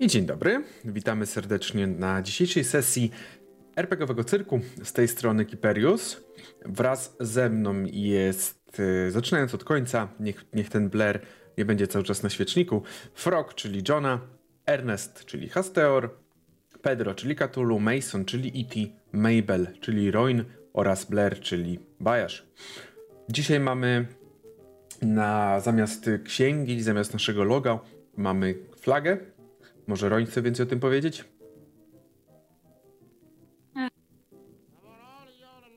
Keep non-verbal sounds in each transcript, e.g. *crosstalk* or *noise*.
I dzień dobry, witamy serdecznie na dzisiejszej sesji RPGowego cyrku. Z tej strony Kiperius. Wraz ze mną jest, e, zaczynając od końca, niech, niech ten Blair nie będzie cały czas na świeczniku, Frog, czyli Johna, Ernest, czyli Hasteor, Pedro, czyli Cthulhu, Mason, czyli E.T., Mabel, czyli Roin oraz Blair, czyli Bajasz. Dzisiaj mamy na zamiast księgi, zamiast naszego loga, mamy flagę. Może Roin chce więcej o tym powiedzieć?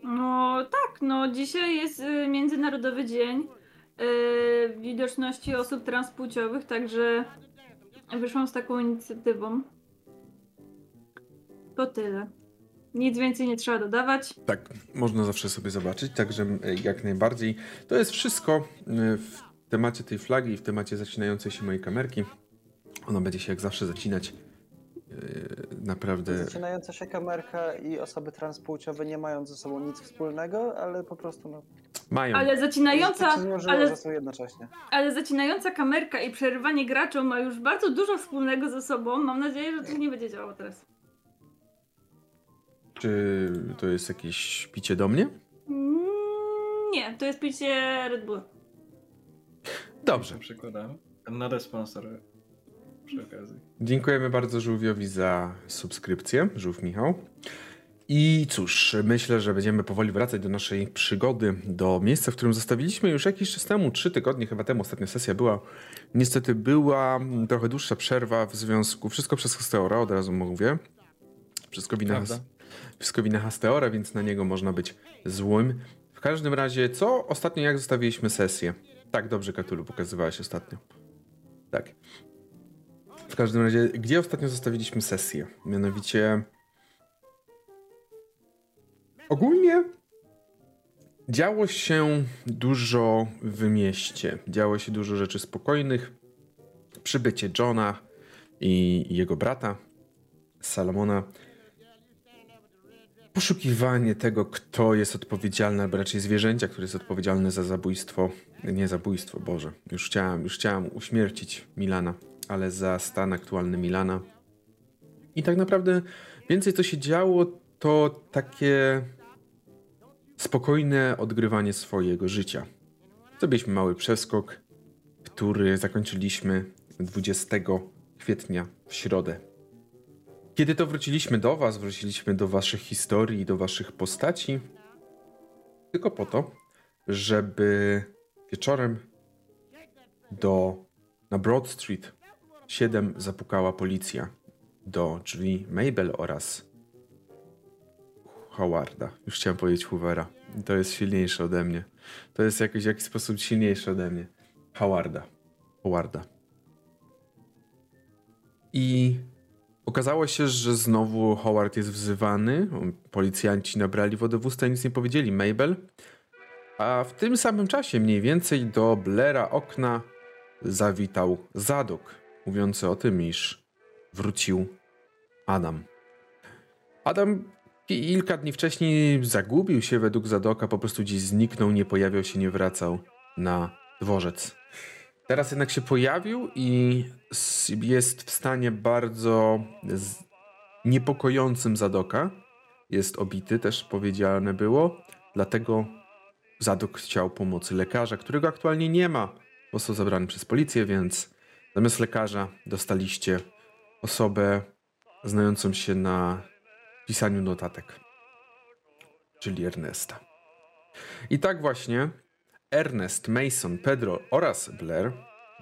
No tak, no dzisiaj jest y, Międzynarodowy Dzień y, Widoczności Osób Transpłciowych, także wyszłam z taką inicjatywą. To tyle. Nic więcej nie trzeba dodawać. Tak, można zawsze sobie zobaczyć, także e, jak najbardziej. To jest wszystko w temacie tej flagi i w temacie zacinającej się mojej kamerki. Ona będzie się jak zawsze zacinać. E, naprawdę. Zaczynająca się kamerka i osoby transpłciowe nie mają ze sobą nic wspólnego, ale po prostu no. Mają. Ale złożyło, ale, ale zacinająca kamerka i przerywanie graczom ma już bardzo dużo wspólnego ze sobą. Mam nadzieję, że to nie będzie działało teraz. Czy to jest jakieś picie do mnie? Mm, Nie, to jest picie Red Bull. Dobrze. Przykładam. Another sponsor przy okazji. Dziękujemy bardzo Żółwiowi za subskrypcję. Żółw Michał. I cóż, myślę, że będziemy powoli wracać do naszej przygody, do miejsca, w którym zostawiliśmy już jakiś czas temu, trzy tygodnie chyba temu, ostatnia sesja była. Niestety była trochę dłuższa przerwa w związku, wszystko przez Hasteora, od razu mówię. Wszystko wina, Prawda. wszystko wina Hasteora, więc na niego można być złym. W każdym razie, co ostatnio, jak zostawiliśmy sesję? Tak, dobrze, Katulu, pokazywałeś ostatnio. Tak. Każdym razie, gdzie ostatnio zostawiliśmy sesję? Mianowicie... Ogólnie działo się dużo w mieście. Działo się dużo rzeczy spokojnych. Przybycie Johna i jego brata, Salomona. Poszukiwanie tego, kto jest odpowiedzialny, albo raczej zwierzęcia, które jest odpowiedzialne za zabójstwo. Nie zabójstwo, Boże. Już chciałem, już chciałem uśmiercić Milana, ale za stan aktualny Milana. I tak naprawdę więcej co się działo, to takie spokojne odgrywanie swojego życia. Zrobiliśmy mały przeskok, który zakończyliśmy 20 kwietnia w środę. Kiedy to wróciliśmy do Was, wróciliśmy do Waszych historii, do Waszych postaci, tylko po to, żeby wieczorem do na Broad Street 7 zapukała policja do drzwi Mabel oraz Howarda. Już chciałem powiedzieć Hoovera. To jest silniejsze ode mnie. To jest jakoś w jakiś sposób silniejsze ode mnie. Howarda. Howarda. I okazało się, że znowu Howard jest wzywany. Policjanci nabrali wodę w usta i nic nie powiedzieli Mabel. A w tym samym czasie mniej więcej do Blaira okna zawitał Zadok, mówiący o tym, iż wrócił Adam. Adam kilka dni wcześniej zagubił się według Zadoka, po prostu gdzieś zniknął, nie pojawiał się, nie wracał na dworzec. Teraz jednak się pojawił i jest w stanie bardzo niepokojącym Zadoka. Jest obity, też powiedziane było, dlatego Zadok chciał pomocy lekarza, którego aktualnie nie ma. Został zabrany przez policję, więc zamiast lekarza dostaliście osobę znającą się na pisaniu notatek, czyli Ernesta. I tak właśnie Ernest, Mason, Pedro oraz Blair,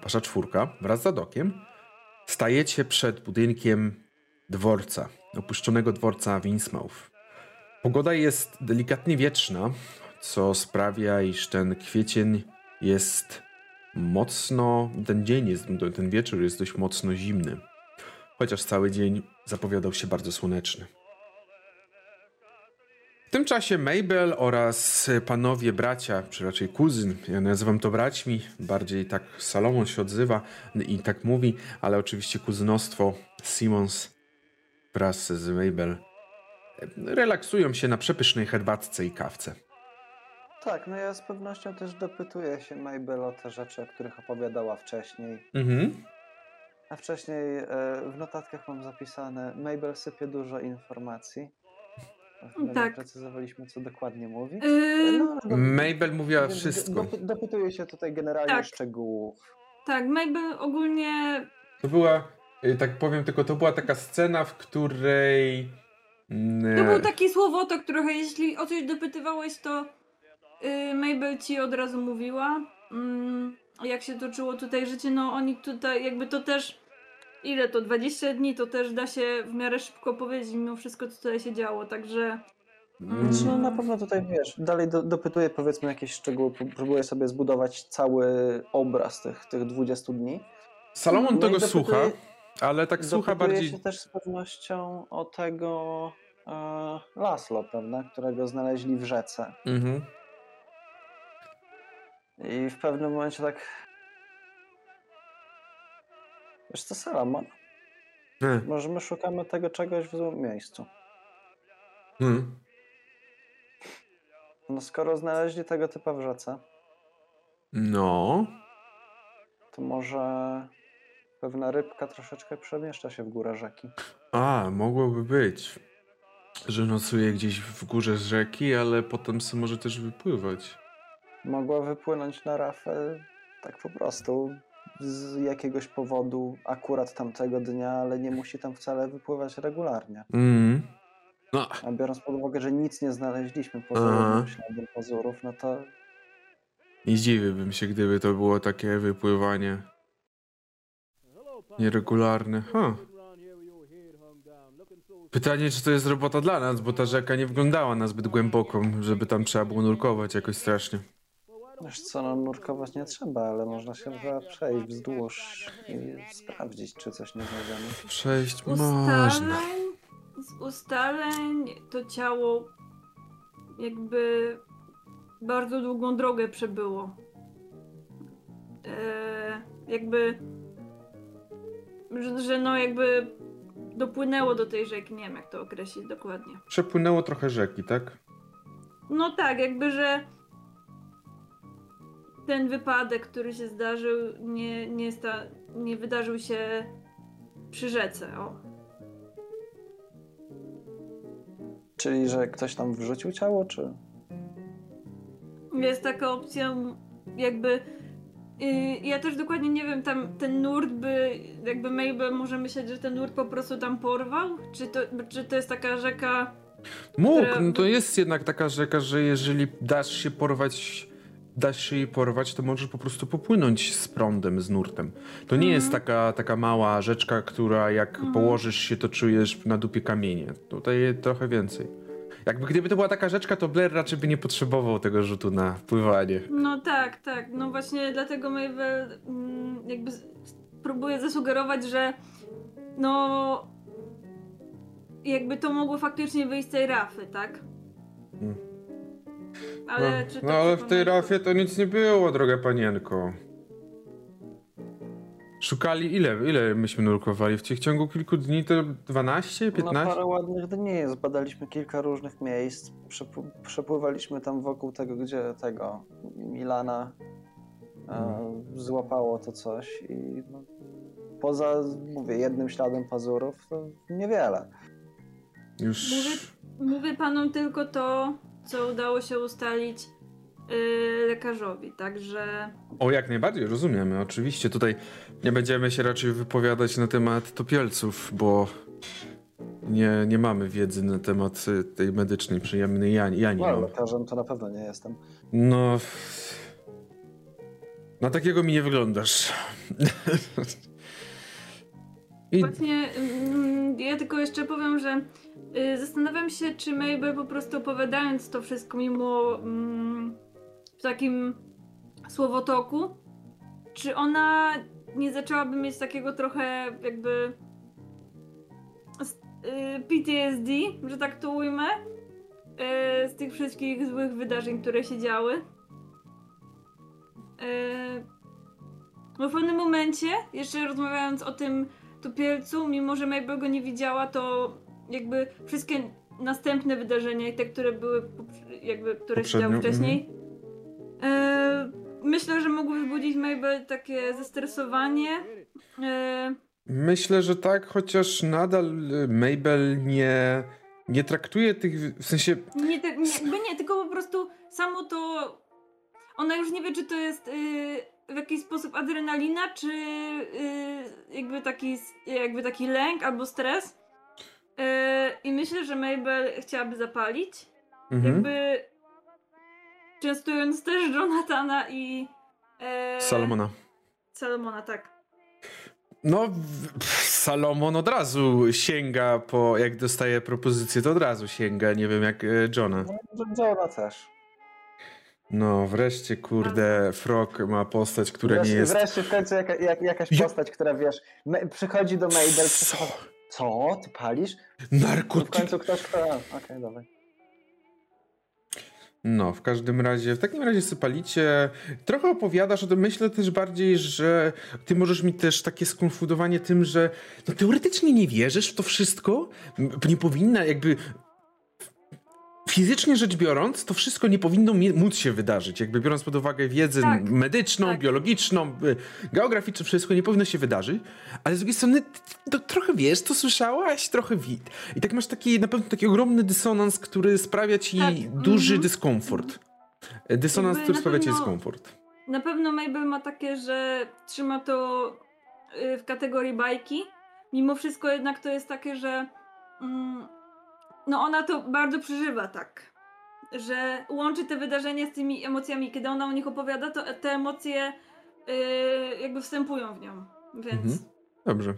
wasza czwórka, wraz z Zadokiem, stajecie przed budynkiem dworca, opuszczonego dworca w Innsmouth. Pogoda jest delikatnie wietrzna, co sprawia, iż ten kwiecień jest mocno, ten dzień jest, ten wieczór jest dość mocno zimny. Chociaż cały dzień zapowiadał się bardzo słoneczny. W tym czasie Mabel oraz panowie bracia, czy raczej kuzyn, ja nazywam to braćmi, bardziej tak Salomon się odzywa i tak mówi, ale oczywiście kuzynostwo Simons wraz z Mabel relaksują się na przepysznej herbatce i kawce. Tak, no ja z pewnością też dopytuję się Mabel o te rzeczy, o których opowiadała wcześniej. Mhm. A wcześniej e, w notatkach mam zapisane Mabel sypie dużo informacji. My Tak. precyzowaliśmy, co dokładnie mówi. Yy, No, ale do- Mabel mówiła wszystko. dopy- Dopytuję się tutaj generalnie Tak. szczegółów. tak, Mabel ogólnie To była, y, tak powiem tylko, to była taka scena, w której... mm, To był e, taki słowotok trochę, jeśli o coś dopytywałeś, to yy, Mabel ci od razu mówiła, mm, jak się toczyło tutaj życie, no oni tutaj jakby to też, ile to, 20 dni, to też da się w miarę szybko powiedzieć mimo wszystko, co tutaj się działo, także mm, Znaczy, no, na pewno tutaj wiesz, dalej do, dopytuję powiedzmy jakieś szczegóły, pró- próbuję sobie zbudować cały obraz tych, tych 20 dni. Salomon No tego dopytuję- słucha, ale tak słucha bardziej... się też z pewnością o tego e, Laslo, prawda, którego znaleźli w rzece. Mhm. I w pewnym momencie tak... Wiesz co, Salomon? E, Może my szukamy tego czegoś w złym miejscu. mm. No skoro znaleźli tego typa w rzece, No... to może pewna rybka troszeczkę przemieszcza się w górę rzeki. A, mogłoby być, że nocuje gdzieś w górze z rzeki, ale potem sobie może też wypływać. Mogła wypłynąć na rafę tak po prostu z jakiegoś powodu akurat tamtego dnia, ale nie musi tam wcale wypływać regularnie. Mm. No, A biorąc pod uwagę, że nic nie znaleźliśmy poza śladem pazurów, no to nie zdziwiłbym się, gdyby to było takie wypływanie nieregularne. Huh. Pytanie, czy to jest robota dla nas, bo ta rzeka nie wyglądała na zbyt głęboką, żeby tam trzeba było nurkować jakoś strasznie. Wiesz co, no nurkować nie trzeba, ale można się chyba przejść wzdłuż i sprawdzić, czy coś nie znajdziemy. Przejść można. z ustaleń to ciało jakby bardzo długą drogę przebyło. E, jakby, że, że no jakby dopłynęło do tej rzeki, nie wiem jak to określić dokładnie. Przepłynęło trochę rzeki, tak? No tak, jakby, że ten wypadek, który się zdarzył, nie, nie, sta, nie wydarzył się przy rzece. O. Czyli, że ktoś tam wrzucił ciało, czy... Jest taka opcja, jakby. y, ja też dokładnie nie wiem, tam ten nurt by, jakby Mabel może myśleć, że ten nurt po prostu tam porwał? Czy to, czy to jest taka rzeka. Mógł, no to jest jednak taka rzeka, że jeżeli dasz się porwać, dasz się jej porwać, to możesz po prostu popłynąć z prądem, z nurtem. To nie jest taka, taka mała rzeczka, która jak położysz się, to czujesz na dupie kamienie. Tutaj trochę więcej. Jakby gdyby to była taka rzeczka, to Blair raczej by nie potrzebował tego rzutu na pływanie. No tak, tak. No właśnie dlatego Mabel mm, jakby próbuje zasugerować, że no. Jakby to mogło faktycznie wyjść z tej rafy, tak? Mm. Ale no, czy to no ale w tej rafie to nic nie było, droga panienko. Szukali ile? Ile myśmy nurkowali? W tych ciągu kilku dni to 12, Na 15? parę ładnych dni zbadaliśmy kilka różnych miejsc. Przepł- przepływaliśmy tam wokół tego, gdzie tego Milana e, złapało to coś i no, poza, mówię, jednym śladem pazurów to niewiele. Już. Mówię, mówię panom tylko to, co udało się ustalić yy, lekarzowi, także. O, jak najbardziej, rozumiemy. Oczywiście tutaj nie będziemy się raczej wypowiadać na temat topielców, bo nie, nie mamy wiedzy na temat y, tej medycznej, przyjemnej ja, ja nie No, mam. lekarzem to na pewno nie jestem. No. Na takiego mi nie wyglądasz. *laughs* I Właśnie mm, ja tylko jeszcze powiem, że zastanawiam się, czy Mabel po prostu opowiadając to wszystko mimo mm, w takim słowotoku, czy ona nie zaczęłaby mieć takiego trochę jakby y, PTSD, że tak to ujmę, y, z tych wszystkich złych wydarzeń, które się działy. Y, bo w pewnym momencie, jeszcze rozmawiając o tym tupielcu, mimo że Mabel go nie widziała, to jakby wszystkie następne wydarzenia i te, które były, jakby, które się działy Poprzednio, wcześniej, e, myślę, że mogły wzbudzić Mabel takie zestresowanie. E, Myślę, że tak, chociaż nadal y, Mabel nie, nie traktuje tych, w sensie... Nie, te, nie, nie, tylko po prostu samo to. Ona już nie wie, czy to jest y, w jakiś sposób adrenalina, czy y, jakby, taki, jakby taki lęk albo stres. Y, I myślę, że Mabel chciałaby zapalić. Mhm. Jakby częstując też Jonathana i e, Salomona. Salomona, tak. No, Salomon od razu sięga po, jak dostaje propozycję, to od razu sięga, nie wiem jak e, Johna. No, Johna też. No, wreszcie, kurde, Frog ma postać, która nie wreszcie, jest... wreszcie w końcu jaka, jak, jakaś Ja- postać, która wiesz, me, przychodzi do Mabel, przychodzi, co? Ty palisz? I w Narkotyk... końcu ktoś, kto... Okej, dobra. No, w każdym razie, w takim razie sypalicie. Trochę opowiadasz o tym, myślę też bardziej, że ty możesz mi też takie skonfudowanie tym, że no teoretycznie nie wierzysz w to wszystko. Nie powinna jakby... Fizycznie rzecz biorąc, to wszystko nie powinno móc się wydarzyć. Jakby biorąc pod uwagę wiedzę Tak, medyczną, tak. biologiczną, y, geograficzną, wszystko nie powinno się wydarzyć. Ale z drugiej strony, to trochę wiesz, to słyszałaś, trochę wi. I tak masz taki, na pewno taki ogromny dysonans, który sprawia ci Tak, duży mhm. dyskomfort. Dysonans, Jakby który sprawia ci pewno- dyskomfort. Na pewno Mabel ma takie, że trzyma to y, w kategorii bajki. Mimo wszystko jednak to jest takie, że mm, no ona to bardzo przeżywa tak. Że łączy te wydarzenia z tymi emocjami. Kiedy ona o nich opowiada, to te emocje y, jakby wstępują w nią. Więc Mhm. Dobrze.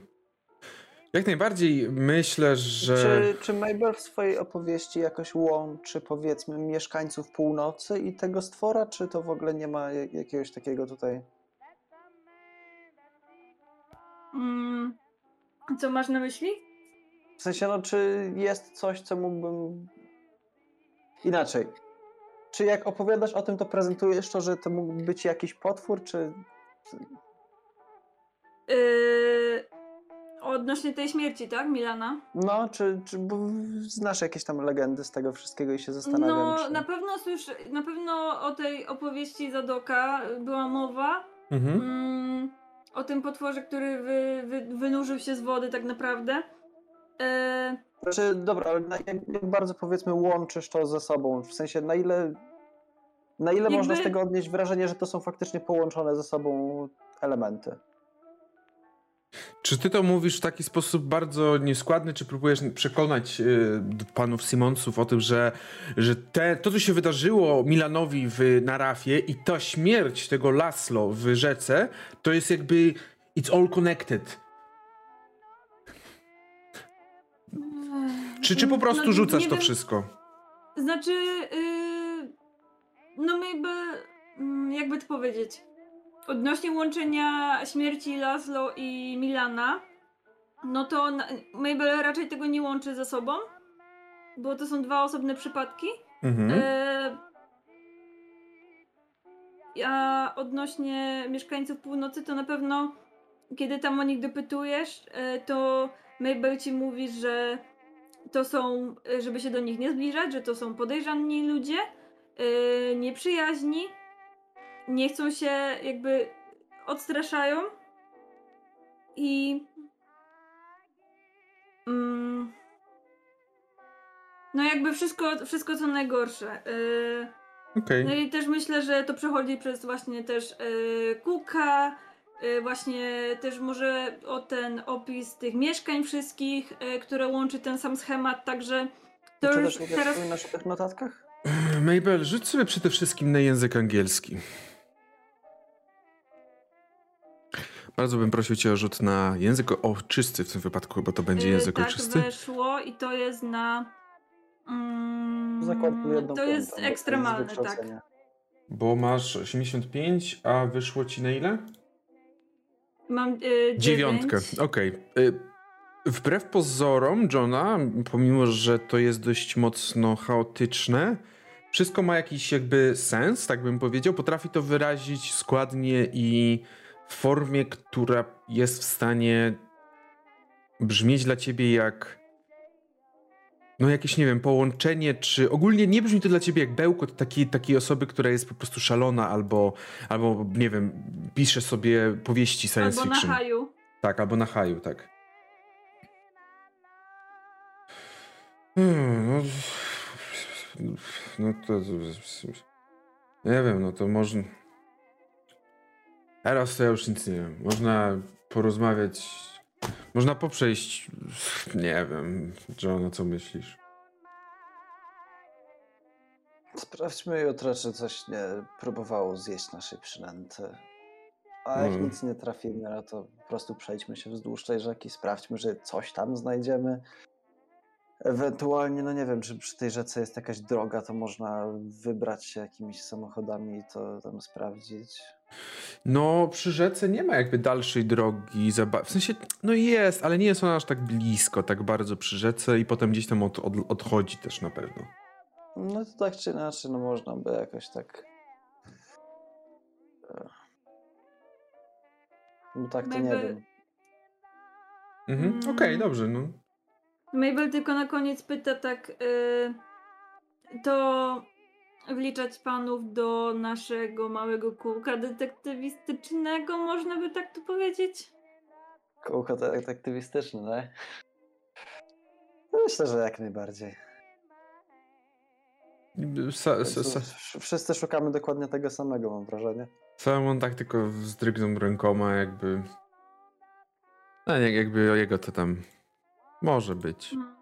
Jak najbardziej myślę, że... Czy, czy Mabel w swojej opowieści jakoś łączy, powiedzmy, mieszkańców północy i tego stwora, czy to w ogóle nie ma jak- jakiegoś takiego tutaj... mm, co masz na myśli? W sensie, no, czy jest coś, co mógłbym... Inaczej. Czy jak opowiadasz o tym, to prezentujesz to, że to mógł być jakiś potwór, czy... Yy, odnośnie tej śmierci, tak, Milana? No, czy, czy bo znasz jakieś tam legendy z tego wszystkiego i się zastanawiam, No, czy... na pewno słyszę, na pewno o tej opowieści Zadoka była mowa. Mhm. Mm, o tym potworze, który wy, wy, wynurzył się z wody tak naprawdę. E, Znaczy, dobra, ale jak bardzo powiedzmy łączysz to ze sobą? W sensie, na ile, na ile Jakby- można z tego odnieść wrażenie, że to są faktycznie połączone ze sobą elementy? Czy ty to mówisz w taki sposób bardzo nieskładny, czy próbujesz przekonać y, panów Simonsów o tym, że, że te, to, co się wydarzyło Milanowi w, na rafie i ta śmierć tego Laslo w rzece, to jest jakby it's all connected. Czy, czy po prostu no, rzucasz to wiem. wszystko? Znaczy, yy, no jakby, mm, jakby to powiedzieć, odnośnie łączenia śmierci Laszlo i Milana, no to Mabel raczej tego nie łączy ze sobą, bo to są dwa osobne przypadki. Mhm. E, A odnośnie mieszkańców północy, to na pewno kiedy tam o nich dopytujesz, e, to Mabel ci mówi, że to są, e, żeby się do nich nie zbliżać, że to są podejrzani ludzie, e, nieprzyjaźni, nie chcą się jakby odstraszają i mm, no jakby wszystko, wszystko co najgorsze. E, Okej. no i też myślę, że to przechodzi przez właśnie też e, Kuka, właśnie też może o ten opis tych mieszkań wszystkich, e, które łączy ten sam schemat, także to Czy już też nie teraz... wspominasz o tych notatkach? *clears throat* Mabel, rzuć sobie przede wszystkim na język angielski. Bardzo bym prosił cię o rzut na język ojczysty w tym wypadku, bo to będzie e, język tak ojczysty. weszło i to jest na... Mm, to jest piątą, ekstremalne, tak. Bo masz 85, a wyszło ci na ile? Mam e, Dziewiątkę, okej. Y, Wbrew pozorom Johna, pomimo, że to jest dość mocno chaotyczne, wszystko ma jakiś jakby sens, tak bym powiedział. Potrafi to wyrazić składnie i w formie, która jest w stanie brzmieć dla ciebie jak no jakieś, nie wiem, połączenie, czy ogólnie nie brzmi to dla ciebie jak bełkot takiej, takiej osoby, która jest po prostu szalona albo, albo, nie wiem, pisze sobie powieści science Albo na fiction. haju. Tak, albo na haju, tak. Hmm, No, no to. Nie wiem, no to można. Teraz to ja już nic nie wiem. Można porozmawiać. Można poprzejść. Nie wiem, John, co myślisz? Sprawdźmy jutro, czy coś nie próbowało zjeść naszej przynęty. A jak Mhm. nic nie trafimy, no to po prostu przejdźmy się wzdłuż tej rzeki, sprawdźmy, że coś tam znajdziemy. Ewentualnie, no nie wiem, czy przy tej rzece jest jakaś droga, to można wybrać się jakimiś samochodami i to tam sprawdzić. No, przy rzece nie ma jakby dalszej drogi. W sensie, no jest, ale nie jest ona aż tak blisko, tak bardzo przy rzece i potem gdzieś tam od, od, odchodzi też na pewno. No to tak czy inaczej, no można by jakoś tak. e, No tak, to nie Jakby- wiem. Mhm. Mm. Okej, dobrze, no. Mabel tylko na koniec pyta tak, y, to wliczać panów do naszego małego kółka detektywistycznego, można by tak tu powiedzieć? Kółko detektywistyczne, tak? Myślę, że jak najbardziej. Sa, sa, sa, Wsz- Wszyscy szukamy dokładnie tego samego, mam wrażenie. Salomon tak tylko wzdrygnął rękoma, jakby. No, nie, jakby o jego to tam może być. Hmm.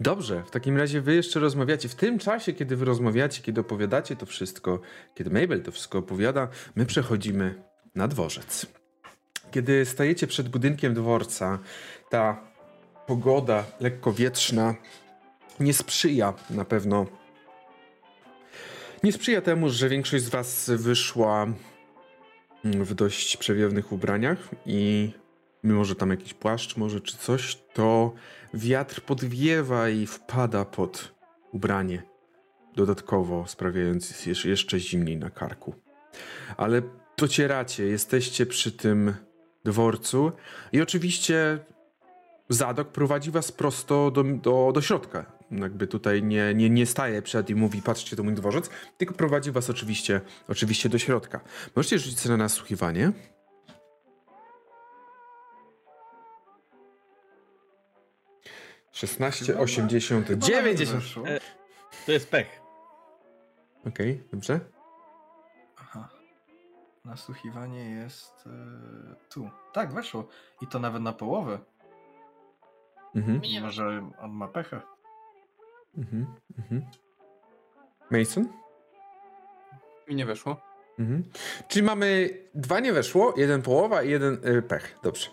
Dobrze, w takim razie wy jeszcze rozmawiacie. W tym czasie, kiedy wy rozmawiacie, kiedy opowiadacie to wszystko, kiedy Mabel to wszystko opowiada, my przechodzimy na dworzec. Kiedy stajecie przed budynkiem dworca, ta pogoda lekko wietrzna nie sprzyja na pewno. Nie sprzyja temu, że większość z was wyszła w dość przewiewnych ubraniach i mimo, że tam jakiś płaszcz może czy coś, to wiatr podwiewa i wpada pod ubranie, dodatkowo sprawiając jeszcze zimniej na karku. Ale docieracie, jesteście przy tym dworcu i oczywiście Zadok prowadzi was prosto do, do, do środka. Jakby tutaj nie, nie, nie staje przed i mówi patrzcie to mój dworzec, tylko prowadzi was oczywiście, oczywiście do środka. Możecie rzucić sobie na nasłuchiwanie. Szesnaście, Chyba na- osiemdziesiąt, Chyba nawet dziewięćdziesiąt. weszło. E. To jest pech. Okej, dobrze. Aha. Nasłuchiwanie jest e, tu. Tak, weszło. I to nawet na połowę. Mhm, Może on ma pecha. mhm, mhm. Mason? Mi nie weszło. Mhm. Czyli mamy dwa nie weszło, jeden połowa i jeden y, pech. Dobrze.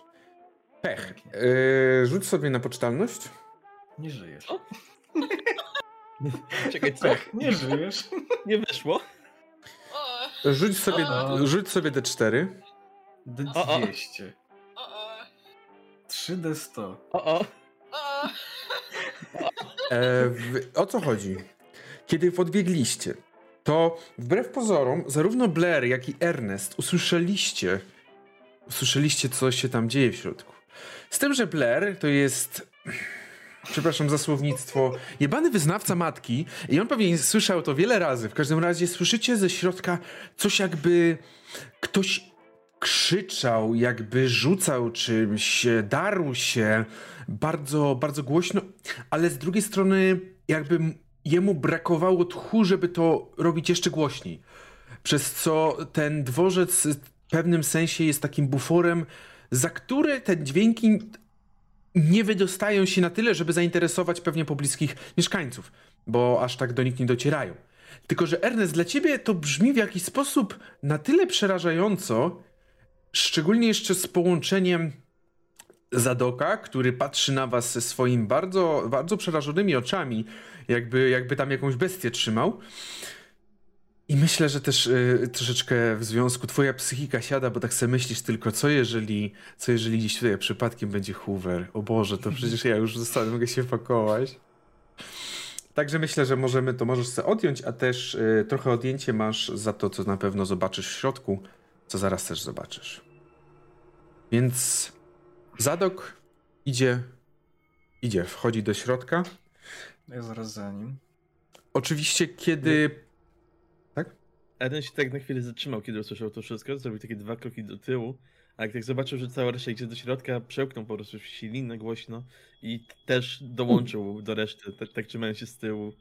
Pech. Pięknie. Y, rzuć sobie na poczytalność. Nie żyjesz. O. *laughs* Czekaj, co? Pech, nie żyjesz. Nie weszło? O, Rzuć sobie, O. rzuć sobie D4. O, o. D200. o, o, 3D100. O, o. o. E, w, o co chodzi? Kiedy podbiegliście, to wbrew pozorom, zarówno Blair, jak i Ernest usłyszeliście, usłyszeliście, co się tam dzieje w środku. Z tym, że Blair to jest, przepraszam za słownictwo, jebany wyznawca matki i on pewnie słyszał to wiele razy. W każdym razie słyszycie ze środka coś jakby ktoś krzyczał, jakby rzucał czymś, darł się bardzo, bardzo głośno, ale z drugiej strony jakby jemu brakowało tchu, żeby to robić jeszcze głośniej. Przez co ten dworzec w pewnym sensie jest takim buforem, za który te dźwięki nie wydostają się na tyle, żeby zainteresować pewnie pobliskich mieszkańców, bo aż tak do nich nie docierają. Tylko, że Ernest, dla ciebie to brzmi w jakiś sposób na tyle przerażająco, szczególnie jeszcze z połączeniem Zadoka, który patrzy na was ze swoimi bardzo, bardzo przerażonymi oczami, jakby, jakby tam jakąś bestię trzymał. I myślę, że też y, troszeczkę w związku twoja psychika siada, bo tak sobie myślisz tylko, co jeżeli, co jeżeli gdzieś tutaj przypadkiem będzie Hoover? O Boże, to przecież ja już zostanę, mogę się pakować. Także myślę, że możemy to możesz sobie odjąć, a też y, trochę odjęcie masz za to, co na pewno zobaczysz w środku, co zaraz też zobaczysz. Więc Zadok idzie, idzie, wchodzi do środka. Ja zaraz za nim. Oczywiście, kiedy. Eden się tak na chwilę zatrzymał, kiedy usłyszał to wszystko, zrobił takie dwa kroki do tyłu, A jak tak zobaczył, że cała reszta idzie do środka, przełknął po prostu ślinę głośno i też dołączył do reszty, tak, tak trzymając się z tyłu.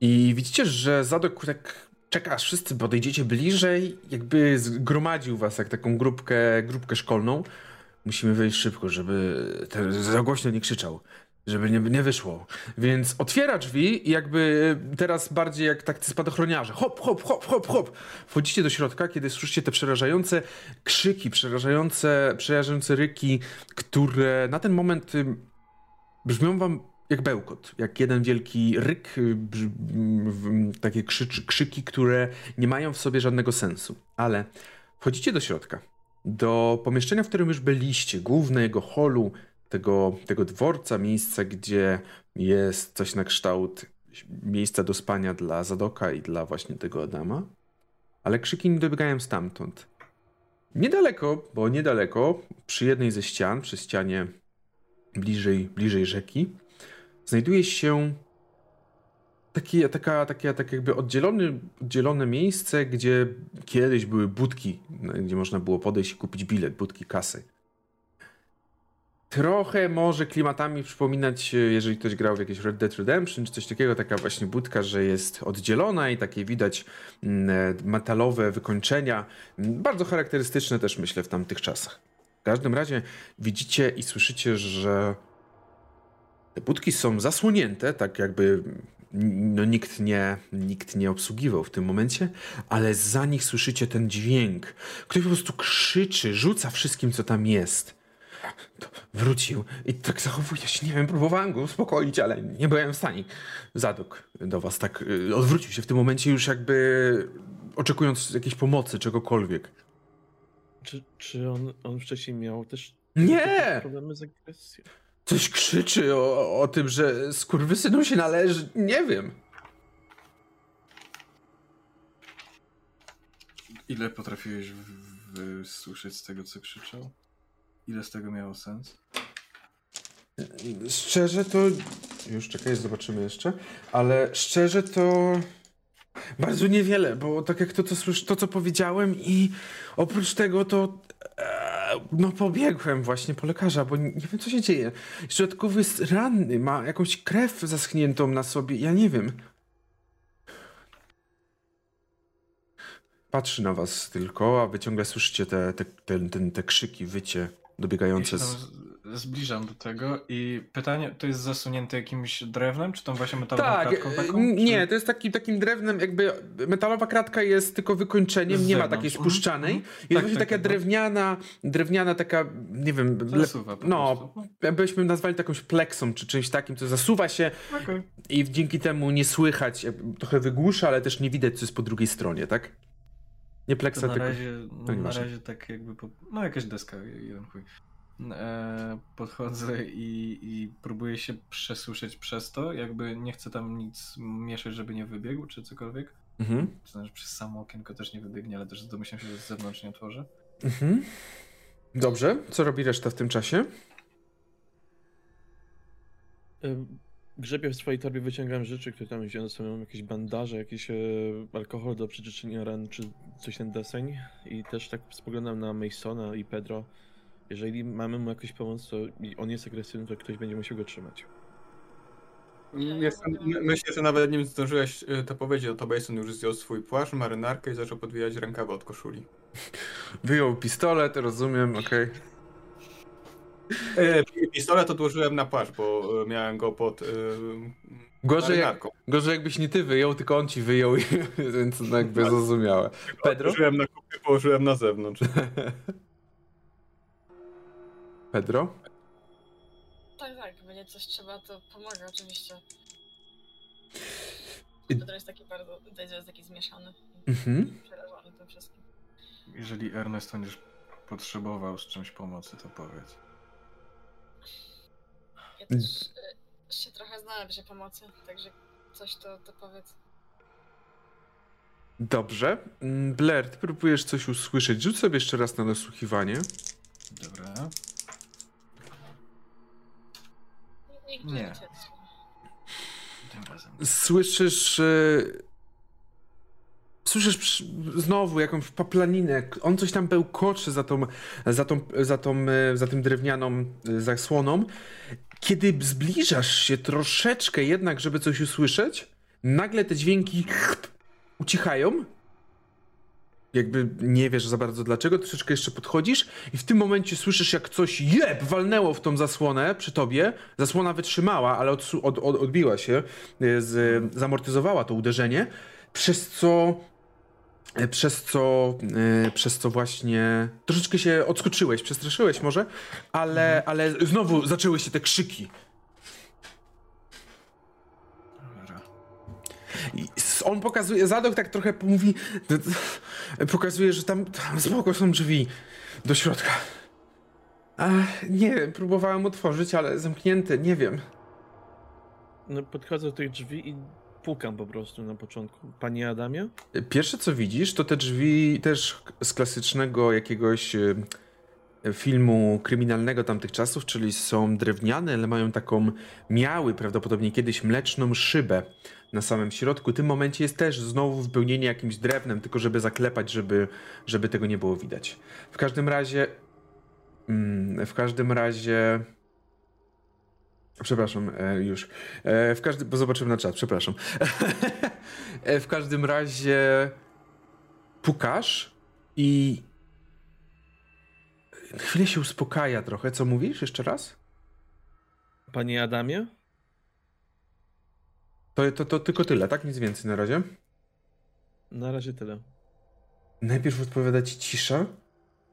I widzicie, że Zadok tak czeka, aż wszyscy podejdziecie bliżej, jakby zgromadził was jak taką grupkę, grupkę szkolną. Musimy wejść szybko, żeby ten za głośno nie krzyczał, żeby nie, nie wyszło. Więc otwiera drzwi i jakby teraz bardziej jak tacy spadochroniarze. Hop, hop, hop, hop, hop. Wchodzicie do środka, kiedy słyszycie te przerażające krzyki, przerażające, przerażające ryki, które na ten moment ym, brzmią wam jak bełkot, jak jeden wielki ryk, y, takie krzyki, które nie mają w sobie żadnego sensu. Ale wchodzicie do środka, do pomieszczenia, w którym już byliście, głównego holu tego, tego dworca, miejsca, gdzie jest coś na kształt miejsca do spania dla Zadoka i dla właśnie tego Adama. Ale krzyki nie dobiegają stamtąd. Niedaleko, bo niedaleko, przy jednej ze ścian, przy ścianie bliżej, bliżej rzeki, znajduje się taki, taka, takie, tak jakby oddzielone miejsce, gdzie kiedyś były budki, gdzie można było podejść i kupić bilet, budki kasy. Trochę może klimatami przypominać, e, jeżeli ktoś grał w jakieś Red Dead Redemption czy coś takiego, taka właśnie budka, że jest oddzielona i takie widać mm, e, metalowe wykończenia. Mm, Bardzo charakterystyczne też myślę w tamtych czasach. W każdym razie widzicie i słyszycie, że te budki są zasłonięte, tak jakby no, nikt, nie, nikt nie obsługiwał w tym momencie, ale za nich słyszycie ten dźwięk. Ktoś po prostu krzyczy, rzuca wszystkim, co tam jest. To wrócił i tak zachowuje się, nie wiem, próbowałem go uspokoić, ale nie byłem w stanie. Zadok do was tak y, odwrócił się w tym momencie już jakby oczekując jakiejś pomocy, czegokolwiek. Czy, czy on, on wcześniej miał też Nie! problemy z agresją? Coś krzyczy o, o tym, że skurwysynu się należy, nie wiem. Ile potrafiłeś wysłyszeć z tego, co krzyczał? Ile z tego miało sens? Szczerze to. Już czekaj, zobaczymy jeszcze. Ale szczerze to. Bardzo niewiele, bo tak jak to, co słysz, to co powiedziałem, i oprócz tego to. E, no, pobiegłem właśnie po lekarza, bo nie, wiem, co się dzieje. Dodatkowo jest ranny, ma jakąś krew zaschniętą na sobie. Ja nie wiem. Patrzy na was tylko, a wy ciągle słyszycie te, te, te, te, te krzyki, wycie dobiegające się z. zbliżam do tego i pytanie, to jest zasunięte jakimś drewnem, czy tą właśnie metalową Tak, kratką e, taką? nie, czy... to jest takim, takim drewnem, jakby metalowa kratka jest tylko wykończeniem, Z nie ma takiej Mhm, spuszczanej. mhm. Jest Tak, właśnie tak, taka tak, no. drewniana, drewniana taka, nie wiem, le- Zasuwa po no, prostu. byśmy nazwali takąś pleksą, czy czymś takim, co zasuwa się Okej. i dzięki temu nie słychać, trochę wygłusza, ale też nie widać, co jest po drugiej stronie, tak? Nie pleksa, na tylko... razie, to na nieważne. razie tak jakby, po, no jakaś deska, jeden chuj. E, podchodzę i, i próbuję się przesłyszeć przez to, jakby nie chcę tam nic mieszać, żeby nie wybiegł, czy cokolwiek. Mhm. To znaczy przez samo okienko też nie wybiegnie, ale też domyślam się, że z zewnątrz nie otworzę. Mhm. Dobrze, co robi reszta w tym czasie? Ym, Grzebię w swojej torbie, wyciągam rzeczy, które tam wziąłem ze sobą, jakieś bandaże, jakiś e, alkohol do przeczyszczenia ran, czy coś ten deseń. I też tak spoglądam na Masona i Pedro. Jeżeli mamy mu jakąś pomoc, to i on jest agresywny, to ktoś będzie musiał go trzymać. Jestem, my- myślę, że nawet nim zdążyłeś y, to powiedzieć, to Bason już zdjął swój płaszcz, marynarkę i zaczął podwijać rękawy od koszuli. Wyjął pistolet, rozumiem, okej. E, pistolet odłożyłem na płaszcz, bo e, miałem go pod e, Gorzej, jak, gorzej jakbyś nie ty wyjął, tylko on ci wyjął, *laughs* więc no jakby zrozumiałe. Pedro? Odłożyłem na kupę, położyłem na zewnątrz. *laughs* Pedro? Tak, tak, będzie coś trzeba, to pomaga oczywiście. Pedro jest taki bardzo, Dejo jest taki zmieszany Mhm. przerażony tym wszystkim. Jeżeli Ernest będziesz potrzebował z czymś pomocy, to powiedz. Ja też y, się trochę się pomocy, także coś to, to powiedz. Dobrze. Mm, Blair, ty próbujesz coś usłyszeć. Rzuć sobie jeszcze raz na nasłuchiwanie. Dobra. Nie. Tym razem. Słyszysz e, Słyszysz znowu jakąś paplaninę. On coś tam bełkocze za tą, za tą, za tą, e, za tym drewnianą e, zasłoną. Kiedy zbliżasz się troszeczkę jednak, żeby coś usłyszeć, nagle te dźwięki ucichają. Jakby nie wiesz za bardzo dlaczego, troszeczkę jeszcze podchodzisz i w tym momencie słyszysz jak coś jeb walnęło w tą zasłonę przy tobie. Zasłona wytrzymała, ale od, od, odbiła się, e, z, zamortyzowała to uderzenie, przez co przez co, e, przez co właśnie troszeczkę się odskoczyłeś, przestraszyłeś może, ale, ale znowu zaczęły się te krzyki. I on pokazuje, Zadok tak trochę mówi, pokazuje, że tam, tam spoko są drzwi do środka. A, nie próbowałem otworzyć, ale zamknięte, nie wiem. No, podchodzę do tych drzwi i pukam po prostu na początku. Panie Adamie? Pierwsze co widzisz, to te drzwi też z klasycznego jakiegoś e, filmu kryminalnego tamtych czasów, czyli są drewniane, ale mają taką, miały prawdopodobnie kiedyś mleczną szybę na samym środku. W tym momencie jest też znowu wypełnienie jakimś drewnem, tylko żeby zaklepać, żeby, żeby tego nie było widać. W każdym razie, mm, w każdym razie, przepraszam, e, już, e, w każdym, bo zobaczymy na czat, przepraszam. *laughs* E, w każdym razie pukasz i chwilę się uspokaja trochę. Co mówisz jeszcze raz? Panie Adamie? To, to, to tylko tyle, tak? Nic więcej na razie. Na razie tyle. Najpierw odpowiada ci cisza,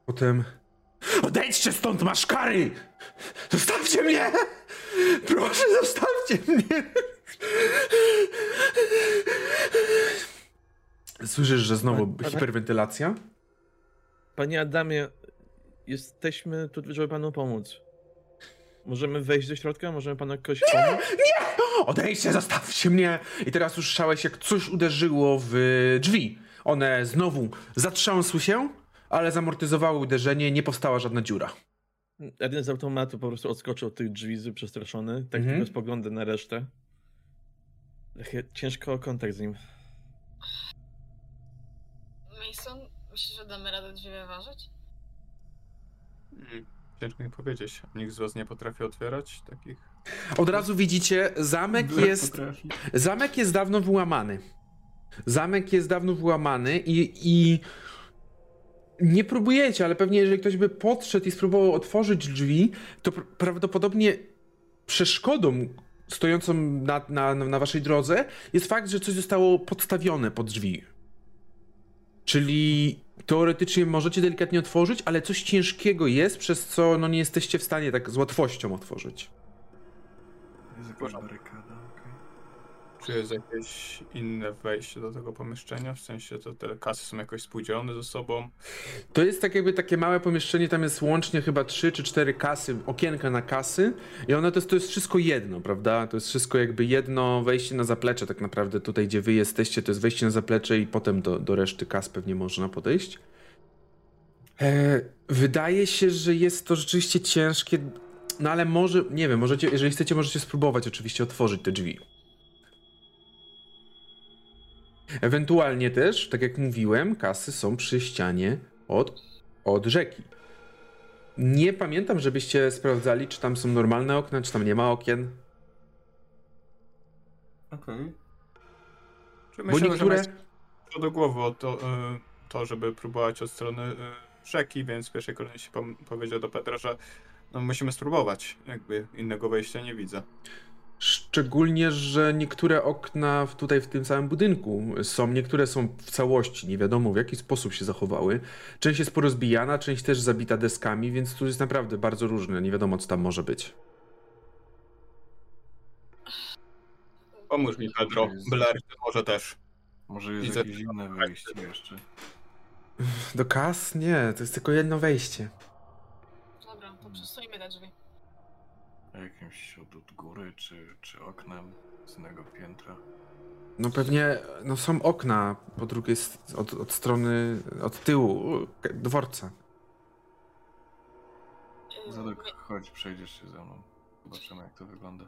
potem Odejdźcie stąd, masz kary! Zostawcie mnie! Proszę, zostawcie mnie! Słyszysz, że znowu Ale- ale- hiperwentylacja? Panie Adamie, jesteśmy tu, żeby panu pomóc. Możemy wejść do środka? Możemy panu jakoś pomóc? Odejdźcie, zostawcie mnie! I teraz usłyszałeś, jak coś uderzyło w drzwi. One znowu zatrząsły się, ale zamortyzowały uderzenie, nie powstała żadna dziura. Jeden z automatu po prostu odskoczył od tych drzwi, przestraszony. Tak Mhm. tylko spogląda na resztę. Takie Ciężko o kontakt z nim. Mason, myślisz, że damy radę drzwi wyważyć? Mm, Ciężko mi powiedzieć. Nikt z was nie potrafi otwierać takich. Od razu widzicie, zamek Byle jest, potrafi. zamek jest dawno wyłamany. Zamek jest dawno wyłamany i, i nie próbujecie, ale pewnie jeżeli ktoś by podszedł i spróbował otworzyć drzwi, to pr- prawdopodobnie przeszkodą stojącą na, na, na waszej drodze jest fakt, że coś zostało podstawione pod drzwi. Czyli teoretycznie możecie delikatnie otworzyć, ale coś ciężkiego jest, przez co no, nie jesteście w stanie tak z łatwością otworzyć. Jest jakaś. Czy jest jakieś inne wejście do tego pomieszczenia? W sensie to te kasy są jakoś spółdzielone ze sobą. To jest tak jakby takie małe pomieszczenie, tam jest łącznie chyba trzy czy cztery kasy, okienka na kasy i one to jest, to jest wszystko jedno, prawda? To jest wszystko jakby jedno wejście na zaplecze tak naprawdę tutaj, gdzie wy jesteście, to jest wejście na zaplecze i potem do, do reszty kas pewnie można podejść. E, wydaje się, że jest to rzeczywiście ciężkie, no ale może, nie wiem, możecie, jeżeli chcecie, możecie spróbować oczywiście otworzyć te drzwi. Ewentualnie też, tak jak mówiłem, kasy są przy ścianie od, od rzeki. Nie pamiętam, żebyście sprawdzali, czy tam są normalne okna, czy tam nie ma okien. Okej. Czy Bo myślę, niektóre. że to do głowy o to, y, to, żeby próbować od strony y, rzeki, więc w pierwszej kolejności powiedział do Petra, że no, musimy spróbować. Jakby innego wejścia nie widzę. Szczególnie, że niektóre okna w- tutaj w tym samym budynku są, niektóre są w całości, nie wiadomo w jaki sposób się zachowały. Część jest porozbijana, część też zabita deskami, więc tu jest naprawdę bardzo różne, nie wiadomo co tam może być. Pomóż mi, Pedro. Blair, może też. Może jest Widzę- jakieś inne wejście jeszcze. Do kas? Nie, to jest tylko jedno wejście. Dobra, to przesuńmy te drzwi. Jakimś od, od góry, czy, czy oknem z innego piętra. No pewnie, no są okna po drugiej, od, od strony, od tyłu dworca. Yy, Zadek, my- chodź, przejdziesz się ze mną. Zobaczymy, jak to wygląda.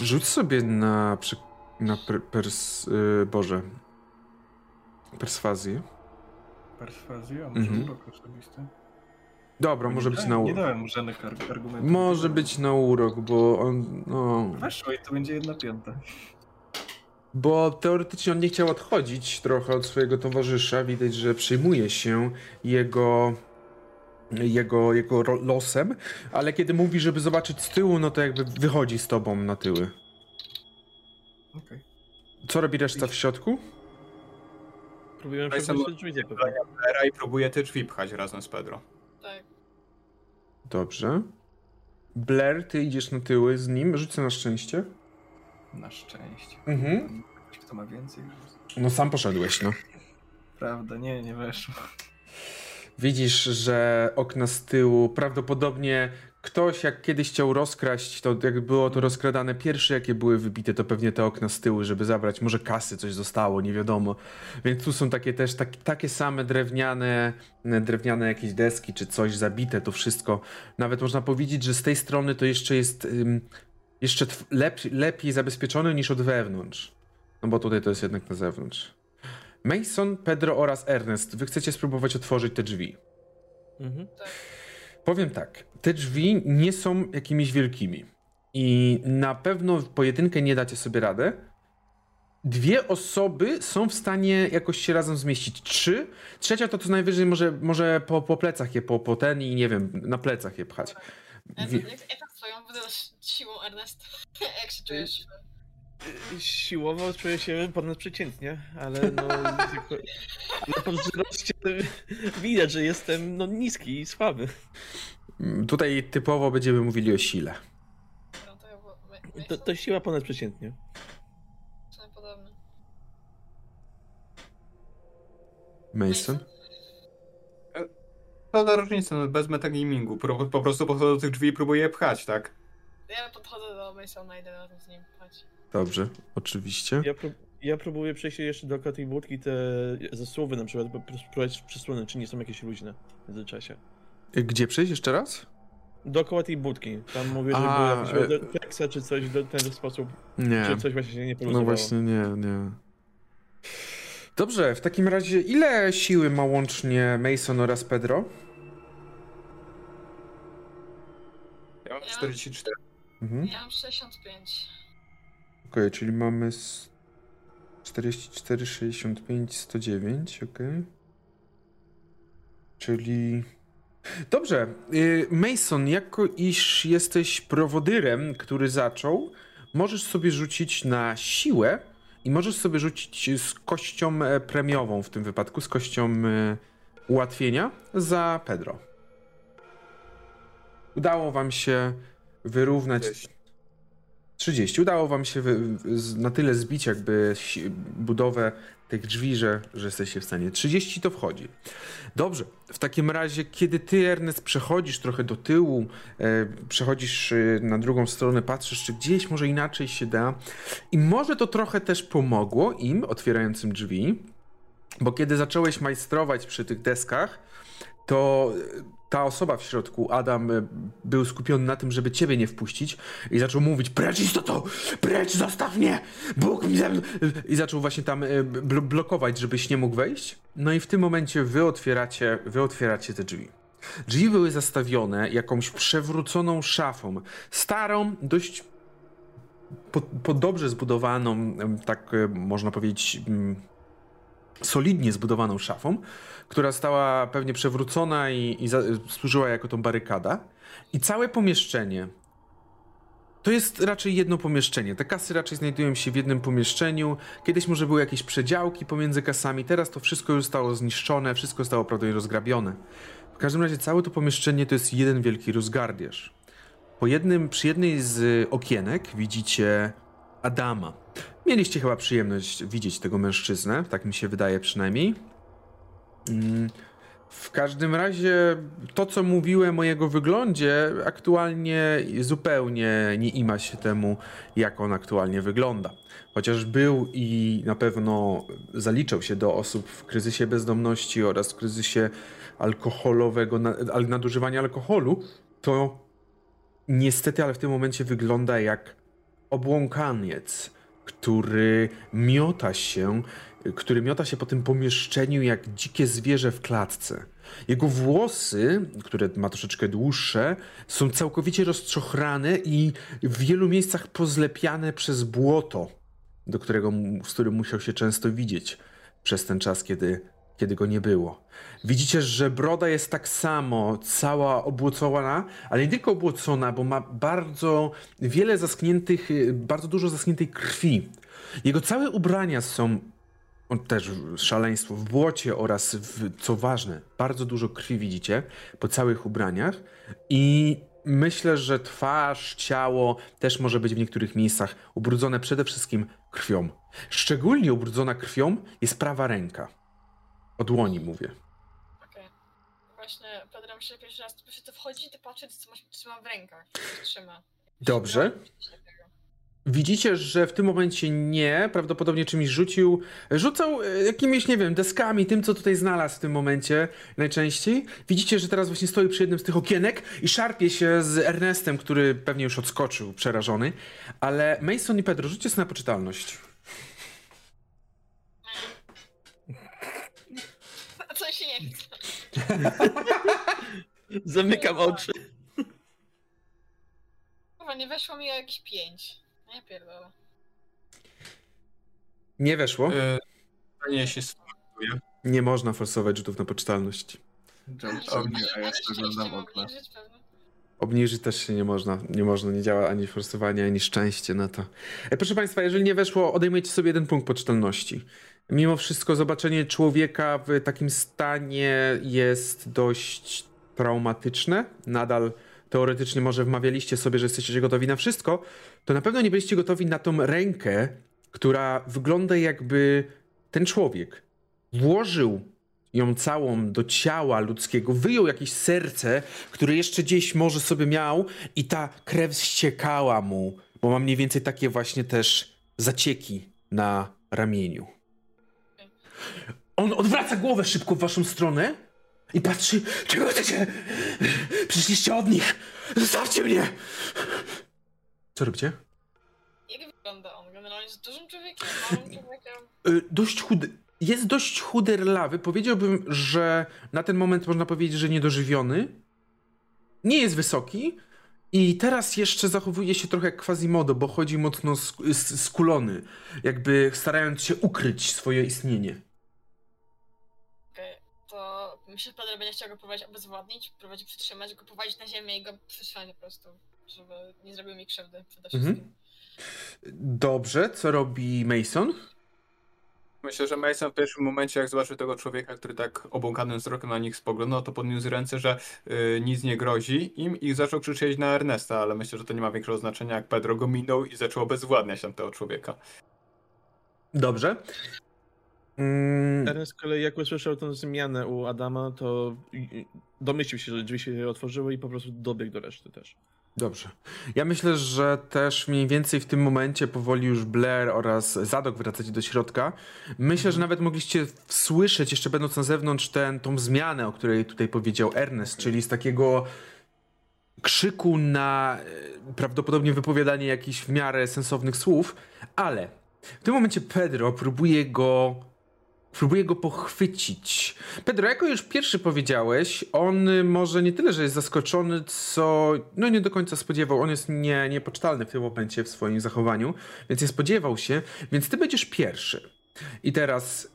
Rzuć sobie na, Na per, pers... Y, Boże. Perswazję. Perswazja, a może Mhm. urok osobisty? Dobra, Nie może być dałem- na Nie urok. dałem mu żadnych arg- argumentów. Może być na urok, bo on. No. Weszło i to będzie jedna piąta. Bo teoretycznie on nie chciał odchodzić trochę od swojego towarzysza. Widać, że przejmuje się jego. Jego, jego losem, ale kiedy mówi, żeby zobaczyć z tyłu, no to jakby wychodzi z tobą na tyły. Okej. Co robi reszta w środku? Próbujemy te drzwi. Era i próbuje te drzwi pchać razem z Pedro. Dobrze. Blair, ty idziesz na tyły z nim, rzucę na szczęście. Na szczęście. Mhm. Kto ma więcej. No sam poszedłeś, no. Prawda, nie, nie weszło. Widzisz, że okna z tyłu prawdopodobnie ktoś jak kiedyś chciał rozkraść, to jak było to rozkradane pierwsze jakie były wybite, to pewnie te okna z tyłu, żeby zabrać, może kasy coś zostało, nie wiadomo. Więc tu są takie też tak, takie same drewniane, drewniane jakieś deski czy coś zabite, to wszystko. Nawet można powiedzieć, że z tej strony to jeszcze jest ym, jeszcze lep, lepiej zabezpieczone niż od wewnątrz. No bo tutaj to jest jednak na zewnątrz. Mason, Pedro oraz Ernest, wy chcecie spróbować otworzyć te drzwi. Mhm. Powiem tak, te drzwi nie są jakimiś wielkimi i na pewno w pojedynkę nie dacie sobie radę. Dwie osoby są w stanie jakoś się razem zmieścić. Trzy. Trzecia to co najwyżej może, może po, po plecach je, po, po ten i nie wiem, na plecach je pchać. Jak, Wie- twoją wydasz siłą, Ernest? *laughs* jak się czujesz? Siłowo czuję się ponadprzeciętnie, ale no... *laughs* tylko- no wzroście widać, że jestem no, niski i słaby. Mm, Tutaj typowo będziemy mówili o sile. No to ja my- my To, są to siła ponadprzeciętnie. sumie podobne. Mason? To za różnica, no bez metagamingu. Po, po prostu podchodzę do tych drzwi i próbuję je pchać, tak? Ja podchodzę do Masona i idę razem z nim pchać. Dobrze, oczywiście. Ja, prób ja próbuję przejść jeszcze do tej budki, te zasłowy na przykład, bo spróbować przesłony, czy nie są jakieś luźne w międzyczasie. Gdzie przejść jeszcze raz? Dookoła tej budki. Tam mówię, że A, było jakieś e- czy coś w ten sposób, Nie. czy coś właśnie się nie No właśnie, nie, nie. Dobrze, w takim razie ile siły ma łącznie Mason oraz Pedro? Ja mam Ja- 44. Mhm. Ja mam 65. Okej, czyli mamy s- 44, 65, 109, okej. Czyli... Dobrze, y, Mason, jako iż jesteś prowodyrem, który zaczął, możesz sobie rzucić na siłę i możesz sobie rzucić z kością e, premiową w tym wypadku, z kością e, ułatwienia za Pedro. Udało wam się wyrównać 10. 30. Udało wam się na tyle zbić jakby budowę tych drzwi, że, że jesteście w stanie. 30 to wchodzi. Dobrze. W takim razie, kiedy ty, Ernest, przechodzisz trochę do tyłu, e, przechodzisz e, na drugą stronę, patrzysz, czy gdzieś może inaczej się da. I może to trochę też pomogło im, otwierającym drzwi, bo kiedy zacząłeś majstrować przy tych deskach, to ta osoba w środku, Adam, e, był skupiony na tym, żeby ciebie nie wpuścić i zaczął mówić, precz istoto, precz, zostaw mnie, Bóg mi ze mną. I zaczął właśnie tam e, bl- blokować, żebyś nie mógł wejść. No i w tym momencie wy otwieracie, wy otwieracie te drzwi. Drzwi były zastawione jakąś przewróconą szafą. Starą, dość po, po dobrze zbudowaną, tak e, można powiedzieć, mm, solidnie zbudowaną szafą, która stała pewnie przewrócona i, i za, służyła jako tą barykada. I całe pomieszczenie to jest raczej jedno pomieszczenie. Te kasy raczej znajdują się w jednym pomieszczeniu. Kiedyś może były jakieś przedziałki pomiędzy kasami, teraz to wszystko już zostało zniszczone, wszystko zostało prawdopodobnie rozgrabione. W każdym razie całe to pomieszczenie to jest jeden wielki rozgardiaż. Po jednym, przy jednej z okienek widzicie Adama. Mieliście chyba przyjemność widzieć tego mężczyznę, tak mi się wydaje przynajmniej. Mm, W każdym razie to, co mówiłem o jego wyglądzie, aktualnie zupełnie nie ima się temu, jak on aktualnie wygląda. Chociaż był i na pewno zaliczał się do osób w kryzysie bezdomności oraz w kryzysie alkoholowego, na- al- nadużywania alkoholu, to niestety, ale w tym momencie wygląda jak obłąkaniec. Który miota się, który miota się po tym pomieszczeniu jak dzikie zwierzę w klatce. Jego włosy, które ma troszeczkę dłuższe, są całkowicie rozczochrane i w wielu miejscach pozlepiane przez błoto, do którego, z którym musiał się często widzieć przez ten czas, kiedy, kiedy go nie było. Widzicie, że broda jest tak samo, cała obłocona, ale nie tylko obłocona, bo ma bardzo wiele zaschniętych, bardzo dużo zaschniętej krwi. Jego całe ubrania są on też szaleństwo w błocie oraz, w, co ważne, bardzo dużo krwi widzicie po całych ubraniach i myślę, że twarz, ciało też może być w niektórych miejscach ubrudzone przede wszystkim krwią. Szczególnie ubrudzona krwią jest prawa ręka. O dłoni mówię. Właśnie, Pedro, myślę, że pierwszy raz się to wchodzi, to patrzę, co masz- trzymam w rękach. Trzyma. Dobrze. Widzicie, że w tym momencie nie, prawdopodobnie czymś rzucił, rzucał e, jakimiś, nie wiem, deskami, tym, co tutaj znalazł w tym momencie najczęściej. Widzicie, że teraz właśnie stoi przy jednym z tych okienek i szarpie się z Ernestem, który pewnie już odskoczył, przerażony. Ale Mason i Pedro, rzućcie sobie na poczytalność. A co się nie chce? *laughs* Zamykam oczy. Chyba nie weszło mi o jakieś pięć. Nie pierdolę. Nie weszło. E, Pytanie się. Nie można forsować rzutów na poczytalność. A a ja okna. obniżyć pewnie? Obniżyć też się nie można. Nie można, nie działa ani forsowanie, ani szczęście na to. E, proszę Państwa, jeżeli nie weszło, odejmujecie sobie jeden punkt poczytalności. Mimo wszystko zobaczenie człowieka w takim stanie jest dość traumatyczne. Nadal teoretycznie może wmawialiście sobie, że jesteście gotowi na wszystko, to na pewno nie byliście gotowi na tą rękę, która wygląda jakby ten człowiek włożył ją całą do ciała ludzkiego, wyjął jakieś serce, które jeszcze gdzieś może sobie miał i ta krew ściekała mu, bo ma mniej więcej takie właśnie też zacieki na ramieniu. On odwraca głowę szybko w waszą stronę i patrzy, czego chcecie? Przyszliście od nich! Zostawcie mnie! Co robicie? Jak wygląda on? Generalnie jest dużym człowiekiem, małym człowiekiem? Y, dość chudy. Jest dość chuderlawy. Powiedziałbym, że na ten moment można powiedzieć, że niedożywiony. Nie jest wysoki. I teraz jeszcze zachowuje się trochę jak Quasimodo, bo chodzi mocno sk- skulony, jakby starając się ukryć swoje istnienie. Myślę, że Pedro będzie chciał go próbować obezwładnić, próbować przytrzymać, go powadzić na ziemię i go przytrzymać po prostu, żeby nie zrobił mi krzywdy przede Mhm. wszystkim. Dobrze, co robi Mason? Myślę, że Mason w pierwszym momencie, jak zobaczył tego człowieka, który tak obłąkanym wzrokiem na nich spoglądał, to podniósł ręce, że y, nic nie grozi im i zaczął krzyczeć na Ernesta, ale myślę, że to nie ma większego znaczenia, jak Pedro go minął i zaczął obezwładniać tamtego człowieka. Dobrze. Mm, Ernest z kolei jak usłyszał tę zmianę u Adama, to domyślił się, że drzwi się otworzyły i po prostu dobiegł do reszty też. Dobrze. Ja myślę, że też mniej więcej w tym momencie powoli już Blair oraz Zadok wracacie do środka. Myślę, że nawet mogliście słyszeć, jeszcze będąc na zewnątrz, ten, tą zmianę, o której tutaj powiedział Ernest, czyli z takiego krzyku na e, prawdopodobnie wypowiadanie jakichś w miarę sensownych słów, ale w tym momencie Pedro próbuje go próbuje go pochwycić. Pedro, jako już pierwszy powiedziałeś, on może nie tyle, że jest zaskoczony, co no nie do końca spodziewał. On jest nie, niepocztalny w tym momencie w swoim zachowaniu, więc nie spodziewał się, więc ty będziesz pierwszy. I teraz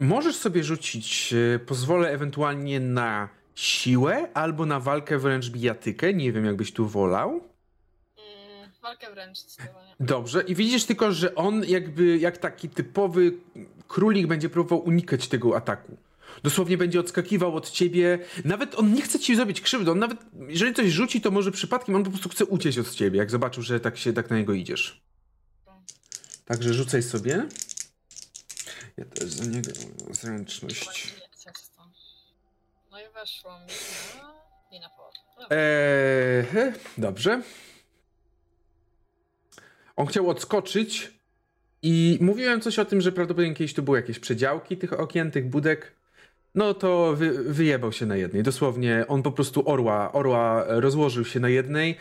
możesz sobie rzucić, y, pozwolę ewentualnie na siłę albo na walkę wręcz bijatykę, nie wiem jakbyś tu wolał. Mm, walkę wręcz zdecydowanie. Dobrze, i widzisz tylko, że on jakby jak taki typowy królik będzie próbował unikać tego ataku. Dosłownie będzie odskakiwał od ciebie. Nawet on nie chce ci zrobić krzywdy. On nawet, jeżeli coś rzuci, to może przypadkiem on po prostu chce uciec od ciebie, jak zobaczył, że tak się tak na niego idziesz. Także rzucaj sobie. Ja też za niego zręczność. No i weszło mi na... nie na połowę. Dobra. Eee, dobrze. On chciał odskoczyć i mówiłem coś o tym, że prawdopodobnie kiedyś tu były jakieś przedziałki tych okien, tych budek. No to wy, wyjebał się na jednej. Dosłownie on po prostu orła, orła rozłożył się na jednej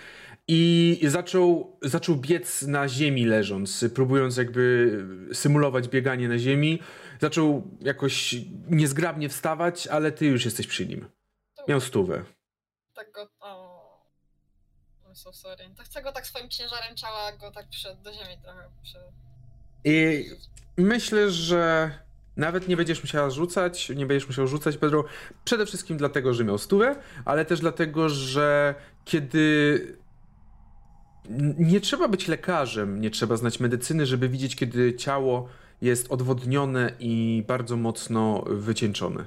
i zaczął, zaczął biec na ziemi leżąc, próbując jakby symulować bieganie na ziemi. Zaczął jakoś niezgrabnie wstawać, ale ty już jesteś przy nim. Miał stówę. Tak go... O... I'm so sorry. To chcę go tak swoim ciężarem ciała go tak przed, do ziemi trochę przy... I myślę, że nawet nie będziesz musiała rzucać, nie będziesz musiał rzucać, Pedro. Przede wszystkim dlatego, że miał stówę, ale też dlatego, że kiedy. Nie trzeba być lekarzem, nie trzeba znać medycyny, żeby widzieć, kiedy ciało jest odwodnione i bardzo mocno wycieńczone.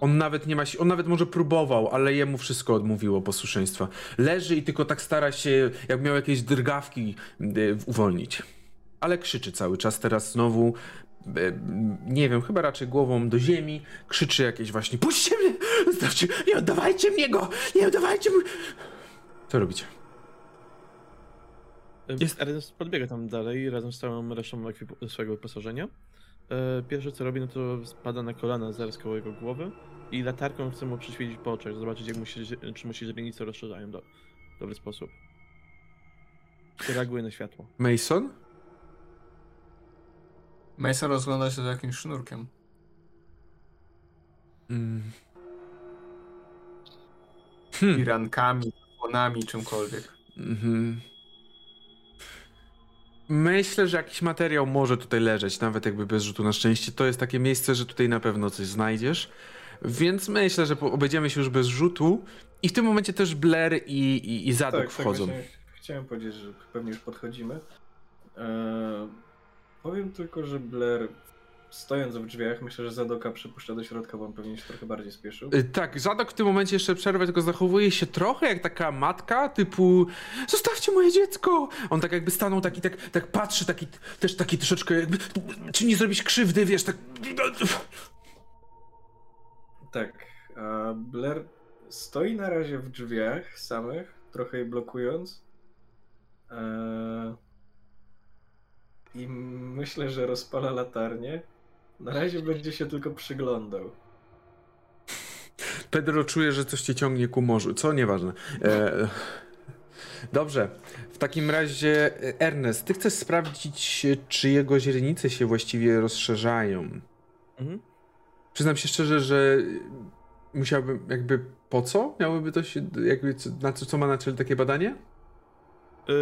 On nawet nie ma, on nawet może próbował, ale jemu wszystko odmówiło posłuszeństwa. Leży i tylko tak stara się, jak miał jakieś drgawki, y, uwolnić. Ale krzyczy cały czas teraz znowu, y, nie wiem, chyba raczej głową do ziemi, krzyczy jakieś właśnie Puśćcie mnie! *laughs* Zostawcie! Nie oddawajcie mnie go! Nie oddawajcie mnie! Co robicie? Jest... Ernest podbiega tam dalej razem z całą resztą swojego wyposażenia. E, Pierwsze co robi, no to spada na kolana zaraz koło jego głowy i latarką chce mu przyświecić po oczach, zobaczyć jak mu się, czy mu się źrenice rozszerzają do, w dobry sposób. Reaguje na światło. Mason? Mason rozgląda się za jakimś sznurkiem. Mm. I Hmm. rankami, płonami, czymkolwiek. Mhm. Myślę, że jakiś materiał może tutaj leżeć, nawet jakby bez rzutu na szczęście. To jest takie miejsce, że tutaj na pewno coś znajdziesz. Więc myślę, że obejdziemy się już bez rzutu. I w tym momencie też Blair i, i, i Zadok tak, wchodzą. Tak, chciałem powiedzieć, że pewnie już podchodzimy. Eee, powiem tylko, że Blair stojąc w drzwiach, myślę, że Zadoka przypuszcza do środka, bo on pewnie się trochę bardziej spieszył. Y, Tak, Zadok w tym momencie jeszcze przerwę, tylko zachowuje się trochę jak taka matka, typu zostawcie moje dziecko! On tak jakby stanął, taki, tak, tak patrzy, taki, też taki troszeczkę jakby, czy nie zrobić krzywdy, wiesz, tak... Tak, a Blair stoi na razie w drzwiach samych, trochę je blokując. Eee, I myślę, że rozpala latarnię. Na razie będzie się tylko przyglądał. *laughs* Pedro czuje, że coś cię ciągnie ku morzu, co nieważne. E, dobrze, w takim razie e, Ernest, ty chcesz sprawdzić, czy jego źrenice się właściwie rozszerzają. Mhm. Przyznam się szczerze, że musiałbym, jakby po co miałyby to się, jakby, co- na co, co ma na celu takie badanie? E,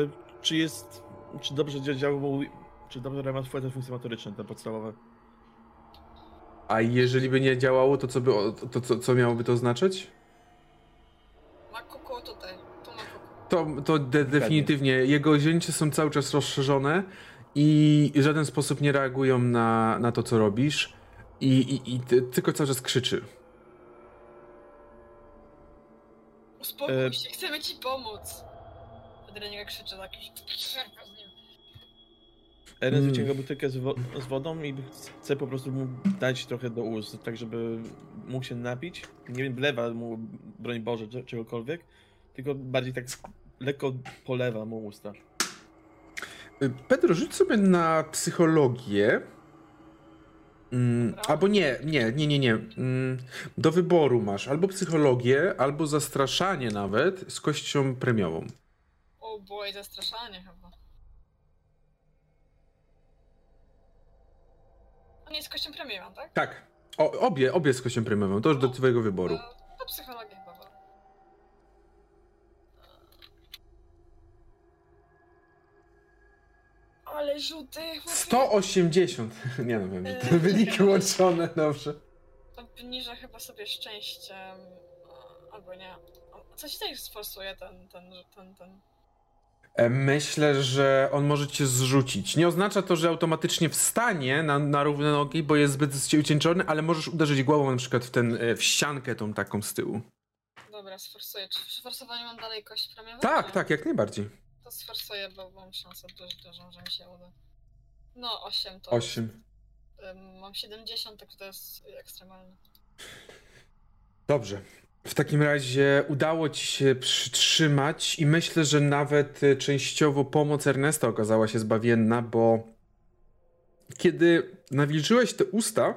Czy jest, czy dobrze dzia- działał, czy dobrze ma te funkcje motoryczne, te podstawowe? A jeżeli by nie działało, to co, by, to, co, co miałoby to oznaczać? Ma kuku tutaj. Tu ma kuku. To, to de definitywnie. Jego źrenice są cały czas rozszerzone i w żaden sposób nie reagują na, na to, co robisz. I, i, i ty, tylko cały czas krzyczy. Uspokój E, się, chcemy ci pomóc. Adreniga krzyczy na jakiś... Ernest Mm. wyciąga butelkę z, wo z wodą i chce po prostu mu dać trochę do ust, tak żeby mógł się napić. Nie wlewa mu, broń Boże, cze- czegokolwiek, tylko bardziej tak lekko polewa mu usta. Y, Pedro, rzuć sobie na psychologię. Mm, albo nie, nie, nie, nie, nie. Mm, do wyboru masz albo psychologię, albo zastraszanie nawet z kością premiową. O boy, zastraszanie chyba. On jest kością premierem, tak? Tak. O, obie, obie z kością premiową. To już do twojego wyboru. To, to psychologia chyba. Ale rzuty, chłopie. 180. *laughs* Nie no, wiem, że te Eee, wyniki *laughs* łączone, dobrze. Obniża chyba sobie szczęściem. a, Albo nie. Coś tutaj sforsuje ten, ten, ten, ten. Myślę, że on może cię zrzucić. Nie oznacza to, że automatycznie wstanie na, na równe nogi, bo jest zbyt ucieńczony, ale możesz uderzyć głową na przykład w, ten, e, w ściankę tą taką z tyłu. Dobra, sforsuję. Czy przy forsowaniu mam dalej kość premiową? Tak, tak, jak najbardziej. To sforsuję, bo mam szansę dość dużą, że mi się uda. No, 8 to. Osiem. Ym, mam 70, tak to jest ekstremalne. Dobrze. W takim razie udało ci się przytrzymać i myślę, że nawet e, częściowo pomoc Ernesta okazała się zbawienna, bo kiedy nawilżyłeś te usta,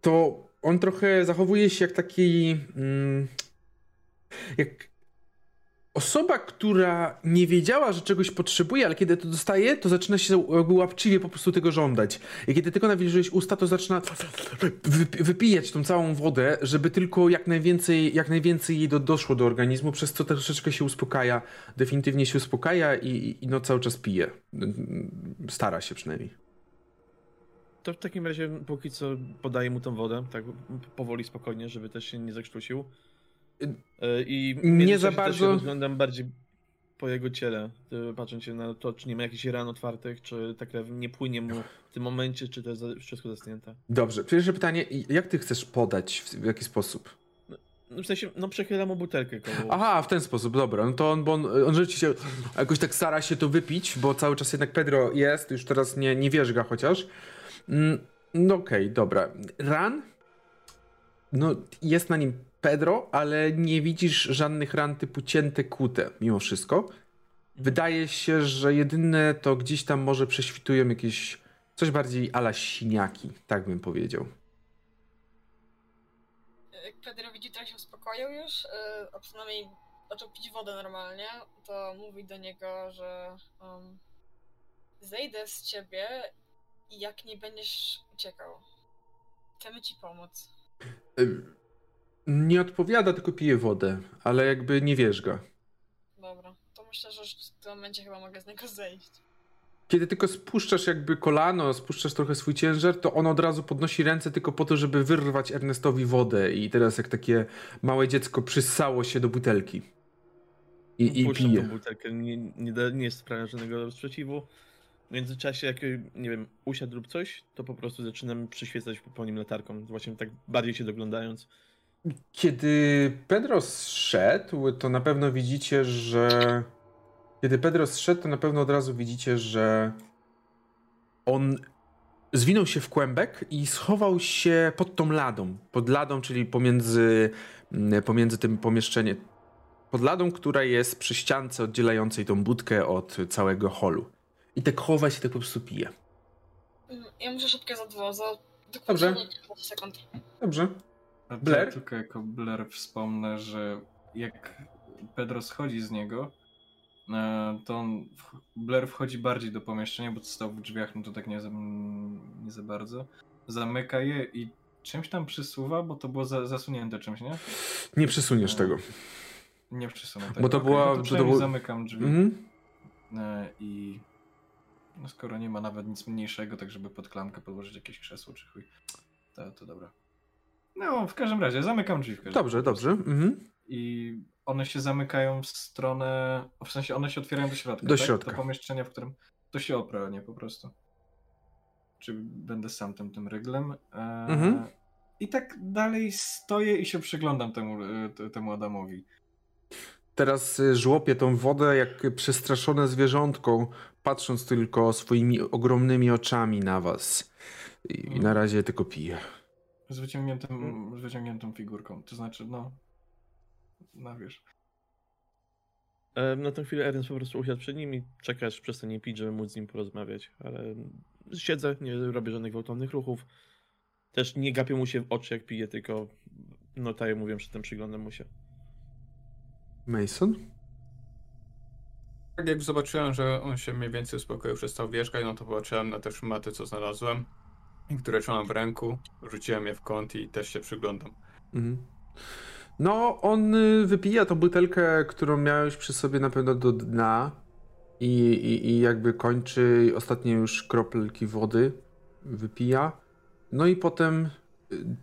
to on trochę zachowuje się jak taki. Mm, jak. Osoba, która nie wiedziała, że czegoś potrzebuje, ale kiedy to dostaje, to zaczyna się łapczywie po prostu tego żądać. I kiedy tylko nawilżyłeś usta, to zaczyna wyp- wypijać tą całą wodę, żeby tylko jak najwięcej, jak najwięcej jej do, doszło do organizmu, przez co troszeczkę się uspokaja, definitywnie się uspokaja i, i no cały czas pije. Stara się przynajmniej. To w takim razie póki co podaję mu tą wodę, tak powoli, spokojnie, żeby też się nie zakrztusił. E, I Nie za bardzo- rozglądam bardziej po jego ciele, patrząc się na to, czy nie ma jakichś ran otwartych, czy ta krew nie płynie mu w tym momencie, czy to jest wszystko zasnięte. Dobrze, pierwsze pytanie, jak ty chcesz podać, w, jaki sposób? No w sensie, no przechylam mu butelkę koło. Aha, w ten sposób, dobra. No to on, bo on, on rzeczywiście jakoś tak stara się to wypić, bo cały czas jednak Pedro jest, już teraz nie, nie wierzga chociaż. Mm, No okej, dobra. Ran? No jest na nim Pedro, ale nie widzisz żadnych ran typu cięte, kute, mimo wszystko. Wydaje się, że jedyne to gdzieś tam może prześwitują jakieś coś bardziej ala siniaki, tak bym powiedział. Jak Pedro widzi, że się uspokoił już, yy, a przynajmniej zaczął pić wodę normalnie, to mówi do niego, że um, zejdę z ciebie i jak nie będziesz uciekał. Chcemy ci pomóc. Nie odpowiada, tylko pije wodę, ale jakby nie wierzga. Dobra, to myślę, że już w tym momencie chyba mogę z niego zejść. Kiedy tylko spuszczasz jakby kolano, spuszczasz trochę swój ciężar, to on od razu podnosi ręce tylko po to, żeby wyrwać Ernestowi wodę i teraz jak takie małe dziecko przyssało się do butelki. I, i Puszczam pije. tą butelkę, nie, nie, da, nie sprawia żadnego sprzeciwu. W międzyczasie, jak nie wiem, usiadł lub coś, to po prostu zaczynam przyświecać po, po nim latarką, właśnie tak bardziej się doglądając. Kiedy Pedro zszedł, to na pewno widzicie, że. Kiedy Pedro zszedł, to na pewno od razu widzicie, że on zwinął się w kłębek i schował się pod tą ladą. Pod ladą, czyli pomiędzy, mm, pomiędzy tym pomieszczeniem. Pod ladą, która jest przy ściance oddzielającej tą budkę od całego holu. I tak chowa się, tak po prostu pije. Mm, Ja muszę szybko za dwa, za Dobrze. dokładnie 15 sekund. Dobrze. Blair? Ja tylko jako Blair wspomnę, że jak Pedro schodzi z niego, e, to on, Blair wchodzi bardziej do pomieszczenia, bo stał w drzwiach, no to tak nie za, nie za bardzo. Zamyka je i czymś tam przysuwa, bo to było za, zasunięte czymś, nie? Nie przesuniesz tego. Nie przysunę tego. Bo to była- No to to było- zamykam drzwi Mhm. e, i no skoro nie ma nawet nic mniejszego, tak żeby pod klamkę podłożyć jakieś krzesło czy chuj, to, to dobra. No, w każdym razie, zamykam drzwi w każdym Dobrze, dobrze. Mhm. i one się zamykają w stronę, w sensie one się otwierają do środka, Do tak? środka. Do pomieszczenia, w którym to się oprę, nie po prostu. Czy będę sam tym, tym ryglem. Eee, Mhm. I tak dalej stoję i się przyglądam temu, e, te- temu Adamowi. Teraz y, żłopię tą wodę jak przestraszone zwierzątko, patrząc tylko swoimi ogromnymi oczami na was. I, i na razie tylko piję. Z wyciągniętym, z wyciągniętą figurką. To znaczy, no. No wiesz. E, Na tę chwilę Ernest po prostu usiadł przed nim i czeka, aż przestanie pić, żeby móc z nim porozmawiać. Ale siedzę, nie robię żadnych gwałtownych ruchów. Też nie gapię mu się w oczy, jak piję, tylko no tak jak mówiłem, przedtem przyglądam mu się. Mason? Tak jak zobaczyłem, że on się mniej więcej uspokoił, przestał wierzgać, no to patrzyłem na te szmaty, co znalazłem które trzymam w ręku, rzuciłem je w kąt i też się przyglądam. Mhm. No, on y, wypija tą butelkę, którą miałeś przy sobie na pewno do dna i, i, i jakby kończy ostatnie już kropelki wody, wypija. No i potem y,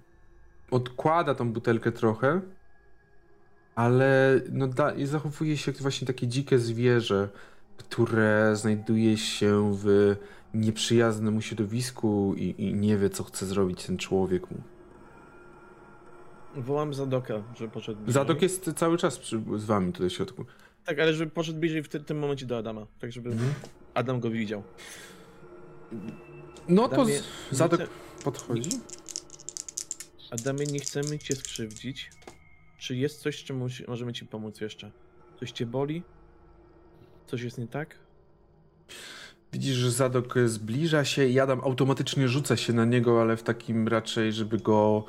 odkłada tą butelkę trochę, ale no da, zachowuje się jak właśnie takie dzikie zwierzę, które znajduje się w nieprzyjaznym środowisku i, i nie wie, co chce zrobić ten człowiek mu. Wołam Zadoka, żeby poszedł bliżej. Zadok jest cały czas przy, z wami tutaj w środku. Tak, ale żeby poszedł bliżej w ty, tym momencie do Adama, tak żeby Mhm. Adam go widział. No to Adamie, z- Zadok podchodzi. Adamie, nie chcemy cię skrzywdzić. Czy jest coś, czym możemy ci pomóc jeszcze? Coś cię boli? Coś jest nie tak? Widzisz, że Zadok zbliża się i Adam automatycznie rzuca się na niego, ale w takim raczej, żeby go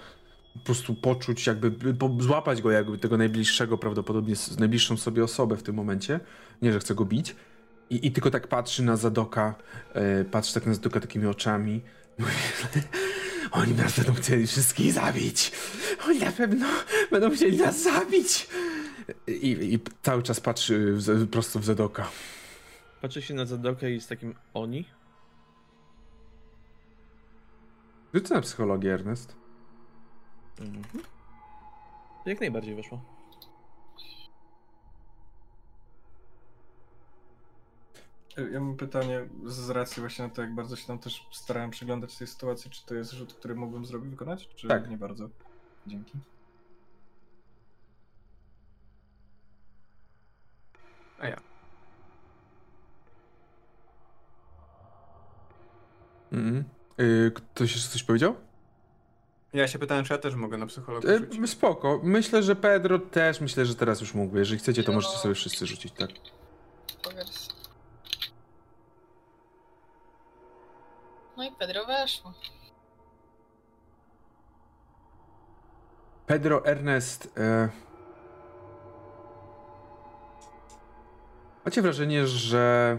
po prostu poczuć, jakby złapać go, jakby tego najbliższego, prawdopodobnie najbliższą sobie osobę w tym momencie. Nie, że chce go bić. I, i tylko tak patrzy na Zadoka, e, patrzy tak na Zadoka takimi oczami. *laughs* Oni nas będą chcieli wszystkich zabić. Oni na pewno będą chcieli nas zabić. I, i cały czas patrzy w, prosto w Zadoka. Patrzy się na Zadoka i z takim oni? Rzucę na psychologię, Ernest. Mhm. Jak najbardziej weszło. Ja mam pytanie z racji właśnie na to, jak bardzo się tam też starałem przyglądać tej sytuacji, czy to jest rzut, który mógłbym zrobić, wykonać, czy Tak. nie bardzo? Dzięki. A ja. Mhm. Y, ktoś jeszcze coś powiedział? Ja się pytałem, czy ja też mogę na psychologię rzucić. E, spoko. Myślę, że Pedro też, myślę, że teraz już mógłby. Jeżeli chcecie, to możecie sobie wszyscy rzucić, tak? No i Pedro weszło. Pedro, Ernest. E... Macie wrażenie, że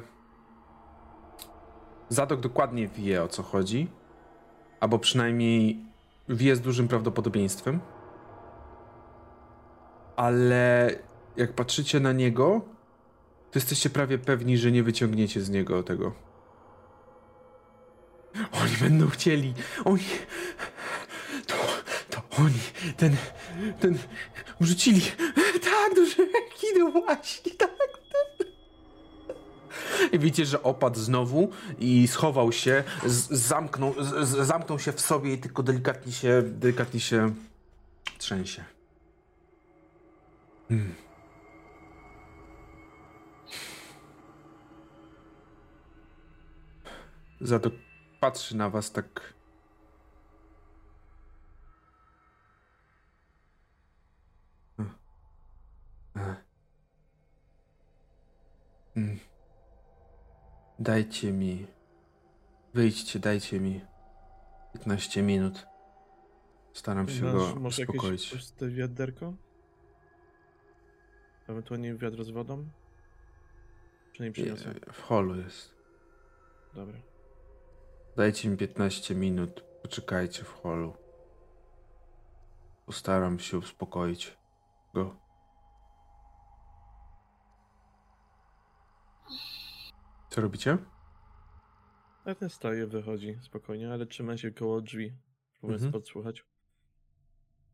Zadok dokładnie wie o co chodzi? Albo przynajmniej wie z dużym prawdopodobieństwem. Ale jak patrzycie na niego, to jesteście prawie pewni, że nie wyciągniecie z niego tego. Oni będą chcieli. Oni. To, to oni. Ten. Ten. Wrzucili. Tak, duże kino właśnie, tak. I widzicie, że opadł znowu i schował się, z, zamknął, z, zamknął się w sobie i tylko delikatnie się, delikatnie się trzęsie. Hmm. Za to patrzy na was tak. Hmm. Dajcie mi. Wyjdźcie, dajcie mi 15 minut. Staram się Masz go może jakieś uspokoić. puste wiaderko? Ewentualnie wiadro z wodą? Czy nie przyniosę? W holu jest. Dobra. Dajcie mi 15 minut. Poczekajcie w holu. Postaram się uspokoić go. Co robicie? A ten staje, wychodzi spokojnie, ale trzyma się koło drzwi. Próbując Mhm. podsłuchać.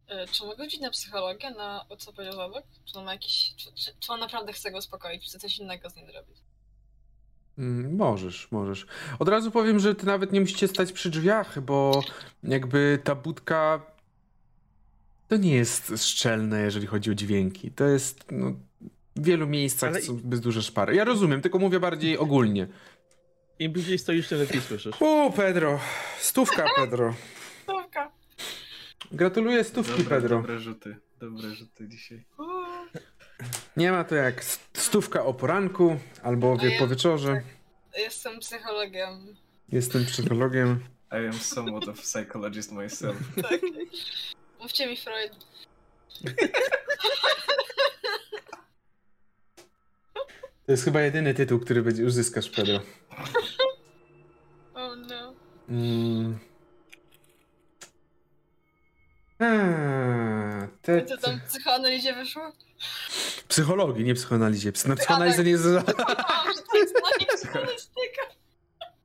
E, Czy mogę rzucić na psychologię, na o co powiedział Zadok? Czy on ma jakiś. Czy, czy, czy on naprawdę chce go uspokoić, czy chce coś innego z nim zrobić? Mm, Możesz, możesz. Od razu powiem, że ty nawet nie musicie stać przy drzwiach, bo jakby ta budka to nie jest szczelne, jeżeli chodzi o dźwięki. To jest no, w wielu miejscach Ale- są zbyt duże szpary. Ja rozumiem, tylko mówię bardziej ogólnie. Im bliżej stoisz, tym lepiej słyszysz. U, Pedro. Stówka, Pedro. Dobra. Gratuluję stówki, Dobre, Pedro. dobre rzuty, dobre rzuty dzisiaj. Nie ma to jak st- stówka o poranku albo wie, ja- po wieczorze. tak. Jestem psychologiem. Jestem psychologiem. I am somewhat of psychologist myself. Tak. Mówcie mi Freud. *laughs* To jest chyba jedyny tytuł, który będzie uzyskasz, Pedro. *laughs* Oh no. Mm. A, te, Co tam w psychoanalizie wyszło? Psychologii, nie psychoanalizie. Psy- Na psychoanalizie *laughs* nie.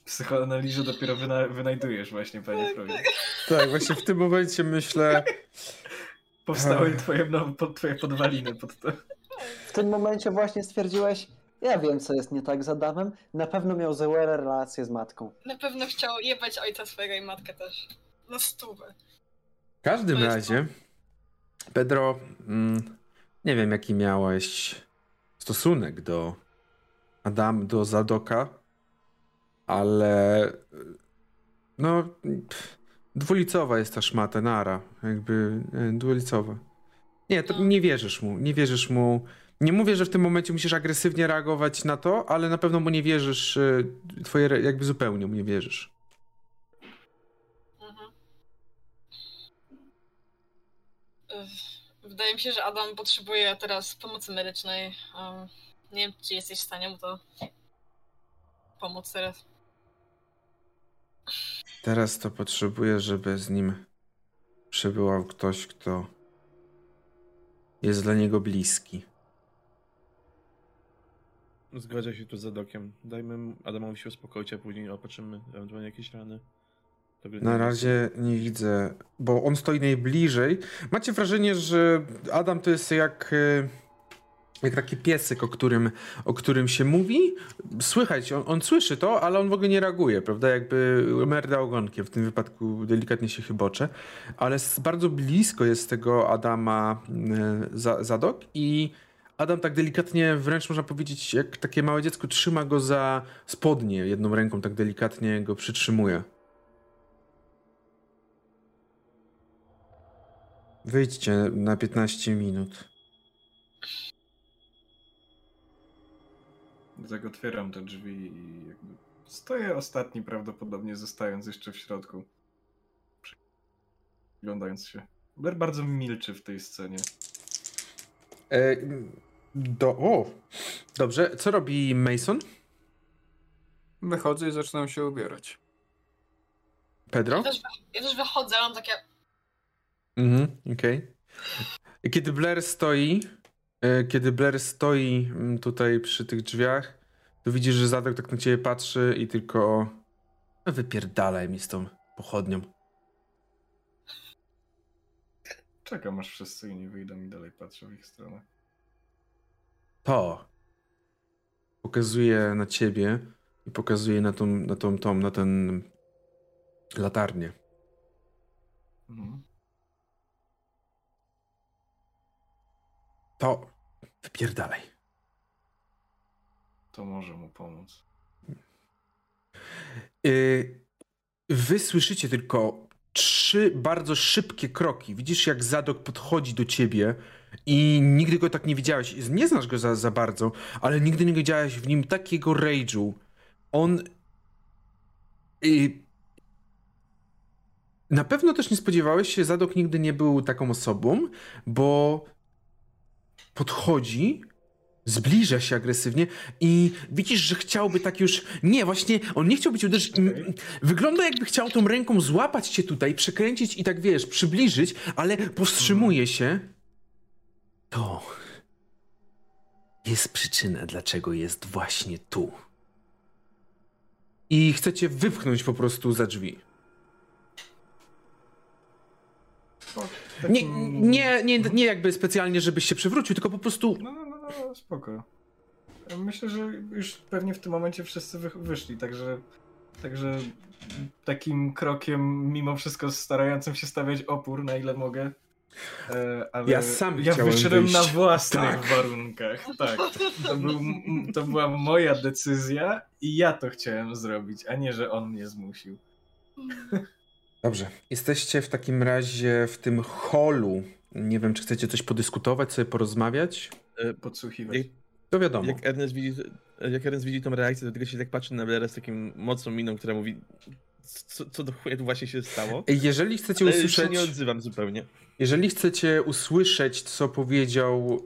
Psychoanalizę dopiero wyna wynajdujesz właśnie, panie Freud. Tak, właśnie w tym momencie myślę... Powstały twoje, no, pod, twoje podwaliny pod to. W tym momencie właśnie stwierdziłeś, ja wiem, co jest nie tak z Adamem. Na pewno miał złe relacje z matką. Na pewno chciał jebać ojca swojego i matkę też. Na stówę. W każdym To razie, Pedro, mm, nie wiem jaki miałeś stosunek do Adam, do Zadoka, ale no pff, dwulicowa jest ta szmata, nara, jakby e, dwulicowa. Nie, to No. nie wierzysz mu, nie wierzysz mu. Nie mówię, że w tym momencie musisz agresywnie reagować na to, ale na pewno mu nie wierzysz, y, twoje jakby zupełnie mu nie wierzysz. Mhm. wydaje mi się, że Adam potrzebuje teraz pomocy medycznej. Um, nie wiem, czy jesteś w stanie mu to pomóc teraz. Teraz to potrzebuję, żeby z nim przebywał ktoś, kto jest dla niego bliski. Zgadza się tu z Zadokiem. Dajmy Adamowi się uspokoić, a później opatrzymy ewentualnie jakieś rany. Na razie nie widzę, bo on stoi najbliżej. Macie wrażenie, że Adam to jest jak, e, jak taki piesek, o którym, o którym się mówi. Słychać, on, on słyszy to, ale on w ogóle nie reaguje, prawda? Jakby merda ogonkiem, w tym wypadku delikatnie się chybocze. Ale bardzo blisko jest tego Adama e, za, Zadok i Adam tak delikatnie, wręcz można powiedzieć, jak takie małe dziecko, trzyma go za spodnie, jedną ręką tak delikatnie go przytrzymuje. Wyjdźcie na 15 minut. Tak otwieram te drzwi i jakby stoję ostatni prawdopodobnie zostając jeszcze w środku. Przyglądając się. Blair bardzo milczy w tej scenie. E, do, o! Dobrze, co robi Mason? Wychodzę i zaczynam się ubierać. Pedro? Ja też, ja też wychodzę, mam takie. Mhm, okej. Kiedy Blair stoi, e, kiedy Blair stoi mm, tutaj przy tych drzwiach, to widzisz, że Zadok tak na ciebie patrzy i tylko "No wypierdalaj mi z tą pochodnią. Czekam aż wszyscy inni wyjdą i dalej patrzę w ich stronę. To pokazuje na ciebie i pokazuje na tą, na tą, tą na ten latarnię. Mhm. To wypierdalaj. To może mu pomóc. Yy, Wy słyszycie tylko trzy bardzo szybkie kroki. Widzisz, jak Zadok podchodzi do ciebie i nigdy go tak nie widziałeś. Nie znasz go za, za bardzo, ale nigdy nie widziałeś w nim takiego rage'u. On... Yy, na pewno też nie spodziewałeś się, Zadok nigdy nie był taką osobą, bo podchodzi, zbliża się agresywnie i widzisz, że chciałby tak już. Nie, właśnie on nie chciał być uderzyć. Wygląda jakby chciał tą ręką złapać cię tutaj, przekręcić i tak wiesz, przybliżyć, ale powstrzymuje się. To jest przyczyna, dlaczego jest właśnie tu. I chcecie wypchnąć po prostu za drzwi. Nie, nie, nie, nie jakby specjalnie, żebyś się przewrócił, tylko po prostu No, spoko. Myślę, że już pewnie w tym momencie wszyscy wy, wyszli, także, także takim krokiem, mimo wszystko starającym się stawiać opór, na ile mogę. E, ale Ja sam ja wyszedłem wyjść. na własnych Tak. warunkach. Tak. To, był, to była moja decyzja i ja to chciałem zrobić, a nie, że on mnie zmusił. Dobrze. Jesteście w takim razie w tym holu. Nie wiem, czy chcecie coś podyskutować, sobie porozmawiać. Podsłuchiwać. Jak, To wiadomo. jak, Ernest widzi, jak Ernest widzi tą reakcję, to tylko się tak patrzy na Blaira z takim mocną miną, która mówi co, co do chuja tu właśnie się stało. Jeżeli chcecie Ale się usłyszeć, nie odzywam zupełnie. jeżeli chcecie usłyszeć, co powiedział,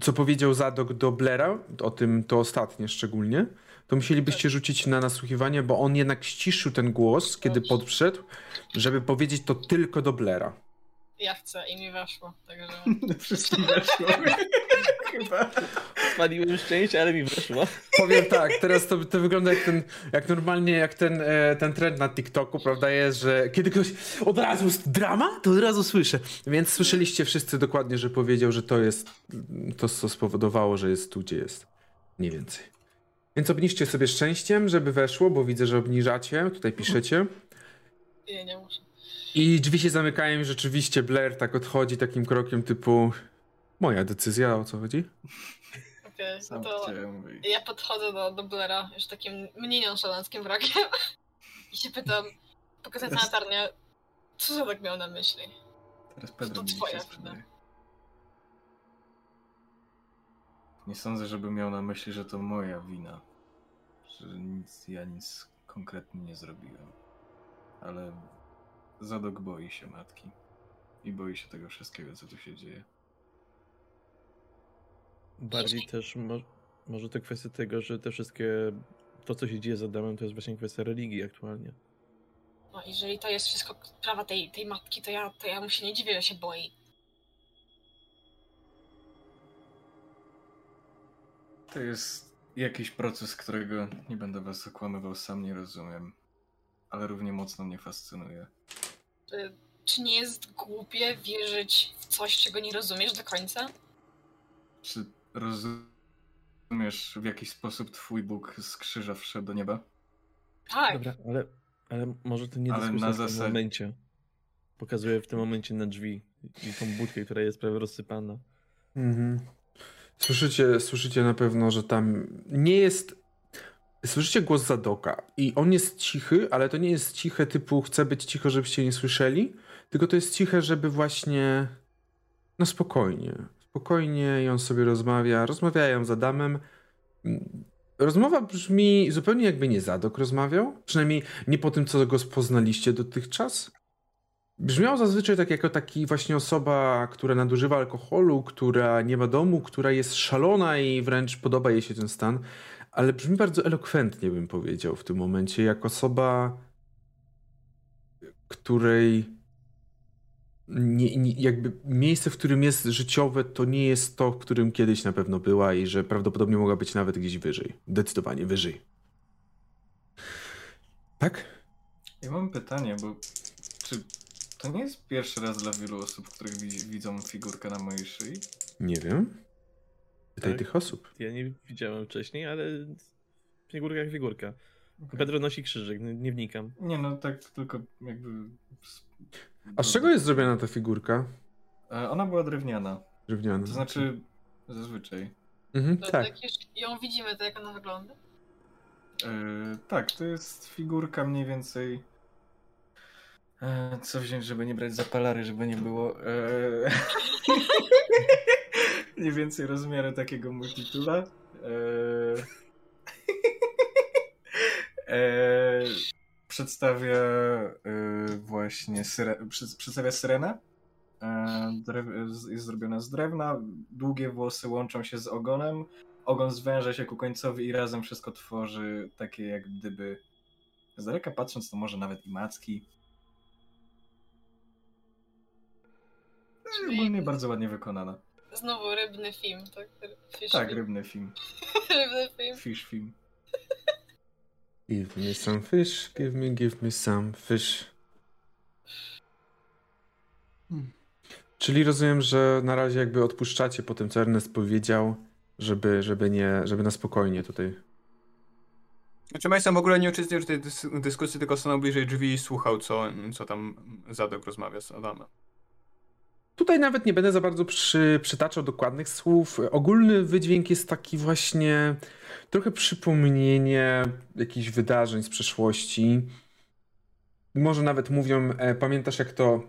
co powiedział Zadok do Blera, o tym to ostatnie szczególnie, to musielibyście rzucić na nasłuchiwanie, bo on jednak ściszył ten głos, kiedy podszedł, żeby powiedzieć to tylko do Blera. Ja chcę i mi weszło, także. *laughs* Wszystkim weszło. *laughs* Chyba. Spaliłem szczęście, ale mi weszło. Powiem tak, teraz to, to wygląda jak ten, jak normalnie, jak ten, e, ten trend na TikToku, prawda, jest, że kiedy ktoś od razu jest drama, to od razu słyszę. Więc słyszeliście wszyscy dokładnie, że powiedział, że to jest to, co spowodowało, że jest tu, gdzie jest. Mniej więcej. Więc obniżcie sobie szczęściem, żeby weszło, bo widzę, że obniżacie, tutaj piszecie. Nie, nie muszę. I drzwi się zamykają i rzeczywiście Blair tak odchodzi takim krokiem typu moja decyzja, o co chodzi? Okej, no Sam to ja podchodzę do, do Blaira już takim mniej nonszalanckim wrakiem *laughs* i się pytam, pokazując na latarnię, co za tak miał na myśli? Teraz Pedro To twoja. Nie sądzę, żeby miał na myśli, że to moja wina. Że nic, ja nic konkretnie nie zrobiłem. Ale Zadok boi się matki. i boi się tego wszystkiego, co tu się dzieje. Bardziej też mo- może to kwestia tego, że te wszystkie, to co się dzieje z Adamem, to jest właśnie kwestia religii aktualnie. No, jeżeli to jest wszystko prawa tej, tej matki, to ja, to ja mu się nie dziwię, że się boi. To jest jakiś proces, którego nie będę was okłamywał, sam nie rozumiem. Ale równie mocno mnie fascynuje. Y, Czy nie jest głupie wierzyć w coś, czego nie rozumiesz do końca? Czy rozumiesz, w jaki sposób twój Bóg z krzyża wszedł do nieba? Tak, Dobra, ale, ale może to nie Ale dyskusja na w tym zasadzie- momencie. Pokazuję w tym momencie na drzwi i tą budkę, która jest prawie rozsypana. Mhm. Słyszycie, słyszycie na pewno, że tam nie jest. Słyszycie głos Zadoka i on jest cichy, ale to nie jest ciche typu chcę być cicho, żebyście nie słyszeli, tylko to jest ciche, żeby właśnie no spokojnie, spokojnie i on sobie rozmawia, rozmawiają z Adamem. Rozmowa brzmi zupełnie jakby nie Zadok rozmawiał, przynajmniej nie po tym, co go poznaliście dotychczas. Brzmiał zazwyczaj tak jako taki właśnie osoba, która nadużywa alkoholu, która nie ma domu, która jest szalona i wręcz podoba jej się ten stan, ale brzmi bardzo elokwentnie, bym powiedział w tym momencie, jak osoba, której nie, nie, jakby miejsce, w którym jest życiowe, to nie jest to, w którym kiedyś na pewno była i że prawdopodobnie mogła być nawet gdzieś wyżej. Zdecydowanie wyżej. Tak? Ja mam pytanie, bo czy to nie jest pierwszy raz dla wielu osób, których wi- widzą figurkę na mojej szyi? Nie wiem. Pytaj Tak? tych osób. Ja nie widziałem wcześniej, ale figurka jak figurka. Pedro nosi krzyżyk, nie wnikam. Nie, no tak tylko jakby... A z czego jest zrobiona ta figurka? E, Ona była drewniana. Drewniana. To znaczy, zazwyczaj. Mhm, to tak. jak już ją widzimy, to jak ona wygląda? E, tak, to jest figurka mniej więcej. E, co wziąć, żeby nie brać zapalary, żeby nie było. E, *laughs* mniej więcej rozmiary takiego multitula. E, e, przedstawia e, właśnie syre, przedstawia syrenę. E, drew, jest zrobiona z drewna. Długie włosy łączą się z ogonem. Ogon zwęża się ku końcowi i razem wszystko tworzy takie jak gdyby z daleka patrząc to może nawet i macki. Czyli- Ogólnie bardzo ładnie wykonana. Znowu rybny film, tak? Fish Tak, film. rybny film. *laughs* rybny film. Fish film. Give me some fish, give me, give me some fish. Czyli rozumiem, że na razie jakby odpuszczacie po tym, co Ernest powiedział, żeby, żeby nie, żeby na spokojnie tutaj. Znaczy Mason w ogóle nie uczestniczył w tej dys- dyskusji, tylko stanął bliżej drzwi i słuchał, co, co tam Zadok rozmawia z Adamem. Tutaj nawet nie będę za bardzo przy, przytaczał dokładnych słów. Ogólny wydźwięk jest taki właśnie trochę przypomnienie jakichś wydarzeń z przeszłości. Może nawet mówią, e, pamiętasz jak to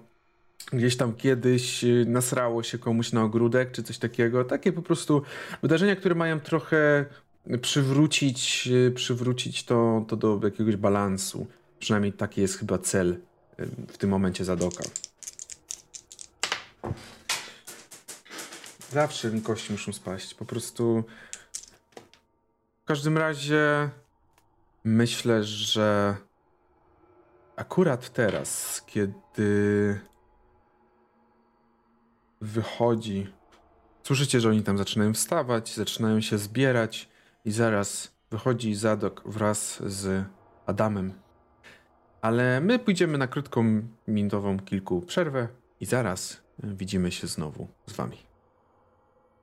gdzieś tam kiedyś e, nasrało się komuś na ogródek, czy coś takiego. Takie po prostu wydarzenia, które mają trochę przywrócić, e, przywrócić to, to do jakiegoś balansu. Przynajmniej taki jest chyba cel e, w tym momencie Zadoka. Zawsze mi kości muszą spaść. Po prostu. W każdym razie myślę, że akurat teraz, kiedy wychodzi, słyszycie, że oni tam zaczynają wstawać, zaczynają się zbierać i zaraz wychodzi Zadok wraz z Adamem. Ale my pójdziemy na krótką minutową kilku przerwę i zaraz widzimy się znowu z wami.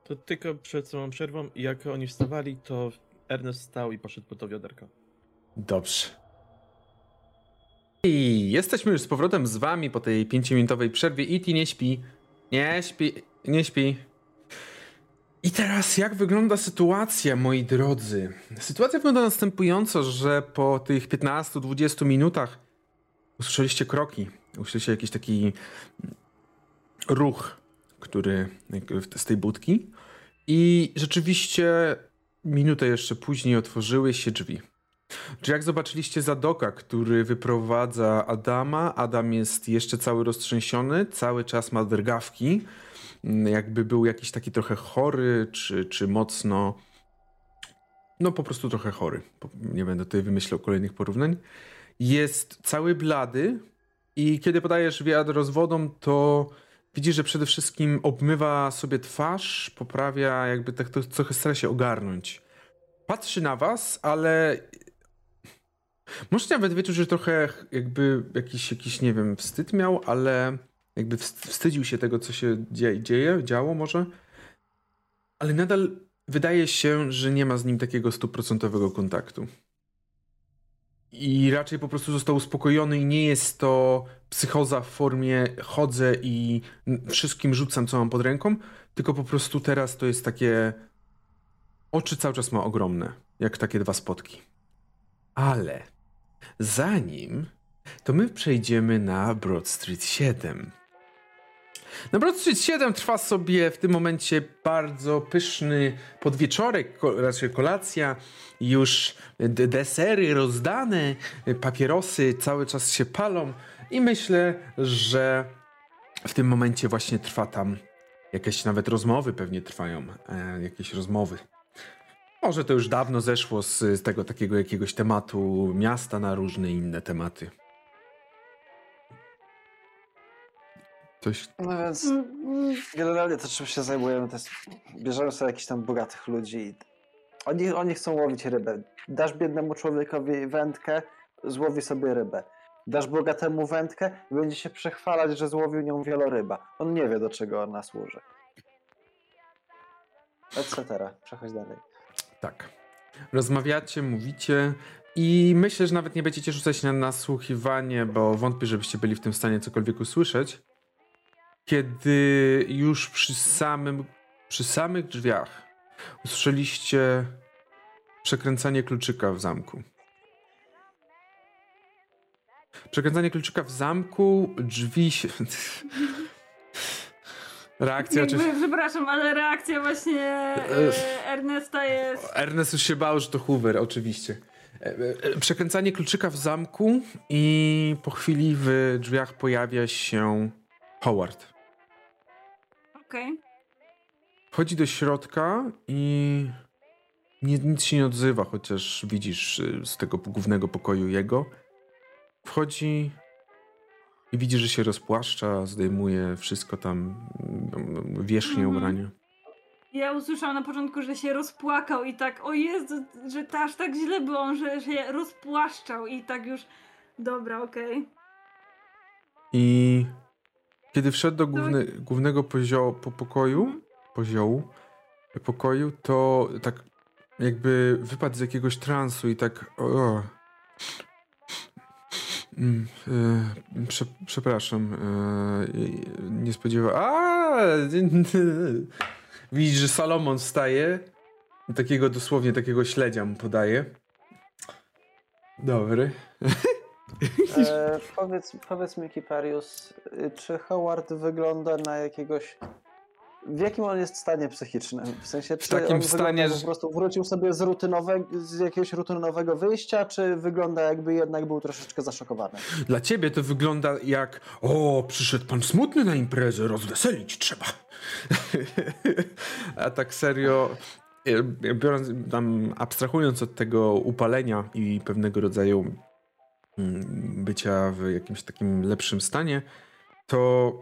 To tylko przed samą przerwą, jak oni wstawali, to Ernest stał i poszedł po to wiaderko. Dobrze. I jesteśmy już z powrotem z wami po tej pięciominutowej przerwie. Iti nie śpi. Nie śpi. Nie śpi. I teraz jak wygląda sytuacja, moi drodzy? Sytuacja wygląda następująco, że po tych 15-20 minutach usłyszeliście kroki. Usłyszeliście jakiś taki ruch, który z tej budki. I rzeczywiście minutę jeszcze później otworzyły się drzwi. Czy jak zobaczyliście Zadoka, który wyprowadza Adama, Adam jest jeszcze cały roztrzęsiony, cały czas ma drgawki, mm, jakby był jakiś taki trochę chory, czy, czy mocno, no po prostu trochę chory. Nie będę tutaj wymyślał kolejnych porównań. Jest cały blady i kiedy podajesz wiadro z to widzisz, że przede wszystkim obmywa sobie twarz, poprawia, jakby tak to, trochę stara się ogarnąć. Patrzy na was, ale Możecie nawet wyczuć, że trochę jakby jakiś, jakiś, nie wiem, wstyd miał, ale jakby wst- wstydził się tego, co się dzie- dzieje, działo może. Ale nadal wydaje się, że nie ma z nim takiego stuprocentowego kontaktu. I raczej po prostu został uspokojony i nie jest to psychoza w formie chodzę i wszystkim rzucam, co mam pod ręką, tylko po prostu teraz to jest takie... Oczy cały czas ma ogromne, jak takie dwa spotki. Ale zanim, to my przejdziemy na Broad Street 7. Na Broad Street 7 trwa sobie w tym momencie bardzo pyszny podwieczorek, ko- raczej kolacja, już desery rozdane, papierosy cały czas się palą i myślę, że w tym momencie właśnie trwa tam jakieś nawet rozmowy pewnie trwają, e, jakieś rozmowy. Może to już dawno zeszło z, z tego takiego jakiegoś tematu miasta na różne inne tematy. Coś. No więc Mm, mm, generalnie to czym się zajmujemy, to jest bierzemy sobie jakichś tam bogatych ludzi i oni, oni chcą łowić rybę. Dasz biednemu człowiekowi wędkę, złowi sobie rybę. Dasz bogatemu wędkę, będzie się przechwalać, że złowił nią wieloryba. On nie wie, do czego ona służy. Etc. Przechodź dalej. Tak. Rozmawiacie, mówicie i myślę, że nawet nie będziecie rzucać na nasłuchiwanie, bo wątpię, żebyście byli w tym stanie cokolwiek usłyszeć. Kiedy już przy samym, przy samych drzwiach usłyszeliście przekręcanie kluczyka w zamku. Przekręcanie kluczyka w zamku, drzwi się... *laughs* Reakcja jakby, oczywiście... przepraszam, ale reakcja właśnie e, Ernesta jest... Ernest już się bał, że to Hoover, oczywiście. E, e, Przekręcanie kluczyka w zamku i po chwili w drzwiach pojawia się Howard. Okej. Wchodzi do środka i nie, nic się nie odzywa, chociaż widzisz y, z tego głównego pokoju jego. Wchodzi i widzi, że się rozpłaszcza, zdejmuje wszystko tam, mm, wierzchnie Mhm. ubrania. Ja usłyszałam na początku, że się rozpłakał i tak, o Jezu, że to aż tak źle było, że się rozpłaszczał i tak już, dobra, okej. I kiedy wszedł do główny, głównego pozio, po pokoju, poziołu, pokoju, to tak jakby wypadł z jakiegoś transu i tak. O, Mm, e, prze, przepraszam. E, nie spodziewał. A! *laughs* Widzisz, że Salomon wstaje. Takiego dosłownie takiego śledzia mu podaje. Dobry. *laughs* *laughs* E, powiedz, powiedz mi, Kiparius, y, czy Howard wygląda na jakiegoś. W jakim on jest stanie psychicznym? W sensie, czy takim on stanie, że po prostu wrócił sobie z, rutynowe, z jakiegoś rutynowego wyjścia, czy wygląda jakby jednak był troszeczkę zaszokowany? Dla ciebie to wygląda jak o, przyszedł pan smutny na imprezę, rozweselić trzeba. *laughs* A tak serio, e, biorąc, tam abstrahując od tego upalenia i pewnego rodzaju bycia w jakimś takim lepszym stanie, to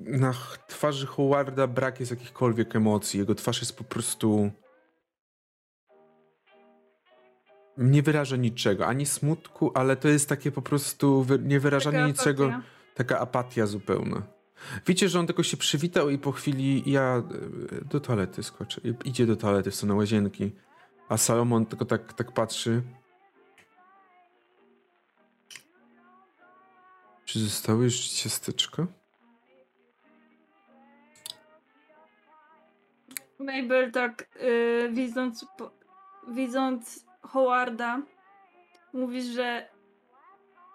na twarzy Howarda brak jest jakichkolwiek emocji. Jego twarz jest po prostu nie wyraża niczego, ani smutku, ale to jest takie po prostu wy- niewyrażanie Taka niczego, apatia. taka apatia zupełna. Widzicie, że on tylko się przywitał i po chwili ja e, do toalety skoczę. Idzie do toalety w stronę łazienki, a Salomon tylko tak, tak patrzy. Czy zostały już ciasteczko? Mabel tak y, widząc, po, widząc Howarda mówi, że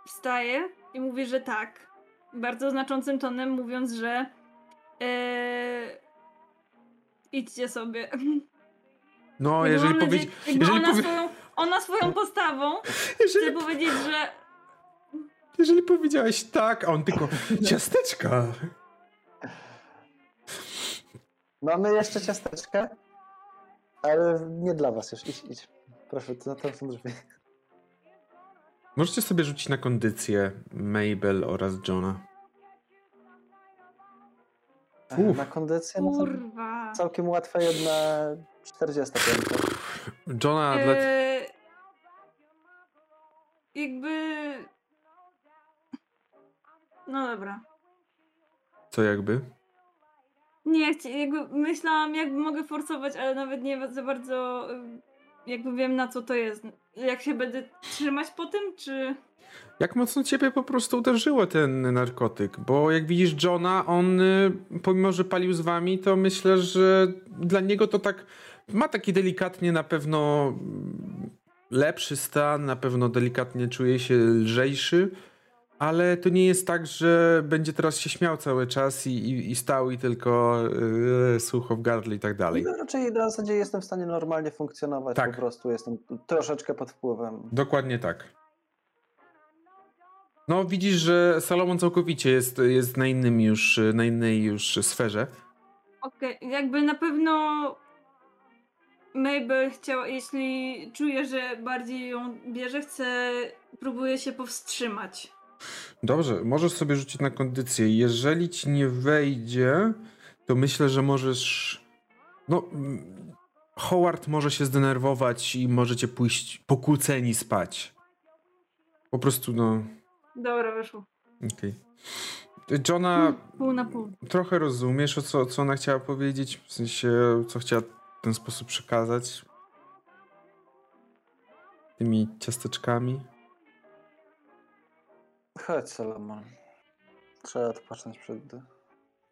wstaje i mówi, że tak. Bardzo znaczącym tonem mówiąc, że y, idźcie sobie. No, jeżeli mam powie... nadzieję- jakby jeżeli ona powie... swoją, ona swoją postawą Jeżeli, chce powiedzieć, że jeżeli powiedziałeś tak, a on tylko ciasteczka. Mamy jeszcze ciasteczka, ale nie dla was już. Idź, idź. Proszę, to tam są drzwi. Możecie sobie rzucić na kondycję Mabel oraz Johna. Uff. Na kondycję no kurwa. całkiem łatwe jedna 45. Johna dla... Eee, jakby. No dobra. Co jakby? Nie, jakby myślałam, jak mogę forsować, ale nawet nie za bardzo ym, jakby wiem na co to jest. Jak się będę trzymać po tym, czy. Jak mocno ciebie po prostu uderzyło ten narkotyk? Bo jak widzisz Johna, on y, pomimo, że palił z wami, to myślę, że dla niego to tak ma taki delikatnie na pewno mm, lepszy stan, na pewno delikatnie czuje się lżejszy, ale to nie jest tak, że będzie teraz się śmiał cały czas i, i, i stał i tylko yy, sucho w gardle i tak dalej. No, raczej na zasadzie jestem w stanie normalnie funkcjonować, Tak. po prostu jestem troszeczkę pod wpływem. Dokładnie tak. No widzisz, że Salomon całkowicie jest, jest na innym już, na innej już sferze. Okej, jakby na pewno Mabel chciała, jeśli czuje, że bardziej ją bierze, chce, próbuje się powstrzymać. Dobrze, możesz sobie rzucić na kondycję. Jeżeli ci nie wejdzie, to myślę, że możesz. No. Howard może się zdenerwować i możecie pójść pokłóceni spać. Po prostu, no. Dobra, wyszło. Okej. Johna, Pół na pół. trochę rozumiesz, o co, co ona chciała powiedzieć? W sensie, co chciała w ten sposób przekazać? Tymi ciasteczkami? Chodź, Salomon. Trzeba odpocząć przed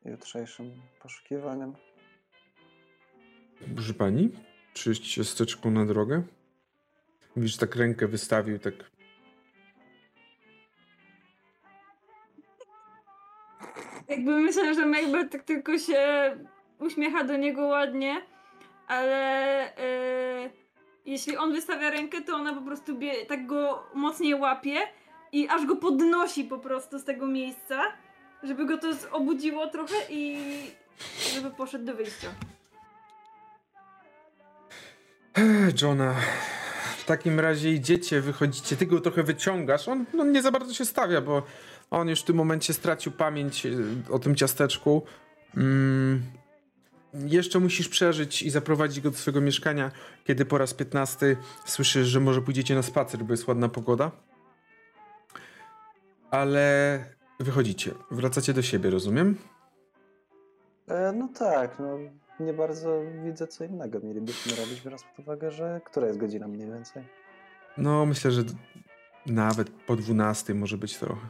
jutrzejszym poszukiwaniem. Proszę pani, czy ciasteczką na drogę? Widzisz, tak rękę wystawił, tak. Jakby myślę, że Mabel tak tylko się uśmiecha do niego ładnie, ale e, jeśli on wystawia rękę, to ona po prostu bie, tak go mocniej łapie i aż go podnosi po prostu z tego miejsca, żeby go to obudziło trochę i żeby poszedł do wyjścia. Johna, w takim razie idziecie, wychodzicie, ty go trochę wyciągasz. On no, nie za bardzo się stawia, bo on już w tym momencie stracił pamięć y, o tym ciasteczku. Mm. Jeszcze musisz przeżyć i zaprowadzić go do swojego mieszkania, kiedy po raz 15 słyszysz, że może pójdziecie na spacer, bo jest ładna pogoda. Ale wychodzicie, wracacie do siebie, rozumiem? E, no tak, no nie bardzo widzę co innego mielibyśmy robić, biorąc pod uwagę, że która jest godzina mniej więcej. No, myślę, że nawet po 12 może być trochę.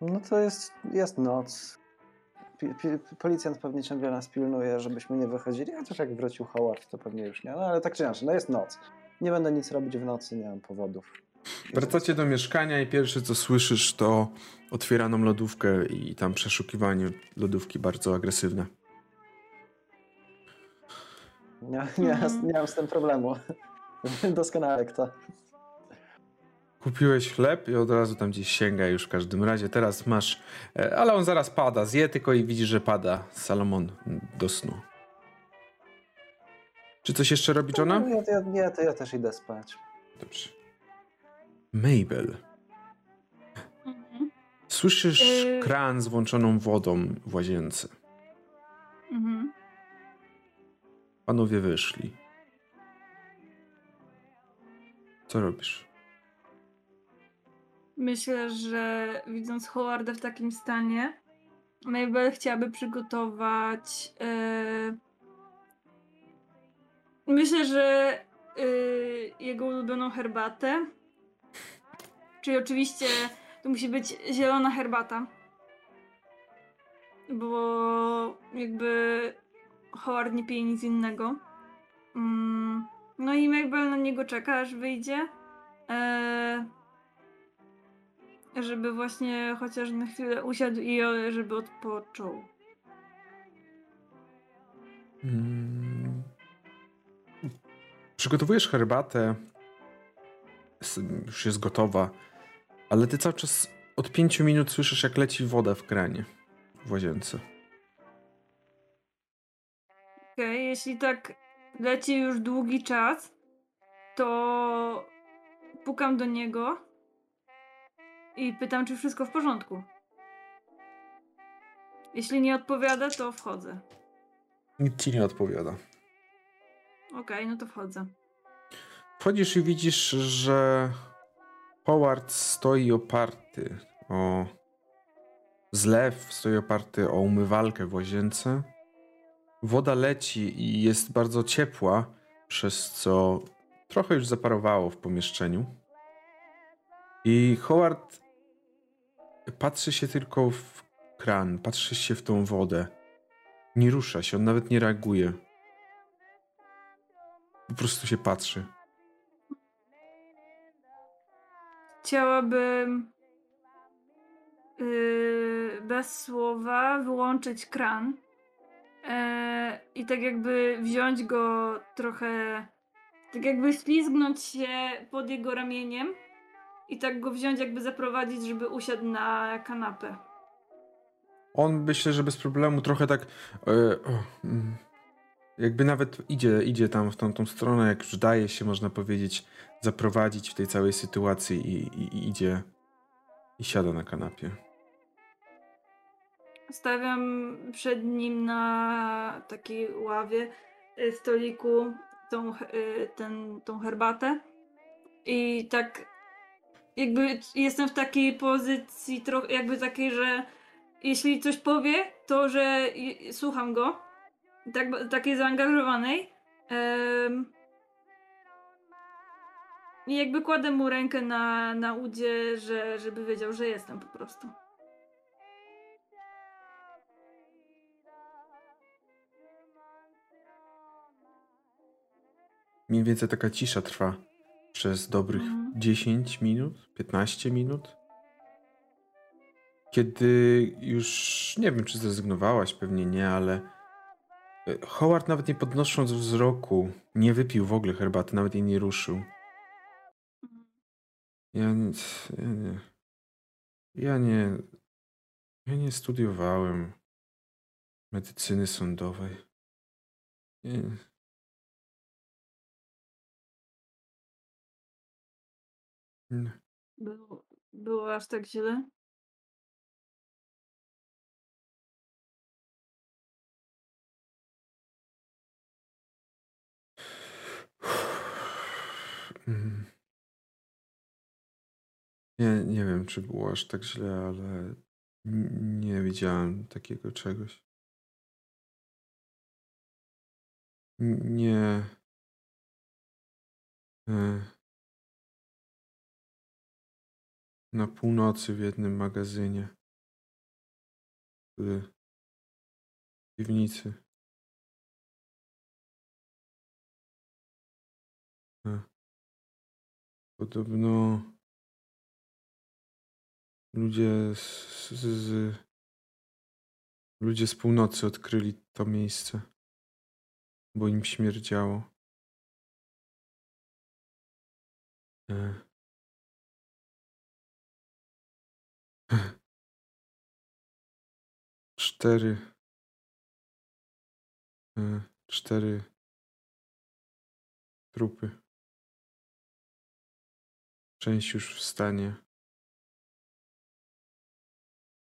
No to jest, jest noc. Pi, pi, policjant pewnie ciągle nas pilnuje, żebyśmy nie wychodzili, chociaż jak wrócił Howard, to pewnie już nie. No ale tak czy inaczej, no jest noc. Nie będę nic robić w nocy, nie mam powodów. Wracacie do mieszkania i pierwsze co słyszysz to otwieraną lodówkę i tam przeszukiwanie lodówki bardzo agresywne. Nie, nie, nie mam z tym problemu. *laughs* Doskonale kto. Kupiłeś chleb i od razu tam gdzieś sięga już w każdym razie. Teraz masz, e, ale on zaraz pada. Zje tylko i widzisz, że pada Salomon do snu. Czy coś jeszcze robi Johna? No, ja, ja, nie, to ja też idę spać. Dobrze. Mabel. Mhm. Słyszysz Yy. kran z włączoną wodą w łazience. Mhm. Panowie wyszli. Co robisz? Myślę, że widząc Howarda w takim stanie, Mabel chciałaby przygotować. e, Myślę, że e, jego ulubioną herbatę. Czyli oczywiście to musi być zielona herbata. Bo jakby Howard nie pije nic innego. Mm, No i Mabel na niego czeka, aż wyjdzie. E, żeby właśnie chociaż na chwilę usiadł i żeby odpoczął. Mm. Przygotowujesz herbatę, już jest gotowa, ale ty cały czas od pięciu minut słyszysz, jak leci woda w kranie w łazience. Okej, jeśli tak leci już długi czas, to pukam do niego i pytam, czy wszystko w porządku. Jeśli nie odpowiada, to wchodzę. Nikt ci nie odpowiada. Okej, no to wchodzę. Wchodzisz i widzisz, że Howard stoi oparty o zlew, stoi oparty o umywalkę w łazience. Woda leci i jest bardzo ciepła, przez co trochę już zaparowało w pomieszczeniu. I Howard patrzy się tylko w kran, patrzy się w tą wodę. Nie rusza się, on nawet nie reaguje. Po prostu się patrzy. Chciałabym yy, bez słowa wyłączyć kran e, i tak jakby wziąć go trochę, tak jakby ślizgnąć się pod jego ramieniem i tak go wziąć, jakby zaprowadzić, żeby usiadł na kanapę. On myślę, że bez problemu trochę tak. E, o, mm, jakby nawet idzie, idzie tam w tamtą stronę, jak już daje się, można powiedzieć, zaprowadzić w tej całej sytuacji i, i, i idzie i siada na kanapie. Stawiam przed nim na takiej ławie, y, stoliku, tą, y, ten, tą herbatę. I tak jakby jestem w takiej pozycji trochę jakby takiej, że jeśli coś powie, to że słucham go. Tak, takiej zaangażowanej. Em, I jakby kładę mu rękę na, na udzie, że, żeby wiedział, że jestem po prostu. Mniej więcej taka cisza trwa przez dobrych Mhm. 10 minut, 15 minut. Kiedy już nie wiem, czy zrezygnowałaś, pewnie nie, ale Howard nawet nie podnosząc wzroku, nie wypił w ogóle herbaty, nawet jej nie ruszył. Ja nic, ja nie. Ja nie. Ja nie studiowałem medycyny sądowej. Nie. Nie. Było, było aż tak źle? Nie, nie wiem, czy było aż tak źle, ale nie widziałem takiego czegoś. Nie. E. Na północy w jednym magazynie. W piwnicy. Podobno ludzie z, z, z ludzie z północy odkryli to miejsce, bo im śmierdziało. E. *laughs* Cztery. e, Cztery trupy. Część już w stanie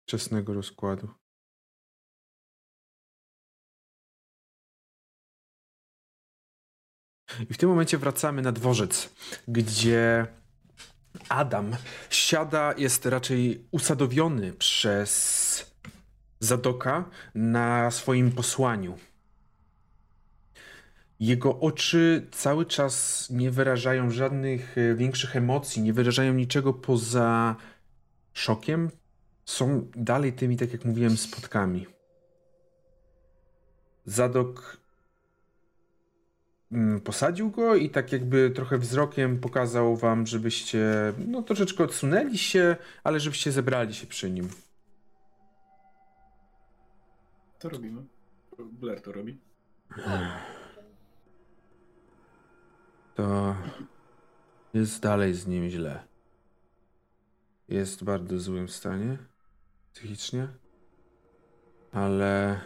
wczesnego rozkładu. I w tym momencie wracamy na dworzec, gdzie Adam siada, jest raczej usadowiony przez Zadoka na swoim posłaniu. Jego oczy cały czas nie wyrażają żadnych e, większych emocji, nie wyrażają niczego poza szokiem. Są dalej tymi, tak jak mówiłem, spotkami. Zadok mm, posadził go i tak jakby trochę wzrokiem pokazał wam, żebyście no troszeczkę odsunęli się, ale żebyście zebrali się przy nim. To robimy. Blair to robi. To jest dalej z nim źle. Jest w bardzo złym stanie psychicznie, ale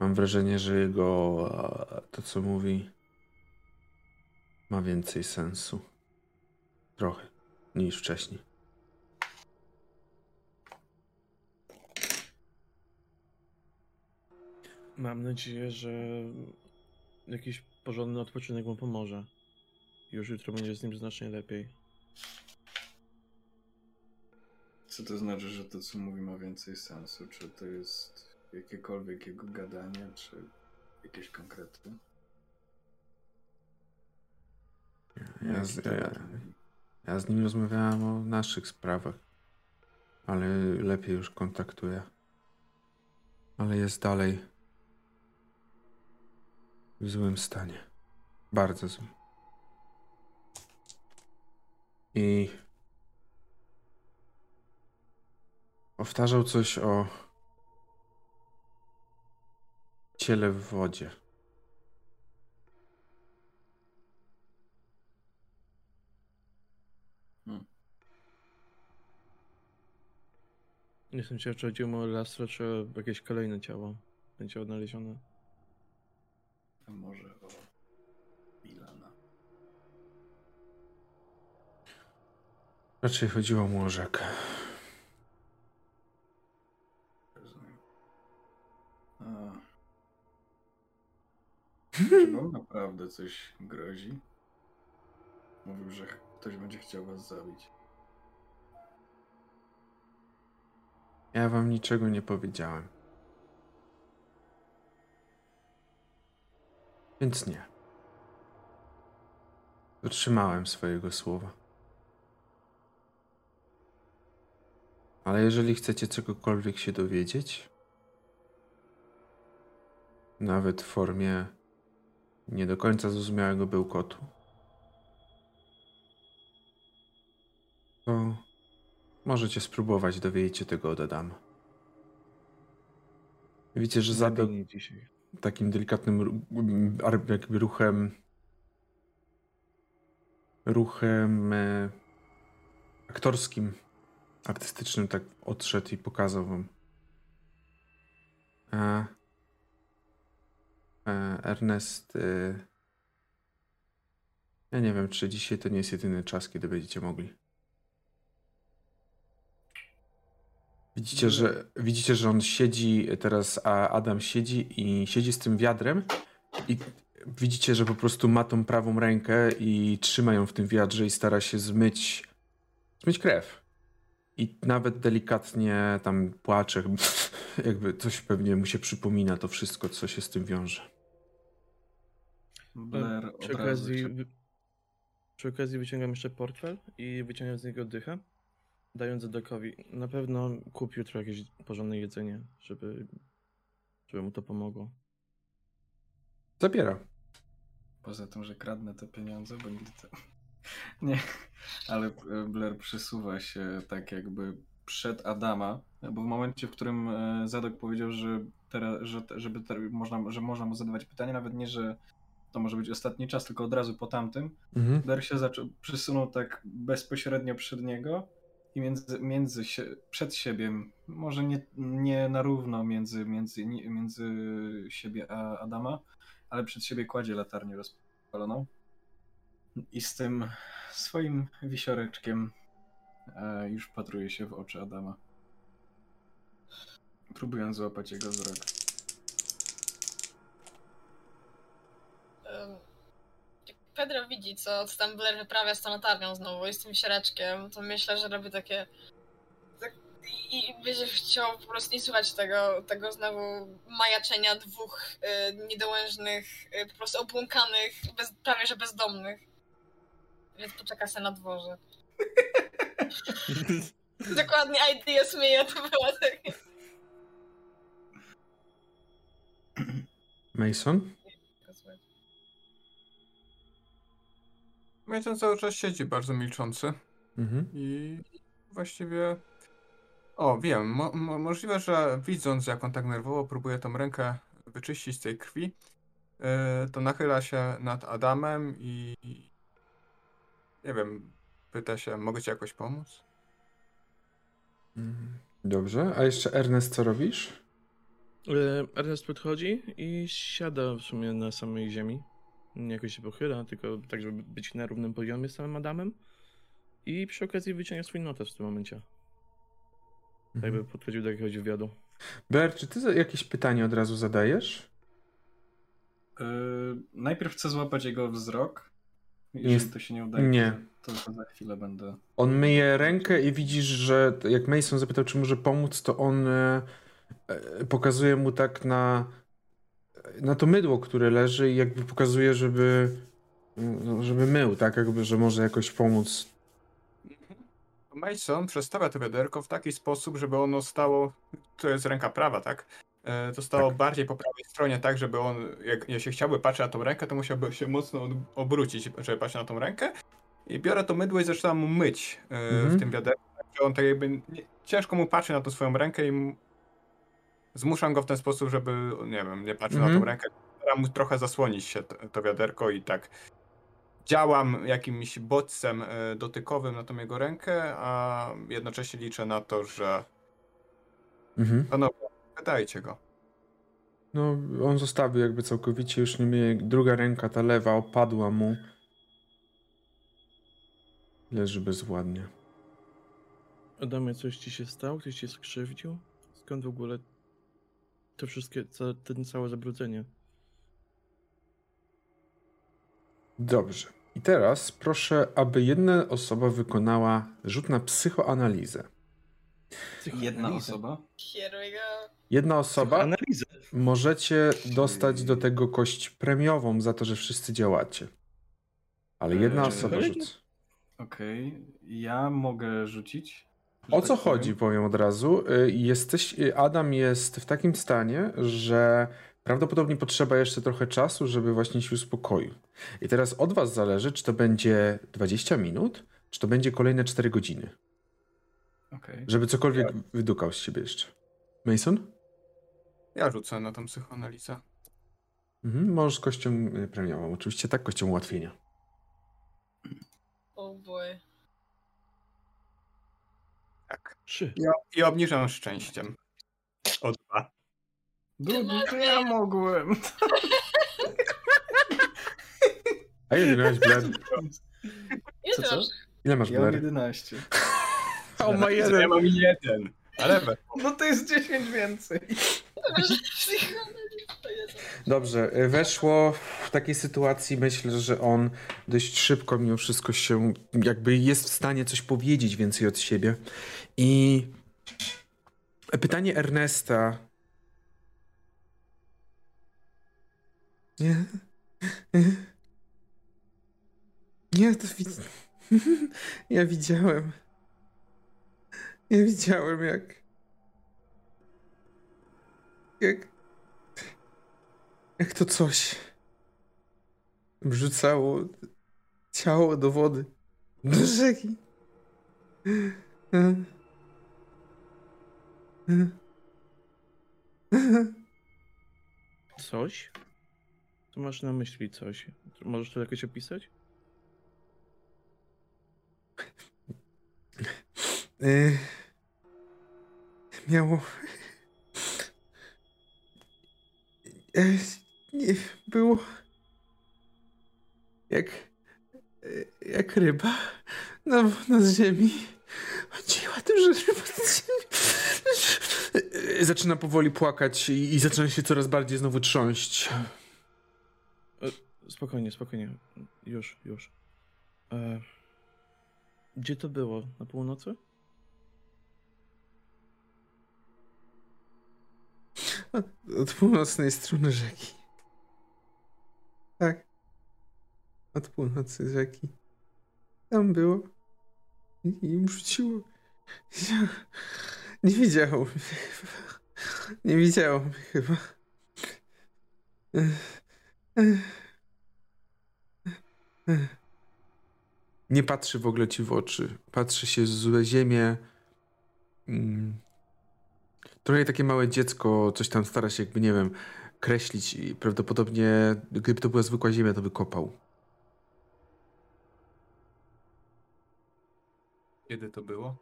mam wrażenie, że jego a, to, co mówi, ma więcej sensu. Trochę niż wcześniej. Mam nadzieję, że jakiś porządny odpoczynek mu pomoże. Już jutro będzie z nim znacznie lepiej. Co to znaczy, że to, co mówi, ma więcej sensu? Czy to jest jakiekolwiek jego gadanie, czy jakieś konkrety? Ja z, ja, ja z nim rozmawiałem o naszych sprawach, ale lepiej już kontaktuję. Ale jest dalej w złym stanie. Bardzo złym. I powtarzał coś o ciele w wodzie. Nie jestem ciekaw, czy chodziło o Lastro, czy jakieś kolejne ciało będzie odnalezione. A może o Milana? Raczej chodziło mu o rzekę. Rozumiem. A. Czy wam naprawdę coś grozi? Mówił, że ktoś będzie chciał was zabić. Ja wam niczego nie powiedziałem. Więc nie. Dotrzymałem swojego słowa. Ale jeżeli chcecie czegokolwiek się dowiedzieć, nawet w formie nie do końca zrozumiałego bełkotu, to możecie spróbować dowiedzieć się tego od Adama. Widzicie, że Lepiej nie dzisiaj. Takim delikatnym jakby ruchem ruchem e, aktorskim, artystycznym tak odszedł i pokazał wam. A, e, Ernest e, ja nie wiem, czy dzisiaj to nie jest jedyny czas, kiedy będziecie mogli. Widzicie, że, widzicie, że on siedzi teraz, a Adam siedzi i siedzi z tym wiadrem i widzicie, że po prostu ma tą prawą rękę i trzyma ją w tym wiadrze i stara się zmyć, zmyć krew. I nawet delikatnie tam płacze, *laughs* jakby coś pewnie mu się przypomina to wszystko, co się z tym wiąże. Blair Przy okazji, przy okazji wyciągam jeszcze portfel i wyciągam z niego dychę, dając Zadokowi. Na pewno kup jutro jakieś porządne jedzenie, żeby, żeby mu to pomogło. Zabiera. Poza tym, że kradnę te pieniądze, bo nigdy to... *laughs* Nie, ale e, Blair przesuwa się tak jakby przed Adama, bo w momencie, w którym e, Zadok powiedział, że, teraz, że, żeby te, można, że można mu zadawać pytania, nawet nie, że to może być ostatni czas, tylko od razu po tamtym, Mhm. Blair się zaczął, przysunął tak bezpośrednio przed niego i między, między się, przed siebie, może nie, nie na równo między, między, między siebie a Adama, ale przed siebie kładzie latarnię rozpaloną i z tym swoim wisioreczkiem e, już patruje się w oczy Adama. Próbując złapać jego wzrok. Em, Jak Pedro widzi, co, co tam Blair wyprawia z tą latarnią znowu i z tym siereczkiem, to myślę, że robi takie... Tak, I, I będzie chciał po prostu nie słuchać tego, tego znowu majaczenia dwóch y, niedołężnych, y, po prostu obłąkanych, bez, prawie że bezdomnych. Więc poczeka się na dworze. *laughs* Dokładnie idea Smija to była takie. Mason? Mason cały czas siedzi bardzo milczący Mhm. i właściwie... O, wiem, mo mo możliwe, że widząc jak on tak nerwowo próbuje tą rękę wyczyścić z tej krwi, e, to nachyla się nad Adamem i nie wiem, pyta się, mogę ci jakoś pomóc? Mhm. Dobrze, a jeszcze Ernest, co robisz? E, Ernest podchodzi i siada w sumie na samej ziemi. Nie jakoś się pochyla, tylko tak, żeby być na równym poziomie z samym Adamem. I przy okazji wyciąga swój notes w tym momencie. Tak Mhm. jakby podchodził do jakiegoś wywiadu. Blair, czy ty jakieś pytanie od razu zadajesz? Yy, najpierw chcę złapać jego wzrok. Jeżeli Jest- to się nie udaje, nie. To, to za chwilę będę. On myje rękę i widzisz, że jak Mason zapytał, czy może pomóc, to on e, e, pokazuje mu tak na, na to mydło, które leży i jakby pokazuje, żeby, no, żeby mył, tak? Jakby, że może jakoś pomóc. Mason przestawia to wiaderko w taki sposób, żeby ono stało, to jest ręka prawa, tak? E, To stało Tak. bardziej po prawej stronie, tak, żeby on, jak jeśli chciałby patrzeć na tą rękę, to musiałby się mocno obrócić, żeby patrzeć na tą rękę. I biorę to mydło i zaczynam mu myć e, Mhm. w tym wiaderku. On tak jakby, nie, ciężko mu patrzy na tą swoją rękę i zmuszam go w ten sposób, żeby, nie wiem, nie patrzył na Mhm. tą rękę. Staram mu trochę zasłonić się to, to wiaderko i tak działam jakimś bodźcem e, dotykowym na tą jego rękę, a jednocześnie liczę na to, że Mhm. panowie, pytajcie go. No, on zostawił jakby całkowicie, już nie myje. Druga ręka, ta lewa, opadła mu. Leży bezwładnie. Adamie, coś ci się stało? Ktoś cię skrzywdził? Skąd w ogóle to wszystkie, ca, ten całe zabrudzenie? Dobrze. I teraz proszę, aby jedna osoba wykonała rzut na psychoanalizę. Jedna osoba. Jedna osoba, Analizę. możecie dostać do tego kość premiową za to, że wszyscy działacie. Ale jedna Eee, osoba rzuca. Okej. Ja mogę rzucić. O co tak powiem. chodzi, powiem od razu. Y, Jesteś, y, Adam jest w takim stanie, że prawdopodobnie potrzeba jeszcze trochę czasu, żeby właśnie się uspokoił. I teraz od was zależy, czy to będzie 20 minut, czy to będzie kolejne 4 godziny. Okej. Żeby cokolwiek wydukał z siebie jeszcze. Mason? Ja rzucę na tą psychoanalizę. Mhm, możesz z kością y, premiową. Oczywiście tak, kością ułatwienia. Oh boy. Tak. Trzy. I, o- I obniżam szczęściem. O dwa. Drugi, to ja mogłem. A ile miałeś? *laughs* Ile Co, co? masz? Ile masz Ja mam Blair? 11. O, ma Ja jeden. mam jeden. Ale we- No to jest 10 więcej. Dobrze, y, weszło w takiej sytuacji, myślę, że on dość szybko mimo wszystko się, jakby jest w stanie coś powiedzieć więcej od siebie. I pytanie Ernesta. Nie. Nie, to. *laughs* Ja widziałem. Ja widziałem, jak. Jak. Jak to coś wrzucało ciało do wody, do rzeki. Coś? Co masz na myśli coś? Możesz to jakoś opisać? Y, Miało. Y, Nie, było. Jak. y, Jak ryba na, na ziemi. Chodziła. Y, Zaczyna powoli płakać i, i zaczyna się coraz bardziej znowu trząść. Spokojnie, spokojnie. Już, już. E, gdzie to było? Na północy? Od północnej strony rzeki. Tak. Od północy rzeki. Tam było. I im rzuciło. Ja... Nie widziało mnie chyba. Nie widziało mnie chyba. Nie patrzy w ogóle ci w oczy. Patrzy się z ziemię. Mm. Trochę takie małe dziecko, coś tam stara się jakby, nie wiem, kreślić i prawdopodobnie, gdyby to była zwykła ziemia, to by kopał. Kiedy to było?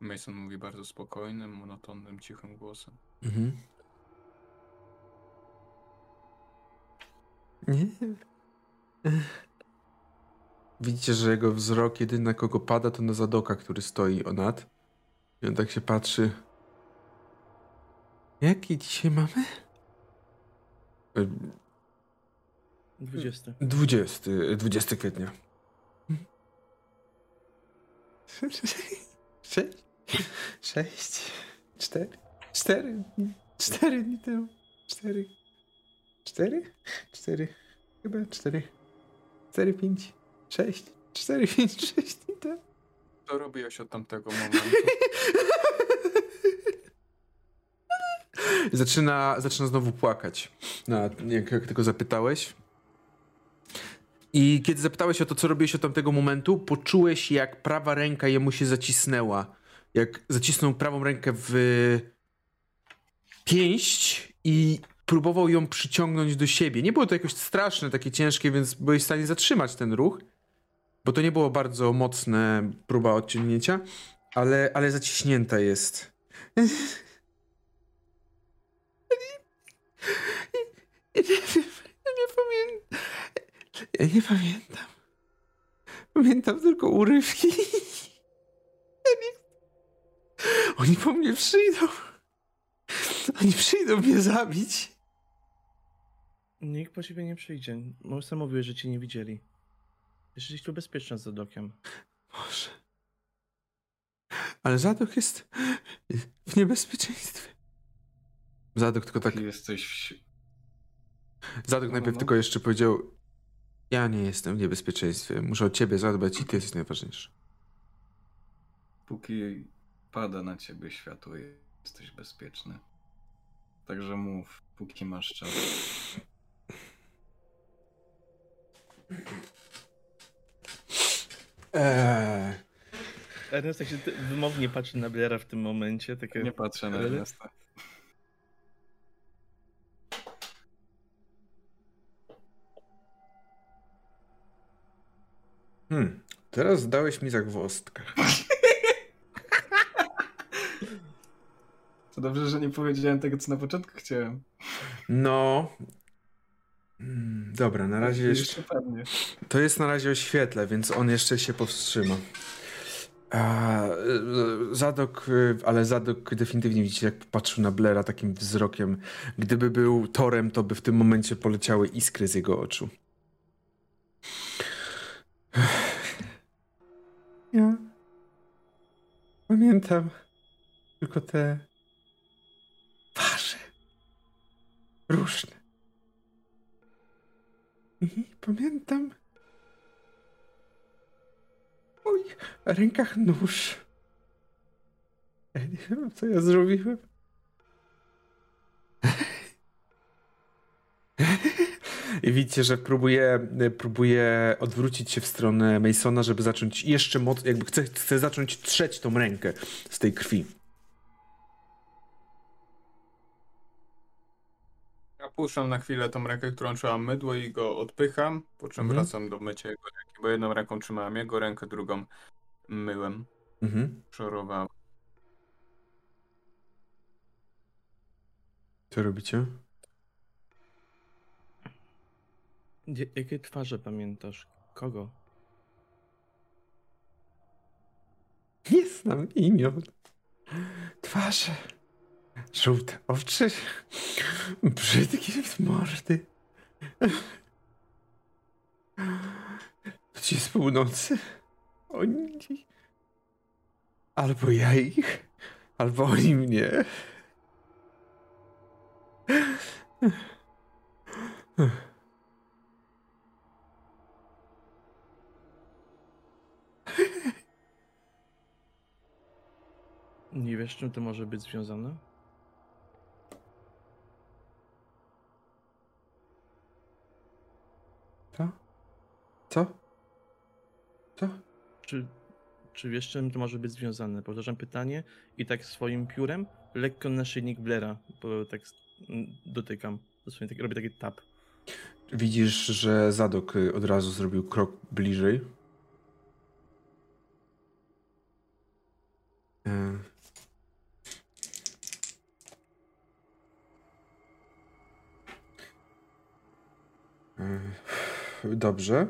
Mason mówi bardzo spokojnym, monotonnym, cichym głosem. Mhm. Nie. Widzicie, że jego wzrok jedyny na kogo pada, to na Zadoka, który stoi o nad. I on tak się patrzy. Jaki dzisiaj mamy? 20. 20, 20 kwietnia. *laughs* Sześć? Sześć? Cztery? Cztery? Cztery dni temu. Cztery? Cztery? Cztery? Chyba cztery. Cztery, pięć, sześć. Cztery, pięć, sześć dni temu. Co robiłeś od tamtego momentu? *laughs* Zaczyna, zaczyna znowu płakać, na, jak, jak tylko zapytałeś. I kiedy zapytałeś o to, co robiłeś od tamtego momentu, poczułeś, jak prawa ręka jemu się zacisnęła. Jak zacisnął prawą rękę w pięść i próbował ją przyciągnąć do siebie. Nie było to jakoś straszne, takie ciężkie, więc byłeś w stanie zatrzymać ten ruch, bo to nie było bardzo mocne próba odciągnięcia, ale, ale zaciśnięta jest. *laughs* Ja nie ja nie pamiętam. Ja nie pamiętam. Pamiętam tylko urywki. Ja nie... Oni po mnie przyjdą. Oni przyjdą mnie zabić. Nikt po ciebie nie przyjdzie. Może sam mówiłeś, że cię nie widzieli. Jesteś tu bezpieczna z Zadokiem. Boże. Ale Zadok jest w niebezpieczeństwie. Zadok tylko tak... Ty jesteś w... Zadok No, najpierw no. tylko jeszcze powiedział ja nie jestem w niebezpieczeństwie. Muszę o ciebie zadbać i ty jesteś najważniejszy. Póki pada na ciebie światło, jesteś bezpieczny. Także mów, póki masz czas. Eee. Ernest tak się wymownie patrzy na Blaira w tym momencie. Takie... Nie patrzę na Ernesta. Hmm. Teraz dałeś mi zagwozdkę. *laughs* To dobrze, że nie powiedziałem tego, co na początku chciałem. No. Hmm, Dobra, na razie jeszcze. To jest na razie o świetle, więc on jeszcze się powstrzyma. A, e, Zadok, e, ale Zadok definitywnie widzicie, jak patrzył na Blera takim wzrokiem. Gdyby był Torem, to by w tym momencie poleciały iskry z jego oczu. Ja pamiętam tylko te twarze różne. I pamiętam w moich rękach nóż. Ja nie wiem, co ja zrobiłem. *laughs* I widzicie, że próbuje, próbuje odwrócić się w stronę Masona, żeby zacząć jeszcze mocno, jakby chce, chce zacząć trzeć tą rękę z tej krwi. Ja puszczam na chwilę tą rękę, którą trzymam mydło i go odpycham, po czym Mhm. wracam do mycia jego ręki, bo jedną ręką trzymałem jego rękę, drugą myłem, Mhm. szorowałem. Co robicie? Gdzie- Jakie twarze pamiętasz? Kogo? Nie znam imion. Twarze. Żółte oczy. Brzydkie mordy. Ci z północy. Oni. Albo ja ich, albo oni mnie. Nie wiesz, czym to może być związane? Co? Co? Co? Czy, czy wiesz, czym to może być związane? Powtarzam pytanie i tak swoim piórem lekko naszyjnik Blera, bo tak dotykam. Dosłownie tak, robię taki tap. Widzisz, że Zadok y, od razu zrobił krok bliżej. Dobrze.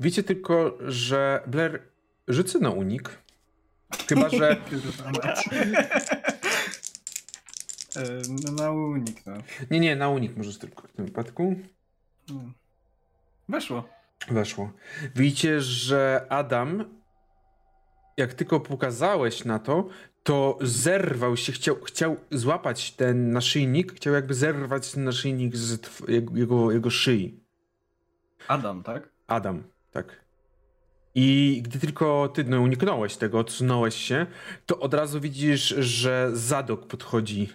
Wiecie tylko, że Blair rzucę na unik. Chyba, że. E, no na unik, no. Nie, nie, na unik możesz tylko w tym wypadku. Hmm. Weszło. Weszło. Widzicie, że Adam, jak tylko pokazałeś na to, to zerwał się, chciał, chciał złapać ten naszyjnik, chciał jakby zerwać ten naszyjnik z jego, jego, jego szyi. Adam, tak? Adam, tak. I gdy tylko ty no, uniknąłeś tego, odsunąłeś się, to od razu widzisz, że Zadok podchodzi.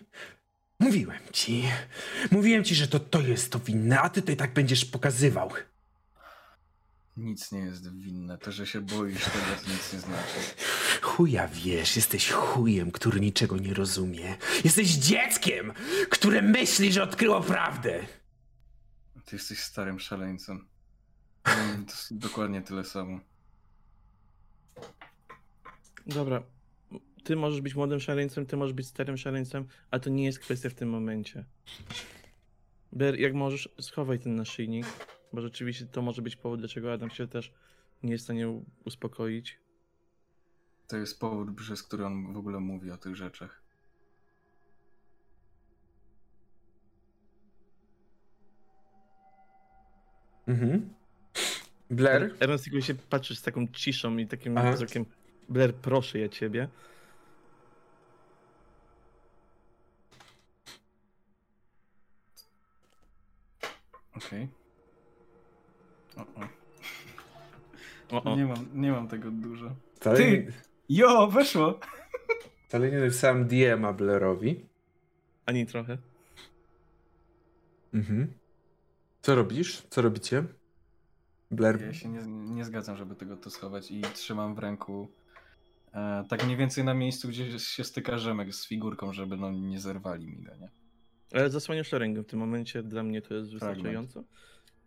Mówiłem ci, mówiłem ci, że to to jest to winne, a ty tutaj tak będziesz pokazywał. Nic nie jest winne. To, że się boisz, tego to nic nie znaczy. Chuja wiesz, jesteś chujem, który niczego nie rozumie. Jesteś dzieckiem, które myśli, że odkryło prawdę. Ty jesteś starym szaleńcem. Mm, To jest dokładnie tyle samo. Dobra. Ty możesz być młodym szaleńcem, ty możesz być starym szaleńcem, a to nie jest kwestia w tym momencie. Ber, jak możesz, schowaj ten naszyjnik, bo rzeczywiście to może być powód, dlaczego Adam się też nie jest w stanie uspokoić. To jest powód, przez który on w ogóle mówi o tych rzeczach. Mhm. Blair? Ernest tylko się patrzy z taką ciszą i takim Aha. wzrokiem. Blair, proszę ja ciebie. Okej. O, o. O, o. Nie, mam, nie mam tego dużo. Wcale, Ty! nie, Jo, weszło! *laughs* wcale nie napisałem DM-a Blairowi. Ani trochę. Mhm. Co robisz? Co robicie? Blair? Ja się nie, nie zgadzam, żeby tego tu schować i trzymam w ręku e, tak mniej więcej na miejscu, gdzie się styka rzemek z figurką, żeby no nie zerwali mi go, nie? Ale zasłaniasz rękę w tym momencie, dla mnie to jest wystarczająco.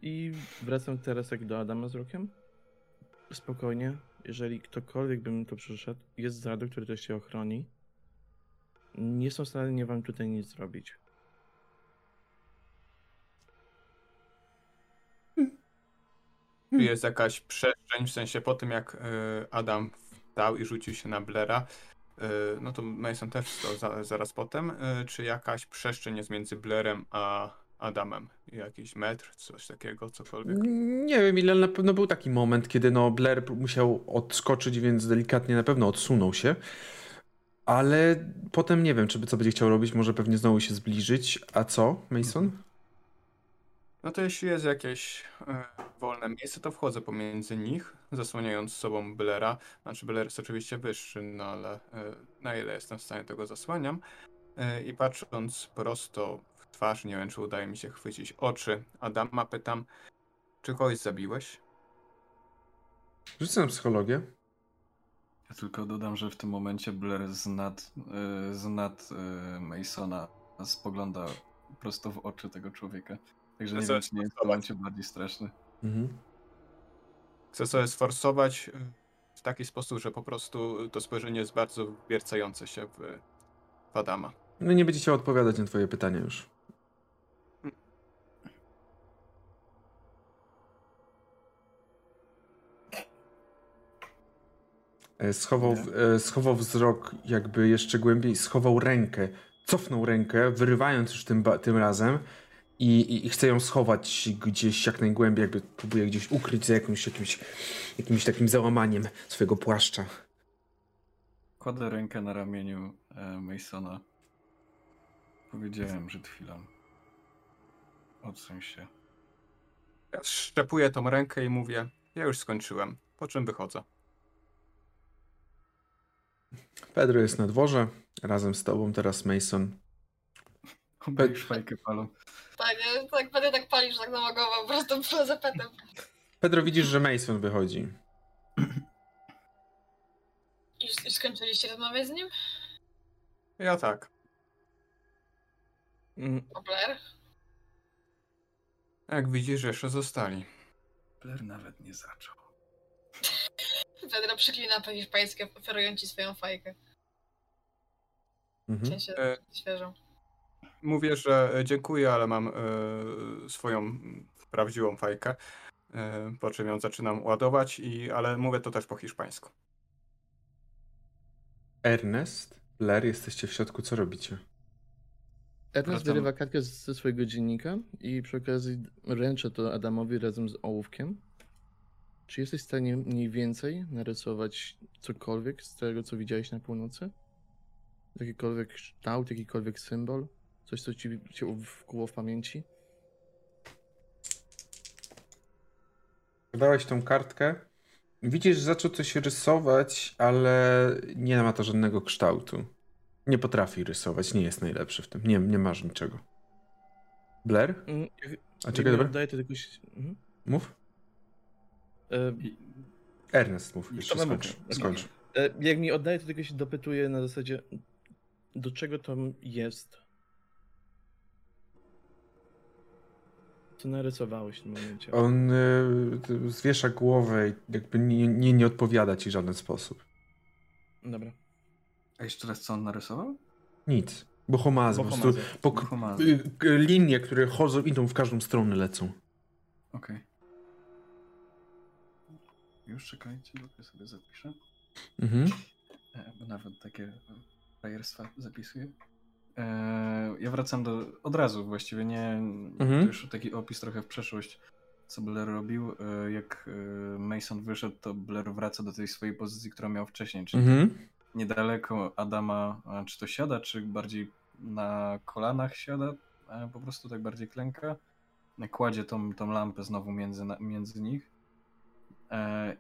I wracam teraz jak do Adama z rokiem. Spokojnie, jeżeli ktokolwiek by mi tu przyszedł, jest Zado, który też się ochroni. Nie są w stanie wam tutaj nic zrobić. Tu jest jakaś przestrzeń, w sensie po tym jak y, Adam wstał i rzucił się na Blera, y, no to Mason też wstał za, zaraz potem. Y, czy jakaś przestrzeń jest między Blerem a Adamem? Jakiś metr, coś takiego, cokolwiek? Nie wiem, ile na pewno był taki moment, kiedy no Blair musiał odskoczyć, więc delikatnie na pewno odsunął się. Ale potem nie wiem, czy co będzie chciał robić, może pewnie znowu się zbliżyć. A co, Mason? No to jeśli jest jakieś e, wolne miejsce, to wchodzę pomiędzy nich, zasłaniając sobą Blera. Znaczy Bler jest oczywiście wyższy, no ale e, na ile jestem w stanie tego zasłaniam. E, I patrząc prosto w twarz, nie wiem czy udaje mi się chwycić oczy Adama, pytam, czy kogoś zabiłeś? Rzucę na psychologię. Ja tylko dodam, że w tym momencie Blair z nad, y, z nad y, Masona spogląda prosto w oczy tego człowieka. Także nie wiem, czy nie jest tym momencie bardziej straszny. Mhm. Chcę sobie sforsować e, w taki sposób, że po prostu to spojrzenie jest bardzo wiercające się w, w Adama. No nie będzie chciał odpowiadać na twoje pytania już. E, Schował, e, schował wzrok jakby jeszcze głębiej, schował rękę, cofnął rękę, wyrywając już tym, tym razem i, i, i chce ją schować gdzieś jak najgłębiej, jakby próbuje gdzieś ukryć za jakimś, jakimś, jakimś takim załamaniem swojego płaszcza. Kładę rękę na ramieniu e, Masona. Powiedziałem przed chwilą. Odsuń się. Ja szczepuję tą rękę i mówię, ja już skończyłem, po czym wychodzę. Pedro jest na dworze, razem z tobą teraz Mason. Obaj już fajkę palą. Tak, ja- tak, będę tak palić, że tak namagował po prostu *laughs* poza petem. Pedro widzisz, że Mason wychodzi. Już, już skończyliście rozmawiać z nim? Ja tak. Mm, A Blair? Jak widzisz, jeszcze zostali. Blair nawet nie zaczął. *laughs* Pedro przyklina po hiszpańskie, oferując ci swoją fajkę. Mhm. sensie E. świeżą. Mówię, że e, dziękuję, ale mam e, swoją prawdziwą fajkę. E, po czym ją zaczynam ładować, i, ale mówię to też po hiszpańsku. Ernest, Blair, jesteście w środku, co robicie? Ernest Wracam. wyrywa kartkę z- ze swojego dziennika i przy okazji ręczę to Adamowi razem z ołówkiem. Czy jesteś w stanie mniej więcej narysować cokolwiek z tego, co widziałeś na północy? Jakikolwiek kształt, jakikolwiek symbol? Coś, co ci się wkuło w pamięci? Dałeś tą kartkę. Widzisz, że zaczął coś rysować, ale nie ma to żadnego kształtu. Nie potrafi rysować, nie jest najlepszy w tym. Nie, nie masz niczego. Blair? Mm, A czekaj, dobra. Oddaję to jakoś... Mhm. Mów. E, Ernest mów, jeszcze skończ. skończ. e, jak mi oddaję, to tylko się dopytuję na zasadzie, do czego to jest? Co narysowałeś w tym momencie? On y, zwiesza głowę i jakby nie, nie, nie odpowiada ci w żaden sposób. Dobra. a jeszcze raz co on narysował? Nic. Bohomazy, po prostu Bohomazy. po, Bohomazy. y, y, linie, które chodzą, idą w każdą stronę, lecą. Okej. Już czekajcie, bo ja sobie zapiszę. Mhm. E, bo nawet takie frajerstwa zapisuję. E, ja wracam do. Od razu właściwie, nie. Mhm. To już taki opis trochę w przeszłość, co Blair robił. E, jak e, Mason wyszedł, to Blair wraca do tej swojej pozycji, którą miał wcześniej, czyli Mhm. niedaleko Adama, czy to siada, czy bardziej na kolanach siada, po prostu tak bardziej klęka. Kładzie tą, tą lampę znowu między, między nich.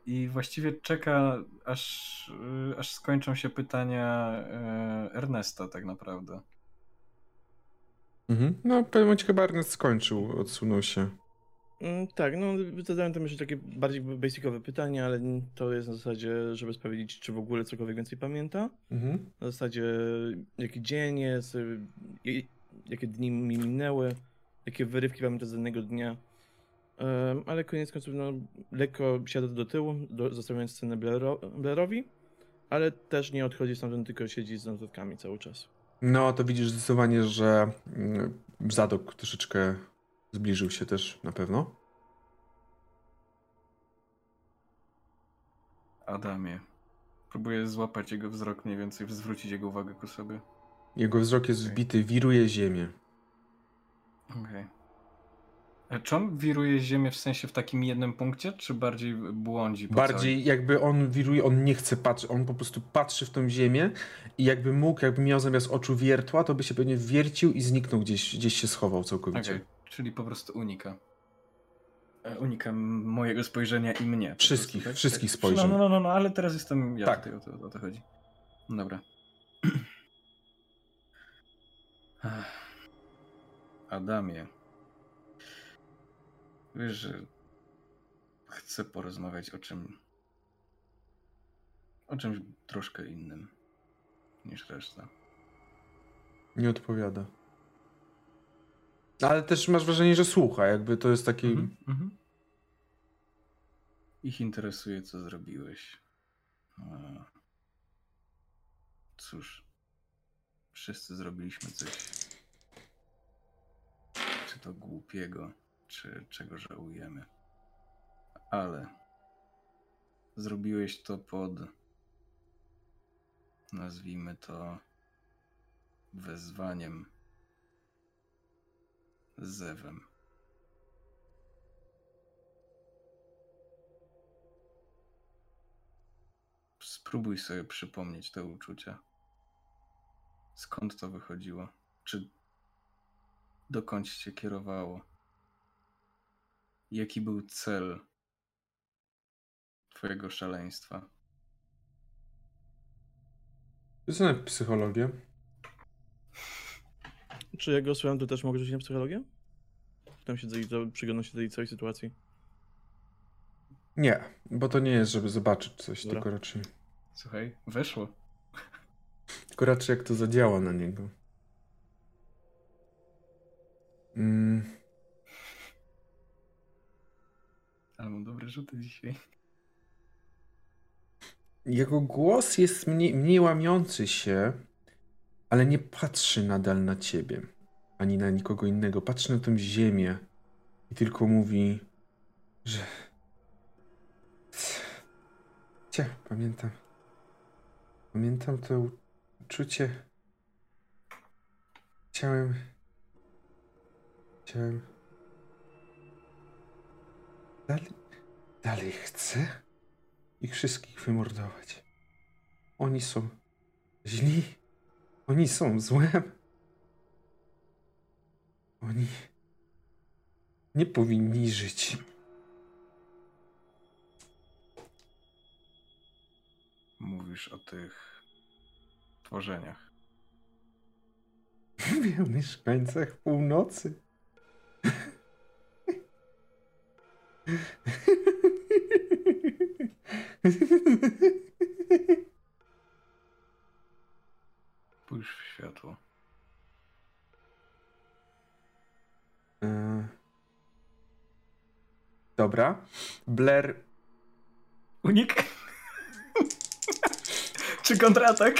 I właściwie czeka, aż, aż skończą się pytania Ernesta, tak naprawdę. Mhm. No, w pewnym momencie chyba Ernest skończył, odsunął się. Mm, tak, no zadałem tam jeszcze takie bardziej basicowe pytania, ale to jest na zasadzie, żeby sprawdzić, czy w ogóle cokolwiek więcej pamięta. Mhm. Na zasadzie, jaki dzień jest, y, i- jakie dni mi minęły, jakie wyrywki pamięta z danego dnia. Em, ale koniec końców, no, lekko siada do tyłu, do, zostawiając scenę Blairo, Blairowi, ale też nie odchodzi stamtąd, tylko siedzi z notatkami cały czas. No, to widzisz zdecydowanie, że mm, Zadok troszeczkę zbliżył się też na pewno. Adamie. Próbuję złapać jego wzrok mniej więcej, zwrócić jego uwagę ku sobie. Jego wzrok jest wbity, wiruje ziemię. Okej. A Czy on wiruje ziemię w sensie w takim jednym punkcie, czy bardziej błądzi Bardziej jakby on wiruje, on nie chce patrzeć, on po prostu patrzy w tą ziemię i jakby mógł, jakby miał zamiast oczu wiertła, to by się pewnie wiercił i zniknął gdzieś, gdzieś się schował całej... całkowicie. Okej, czyli po prostu unika. E, Unika mojego spojrzenia i mnie. Wszystkich, prostu, tak? wszystkich Tak. spojrzeń. No, no, no, no, ale teraz jestem ja Tak. tutaj, o to, o to chodzi. Dobra. *clears throat* Adamie. Wiesz, że chcę porozmawiać o czym. o czymś troszkę innym niż reszta. Nie odpowiada. Ale też masz wrażenie, że słucha, jakby to jest taki... Mhm, mhm. Ich interesuje, co zrobiłeś. Cóż, wszyscy zrobiliśmy coś. Czy to głupiego, czy czego żałujemy. Ale zrobiłeś to pod, nazwijmy to, wezwaniem zewem. Spróbuj sobie przypomnieć te uczucia. Skąd to wychodziło? Czy dokąd cię kierowało? Jaki był cel twojego szaleństwa? To jest na psychologię. *laughs* Czy jak go słucham, to też mogę rzucić na psychologię? Tam się przyglądam się do tej całej sytuacji. Nie, bo to nie jest, żeby zobaczyć coś, Dobra. tylko raczej... Słuchaj, weszło. *laughs* Tylko raczej jak to zadziała na niego. Ale mam dobre rzuty dzisiaj. Jego głos jest mniej, mniej łamiący się, ale nie patrzy nadal na ciebie, ani na nikogo innego. Patrzy na tę ziemię i tylko mówi, że. Cie, pamiętam. Pamiętam to uczucie. Chciałem. Chciałem. Dalej. Dalej chcę ich wszystkich wymordować. Oni są źli. Oni są złem. Oni nie powinni żyć. Mówisz o tych tworzeniach. *laughs* Mówię o mieszkańcach północy. Spójrz w światło. E, Dobra. Blair. Unik? Czy kontratak?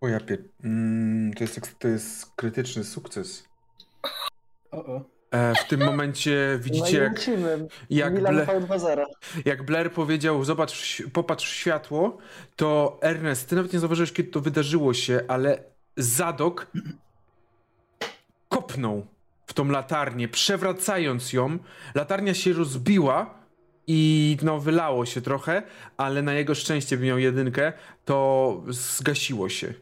O ja pier... mm, to, jest, to jest krytyczny sukces. E, w tym momencie No widzicie, jak, jak, V2-0. jak Blair powiedział, zobacz, popatrz w światło, to Ernest, ty nawet nie zauważyłeś, kiedy to wydarzyło się, ale Zadok kopnął w tą latarnię, przewracając ją. Latarnia się rozbiła i no wylało się trochę, ale na jego szczęście by miał jedynkę, to zgasiło się.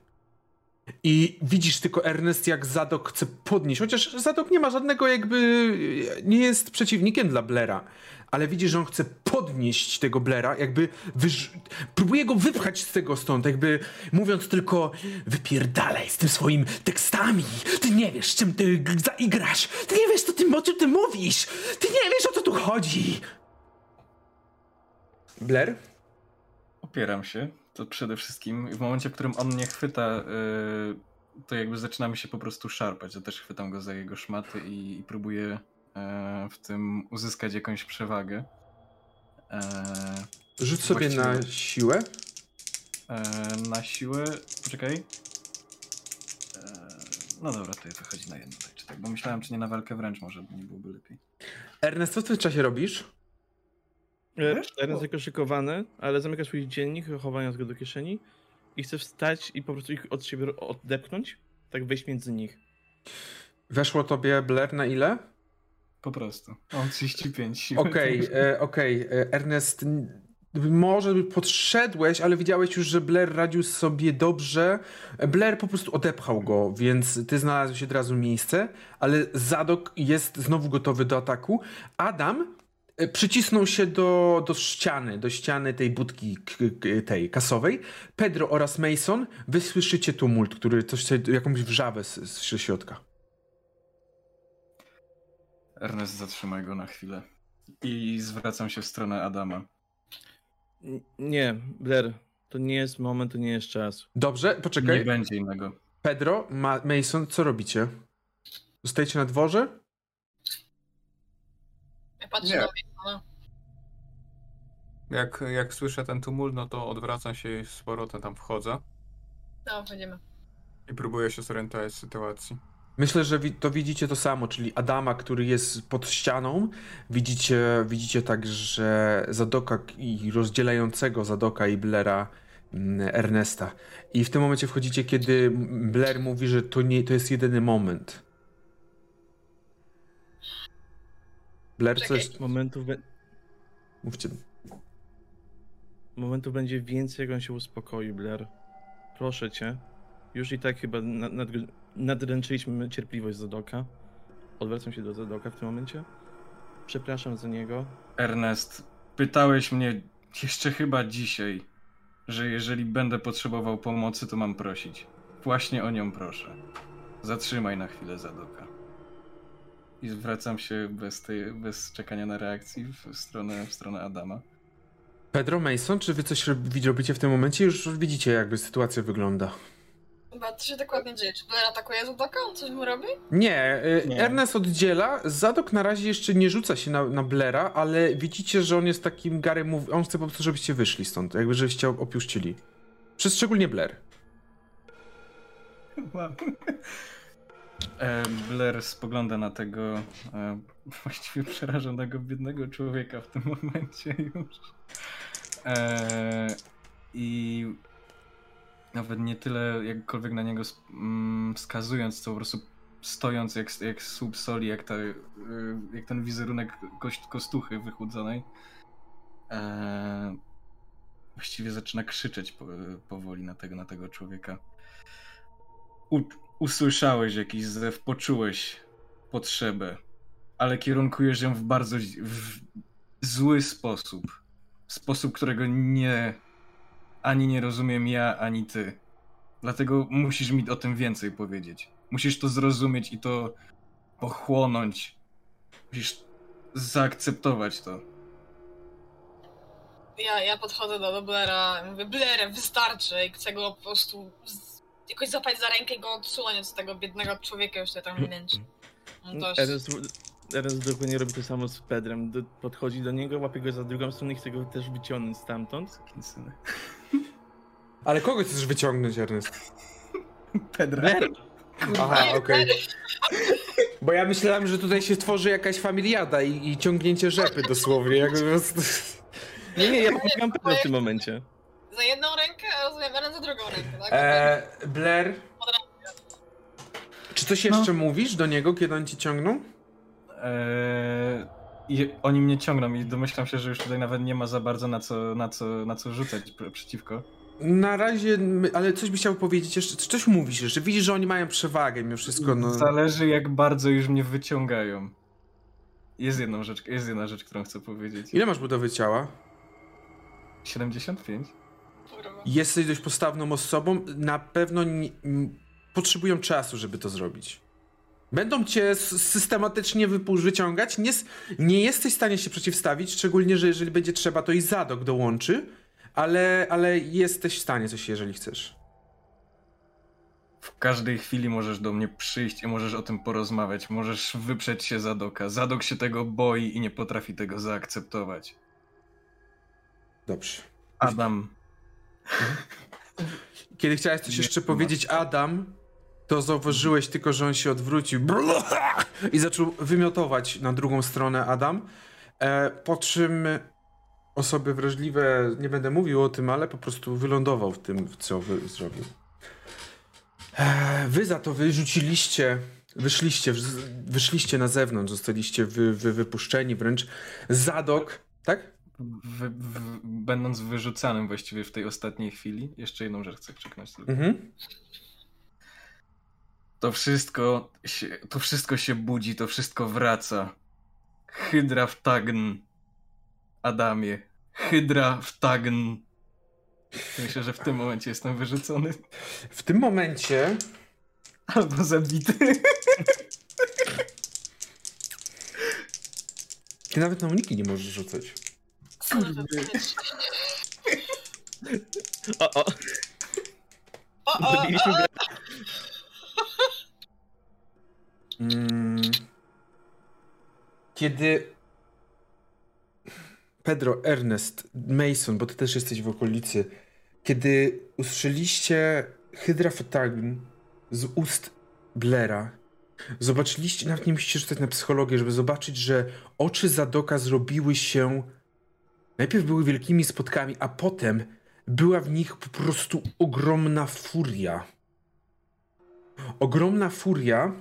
I widzisz tylko Ernest, jak Zadok chce podnieść, chociaż Zadok nie ma żadnego jakby, nie jest przeciwnikiem dla Blera, ale widzisz, że on chce podnieść tego Blera, jakby wyż... próbuje go wypchać z tego stąd, jakby mówiąc tylko wypierdalaj z tym swoimi tekstami, ty nie wiesz, czym ty zaigrasz, ty nie wiesz, co ty, o czym ty mówisz, ty nie wiesz, o co tu chodzi. Blair? Opieram się. To przede wszystkim w momencie, w którym on mnie chwyta, yy, to jakby zaczynamy się po prostu szarpać. Ja też chwytam go za jego szmaty i, i próbuję yy, w tym uzyskać jakąś przewagę. Yy, Rzuć sobie na Właściwie- siłę. yy, na siłę. Poczekaj. Yy, no dobra, to wychodzi na jedno. Tak, czy tak, bo myślałem, czy nie na walkę wręcz może nie byłoby lepiej. Ernest, co w tym czasie robisz? Wiesz? Teraz jako szykowany, ale zamyka swój dziennik, chowając go do kieszeni i chce wstać i po prostu ich od siebie odepchnąć, tak wejść między nich. Weszło tobie Blair na ile? Po prostu. Mam 35 siły. Okej, e, okej. e, Ernest, może podszedłeś, ale widziałeś już, że Blair radził sobie dobrze. Blair po prostu odepchał go, więc ty znalazłeś od razu miejsce, ale Zadok jest znowu gotowy do ataku. Adam e, przycisnął się do, do ściany, do ściany tej budki k- k- tej kasowej. Pedro oraz Mason, wy słyszycie tumult, który coś, jakąś wrzawę z, z środka. Ernest zatrzymaj go na chwilę. I zwracam się w stronę Adama. Nie, Blair, to nie jest moment, to nie jest czas. Dobrze, Nie poczekaj. będzie innego. Pedro, Ma Mason, co robicie? Zostajecie na dworze? Nie. na Masona. Jak, jak słyszę ten tumult, no to odwracam się i z powrotem tam wchodzę No, wchodzimy. i próbuję się zorientować w sytuacji. Myślę, że to widzicie to samo, czyli Adama, który jest pod ścianą. Widzicie, widzicie także Zadoka i rozdzielającego Zadoka i Blera mm, Ernesta. I w tym momencie wchodzicie, kiedy Blair mówi, że to nie to jest jedyny moment. Blair, Czekaj. coś Momentów, be- mówcie. momentów będzie więcej, jak on się uspokoi, Blair. Proszę cię. Już i tak chyba nad, nad, nadręczyliśmy cierpliwość Zadoka. Odwracam się do Zadoka w tym momencie. Przepraszam za niego. Ernest, pytałeś mnie jeszcze chyba dzisiaj, że jeżeli będę potrzebował pomocy, to mam prosić. Właśnie o nią proszę. Zatrzymaj na chwilę Zadoka. I zwracam się bez, tej, bez czekania na reakcji w stronę, w stronę Adama. Pedro, Mason, czy wy coś rob- robicie w tym momencie? Już widzicie, jakby sytuacja wygląda. Chyba co się dokładnie dzieje? Czy Blair atakuje Zadoka? On coś mu robi? Nie, y, Nie. Ernest oddziela. Zadok na razie jeszcze nie rzuca się na, na Blera, ale widzicie, że on jest takim Gary mówi. On chce po prostu, żebyście wyszli stąd, jakby żebyście opuścili. Przez szczególnie Blair. Wow. E, Blair spogląda na tego e, właściwie przerażonego, biednego człowieka w tym momencie już. E, I nawet nie tyle jakkolwiek na niego mm, wskazując, co po prostu stojąc jak, jak słup soli, jak, ta, y, jak ten wizerunek kość, kostuchy wychudzonej. E, właściwie zaczyna krzyczeć po, powoli na tego, na tego człowieka. U, usłyszałeś jakiś zew, poczułeś potrzebę, ale kierunkujesz ją w bardzo w zły sposób. Sposób, którego nie ani nie rozumiem ja, ani ty. Dlatego musisz mi o tym więcej powiedzieć. Musisz to zrozumieć i to pochłonąć. Musisz zaakceptować to. Ja, ja podchodzę do, Blaira, mówię, Blair, wystarczy i chcę go po prostu jakoś zapać za rękę i go odsunąć od tego biednego człowieka już tutaj tam męczy. Ernest, Ernest dokładnie robi to samo z Pedrem. Do, podchodzi do niego, łapie go za drugą stronę i chce go też wyciągnąć stamtąd. Kinsyny. *laughs* Ale kogo chcesz wyciągnąć, Ernest? *laughs* Pedra. Aha, okej. Blair, Bo ja myślałem, że tutaj się tworzy jakaś familiada i, i ciągnięcie rzepy dosłownie. Jakby. Nie, nie, ja pomagam Pedro w tym momencie. Eren za drugą rękę, tak? E, Blair, czy coś jeszcze mówisz do niego, kiedy on ci ciągnął? Eee, I oni mnie ciągną i domyślam się, że już tutaj nawet nie ma za bardzo na co, na co, na co rzucać pr- przeciwko. Na razie, ale coś byś chciał powiedzieć jeszcze, czy coś mówisz jeszcze, widzisz, że oni mają przewagę mimo wszystko, no. Zależy jak bardzo już mnie wyciągają. Jest, jedną rzecz, jest jedna rzecz, którą chcę powiedzieć. Ile masz budowy ciała? 75? Jesteś dość postawną osobą, na pewno nie, m, potrzebują czasu, żeby to zrobić. Będą cię systematycznie wyciągać, nie, nie jesteś w stanie się przeciwstawić, szczególnie, że jeżeli będzie trzeba, to i Zadok dołączy, ale, ale jesteś w stanie coś, jeżeli chcesz. W każdej chwili możesz do mnie przyjść i możesz o tym porozmawiać. Możesz wyprzeć się Zadoka. Zadok się tego boi i nie potrafi tego zaakceptować. Dobrze. Adam, Kiedy chciałeś coś Nie, jeszcze masz powiedzieć. Adam, to zauważyłeś tylko, że on się odwrócił i zaczął wymiotować na drugą stronę Adam. E, po czym osoby wrażliwe, nie będę mówił o tym, ale po prostu wylądował w tym, co wy zrobił. E, wy za to wyrzuciliście, wyszliście, wyszliście na zewnątrz, zostaliście wy, wy, wypuszczeni wręcz. Zadok, tak? Wy, wy, będąc wyrzucanym właściwie w tej ostatniej chwili, jeszcze jedną rzecz chcę krzyknąć. tylko. Mhm. To wszystko się, to wszystko się budzi, to wszystko wraca. Hydra w Tagn. Adamie. Hydra w Tagn. Myślę, że w tym momencie jestem wyrzucony. W tym momencie Albo zabity. ty nawet na uniki nie możesz rzucać. Kurwa, O, o, O, o, go. Mm. Kiedy Pedro, Ernest, Mason, bo ty też jesteś w okolicy, kiedy usłyszeliście Hydra Fatagn z ust Blaira, zobaczyliście, nawet nie musicie rzucać na psychologię, żeby zobaczyć, że oczy Zadoka zrobiły się najpierw były wielkimi spotkami, a potem była w nich po prostu ogromna furia. Ogromna furia,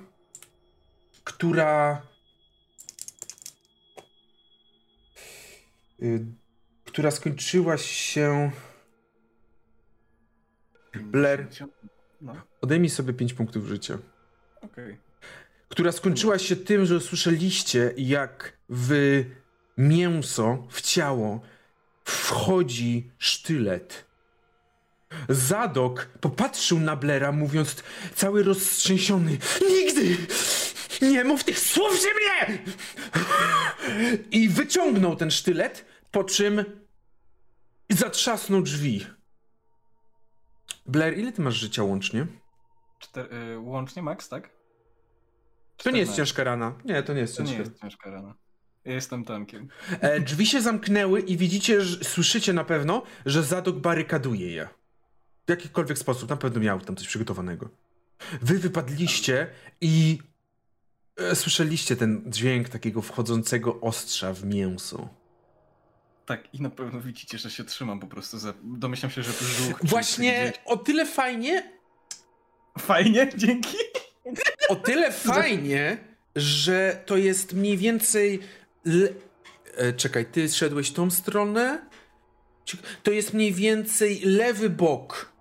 która. y, która skończyła się. Blair, No, odejmij sobie 5 punktów życia. okej. Która skończyła się tym, że usłyszeliście, jak w mięso, w ciało wchodzi sztylet. Zadok popatrzył na Blera, mówiąc cały roztrzęsiony: Nigdy! Nie mów tych słów przy mnie! I wyciągnął ten sztylet, po czym zatrzasnął drzwi. Blair, ile ty masz życia łącznie? czter... y, łącznie max, tak? To nie jest 14. ciężka rana. Nie, to nie jest To nie ciężka. jest ciężka rana. Ja jestem tankiem. E, drzwi się zamknęły i widzicie, że, słyszycie na pewno, że Zadok barykaduje je. W jakikolwiek sposób, na pewno miał tam coś przygotowanego. Wy wypadliście i e, słyszeliście ten dźwięk takiego wchodzącego ostrza w mięso. Tak, i na pewno widzicie, że się trzymam po prostu za... Domyślam się, że brzuch... Właśnie o tyle fajnie, Fajnie, dzięki. o tyle fajnie, że to jest mniej więcej. Le... E, czekaj, ty szedłeś tą stronę? To jest mniej więcej lewy bok.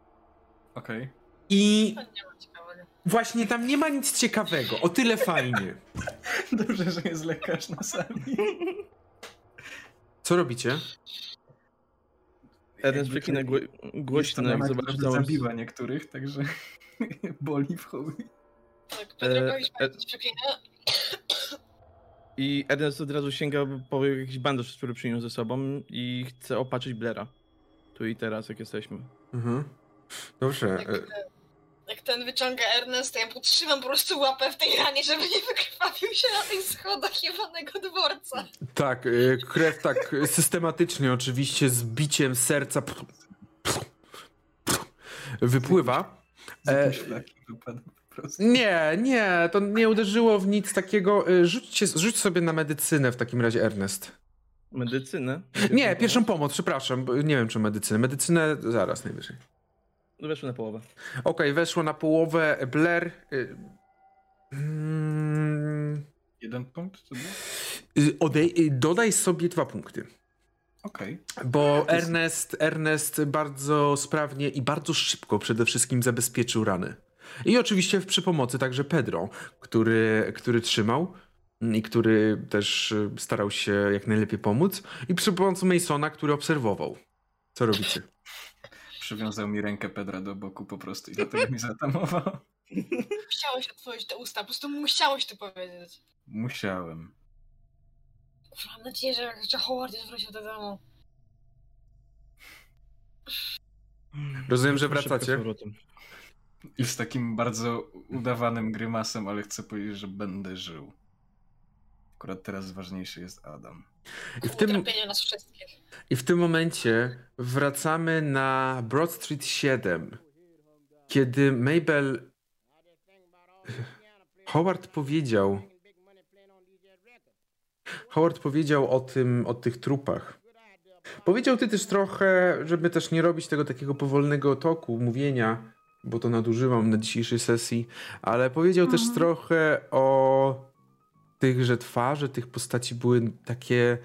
Okej. I ma ciekawego. właśnie tam nie ma nic ciekawego. O tyle fajnie. *laughs* Dobrze, że jest lekarz na sali. Co robicie? Ernest to- gło głośno, jak zobaczy całą... zabiła niektórych, także *laughs* boli w chuj. Tak, E, e-. I Ernest od razu sięga po jakiś bandaż, który przyniósł ze sobą i chce opatrzyć Blera. Tu i teraz, jak jesteśmy. Mhm. Dobrze. Jak, e, e, jak ten wyciąga Ernest, to ja podtrzymam po prostu łapę w tej ranie, żeby nie wykrwawił się na tych schodach jebanego dworca. Tak, e, krew tak systematycznie, oczywiście, z biciem serca wypływa. Z E, prostu. Nie, nie, to nie uderzyło w nic takiego. Y, Rzućcie, rzuć sobie na medycynę w takim razie, Ernest. Medycynę? Nie, pierwszą pomoc, przepraszam. bo Nie wiem, czy medycynę. Medycynę zaraz najwyżej. Weszły na połowę. Okej, weszło na połowę. Blair. y, mm, Jeden punkt, czy y, odej, dodaj sobie dwa punkty. Okej. Bo Ernest, Ernest bardzo sprawnie i bardzo szybko przede wszystkim zabezpieczył rany. I oczywiście przy pomocy także Pedro, który, który trzymał i który też y, starał się jak najlepiej pomóc. I przy pomocy Masona, który obserwował. Co robicie? Przywiązał mi rękę Pedra do boku po prostu i dlatego mi zatamował. Musiałeś otworzyć te usta, po prostu musiałeś to powiedzieć. Musiałem. Kurwa, Mam nadzieję, że, że Howard już wrócił do domu. Rozumiem, że wracacie. I z takim bardzo udawanym grymasem, ale chcę powiedzieć, że będę żył. Akurat teraz ważniejszy jest Adam. I w tym, utrapieniu nas wszystkich. I w tym momencie wracamy na Broad Street 7, kiedy Mabel. Howard powiedział. Howard powiedział o tym, o tych trupach. Powiedział ty też trochę, żeby też nie robić tego takiego powolnego toku mówienia, bo to nadużywam na dzisiejszej sesji, ale powiedział też Mhm. trochę o tych, że twarze tych postaci były takie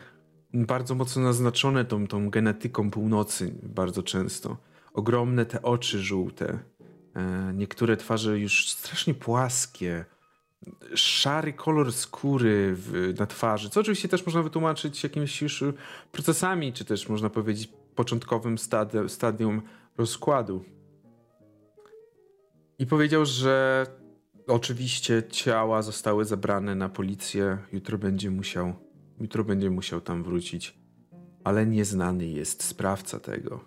bardzo mocno naznaczone tą, tą genetyką północy bardzo często. Ogromne te oczy żółte. E, niektóre twarze już strasznie płaskie. Szary kolor skóry w, na twarzy, co oczywiście też można wytłumaczyć jakimiś już procesami, czy też można powiedzieć początkowym stadi- stadium rozkładu. I powiedział, że oczywiście ciała zostały zabrane na policję. Jutro będzie musiał Jutro będzie musiał tam wrócić. Ale nieznany jest sprawca tego.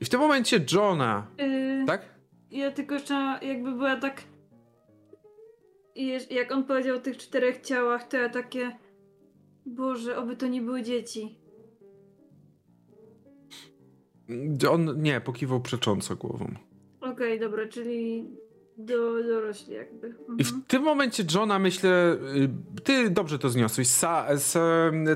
I w tym momencie Johna, Yy, tak? Ja tylko jeszcze jakby była tak. Jak on powiedział o tych czterech ciałach, to ja takie. Boże, oby to nie były dzieci. On nie, pokiwał przecząco głową. Okej, dobra, czyli do, dorośli jakby. Mhm. I w tym momencie Johna myślę, y, ty dobrze to zniosłeś. Sa, s,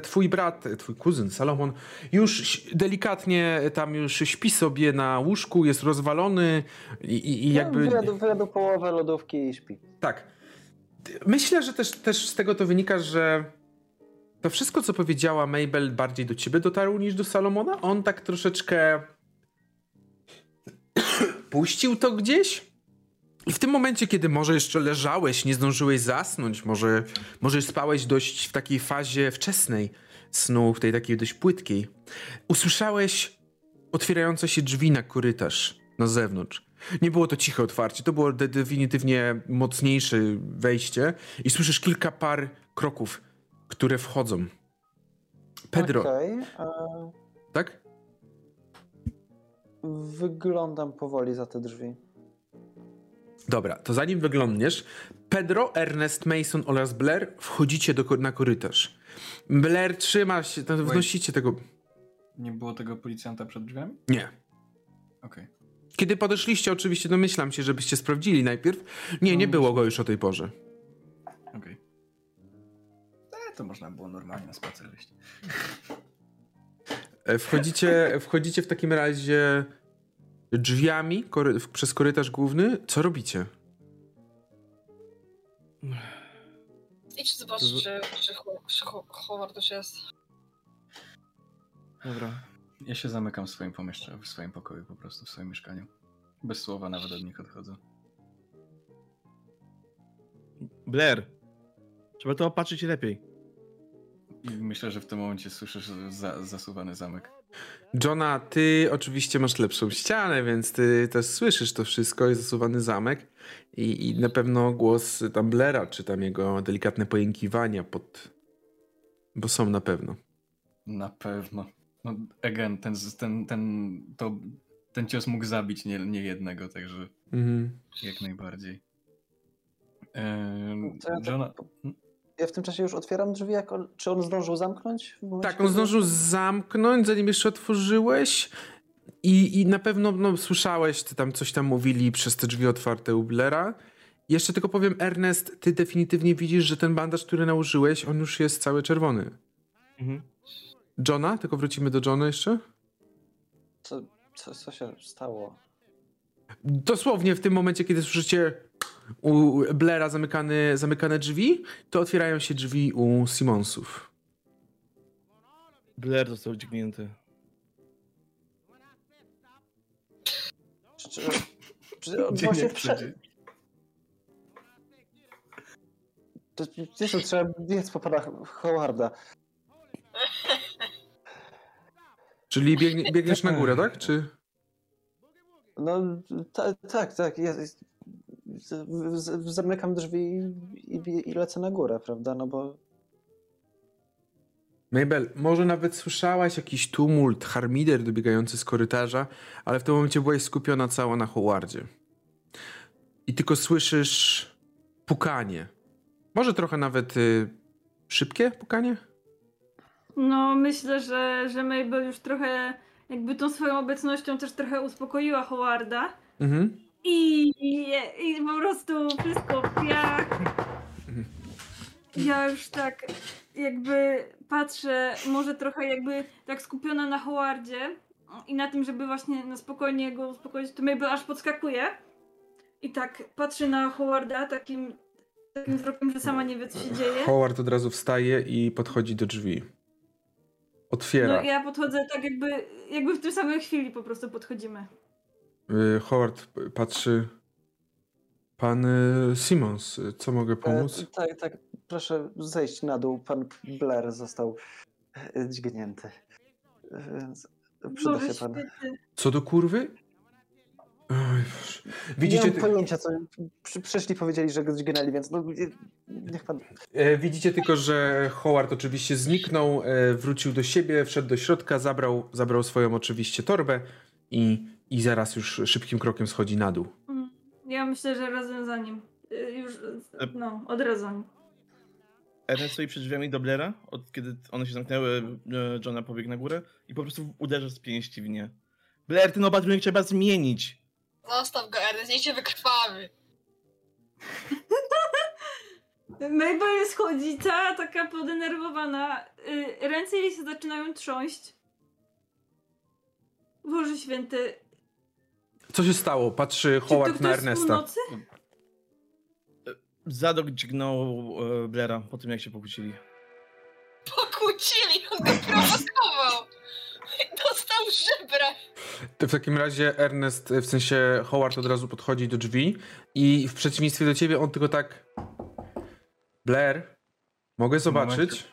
twój brat, twój kuzyn Salomon już delikatnie tam już śpi sobie na łóżku, jest rozwalony i, i, i jakby... No, wyjadł, wyjadł połowę lodówki i śpi. Tak. Myślę, że też, też z tego to wynika, że to wszystko, co powiedziała Mabel, bardziej do ciebie dotarło niż do Salomona. On tak troszeczkę puścił to gdzieś. I w tym momencie, kiedy może jeszcze leżałeś, nie zdążyłeś zasnąć, może, może spałeś dość w takiej fazie wczesnej snu, w tej takiej dość płytkiej, usłyszałeś otwierające się drzwi na korytarz na zewnątrz. Nie było to ciche otwarcie, to było de- definitywnie mocniejsze wejście i słyszysz kilka par kroków, które wchodzą. Pedro, Okej, e, tak? Wyglądam powoli za te drzwi. Dobra, to zanim wyglądniesz, Pedro, Ernest, Mason oraz Blair wchodzicie do, na korytarz. Blair trzyma się, tam wnosicie tego... Nie było tego policjanta przed drzwiami? Nie. Okej. Kiedy podeszliście, oczywiście domyślam się, żebyście sprawdzili najpierw. Nie, nie No, było go już o tej porze. Okej. E, to można było normalnie na spacer wyjść. E, Wchodzicie, wchodzicie w takim razie drzwiami kory przez korytarz główny. Co robicie? Idź zobacz, czy, czy, czy Ho- Howard już jest. Dobra. Ja się zamykam w swoim pomieszczeniu, w swoim pokoju po prostu, w swoim mieszkaniu. Bez słowa nawet od nich odchodzę. Blair. Trzeba to opatrzyć lepiej. I myślę, że w tym momencie słyszysz za, zasuwany zamek. Johna, ty oczywiście masz lepszą ścianę, więc ty też słyszysz to wszystko, jest zasuwany zamek i, i na pewno głos tam Blera, czy tam jego delikatne pojękiwania pod... Bo są na pewno. Na pewno. No, again, ten, ten, ten, to, ten cios mógł zabić nie, nie jednego, także Mhm. jak najbardziej. Ehm, tak- Johna... Ja w tym czasie już otwieram drzwi, jak on, czy on zdążył zamknąć? Tak, on zdążył zamknąć, zanim jeszcze otworzyłeś. I, I na pewno no, słyszałeś, ty tam coś tam mówili przez te drzwi otwarte u Blera. Jeszcze tylko powiem, Ernest, ty definitywnie widzisz, że ten bandaż, który nałożyłeś, on już jest cały czerwony. Mhm. Johna? Tylko wrócimy do Johna jeszcze? Co, co, co się stało? Dosłownie w tym momencie, kiedy słyszycie u Blaira zamykane, zamykane drzwi, to otwierają się drzwi u Simonsów. Blair został dźgnięty. Czy, czy, czy on właśnie wszedł? To, trzeba biec po pana Howarda. Czyli biegnie, biegniesz na górę, tak? Czy... No ta, tak, tak. Z, z, zamykam drzwi i, i, i lecę na górę, prawda? No bo Mabel, może nawet słyszałaś jakiś tumult, harmider dobiegający z korytarza, ale w tym momencie byłaś skupiona cała na Howardzie. I tylko słyszysz pukanie. Może trochę nawet y, szybkie pukanie? No, myślę, że, że Mabel już trochę, jakby tą swoją obecnością też trochę uspokoiła Howarda. Mhm. I, i, i po prostu wszystko w piach. Ja już tak jakby patrzę, może trochę jakby tak skupiona na Howardzie i na tym, żeby właśnie na spokojnie go uspokoić, to Mabel aż podskakuje i tak patrzy na Howarda takim, takim wzrokiem, że sama nie wie, co się dzieje. Howard od razu wstaje i podchodzi do drzwi. Otwiera. No ja podchodzę tak jakby, jakby w tej samej chwili po prostu podchodzimy. Y, Howard patrzy. Pan y, Simons, y, co mogę pomóc? E, tak, tak. Proszę zejść na dół. Pan Blair został e, dźgnięty. Więc przyda Boże się pan. Co do kurwy? Oj, Boże. Nie Widzicie, mam ty, pojęcia, co. Przy, przyszli, powiedzieli, że go dźgnęli, więc no, nie- niech pan. e, widzicie tylko, że Howard oczywiście zniknął, e, wrócił do siebie, wszedł do środka, zabrał, zabrał swoją oczywiście torbę i, i zaraz już szybkim krokiem schodzi na dół. Mm, Ja myślę, że razem za nim. Y, Już, no, od razu. Ernest stoi przy drzwiami do Blaira, od kiedy one się zamknęły, e, Johna pobiegł na górę i po prostu uderza z pięści w nie. Blair, ten opatrunek trzeba zmienić. Zostaw go, Ernest, niech cię wykrwawi. *laughs* Mabel schodzi cała taka podenerwowana. Y, Ręce jej się zaczynają trząść. Boże święty. Co się stało? Patrzy Howard na Ernesta. Zadok dźgnął e, Blaira po tym, jak się pokłócili. Pokłócili, on go prowokował. Dostał żebra. To w takim razie Ernest, w sensie Howard od razu podchodzi do drzwi i w przeciwieństwie do ciebie on tylko tak... Blair, mogę zobaczyć?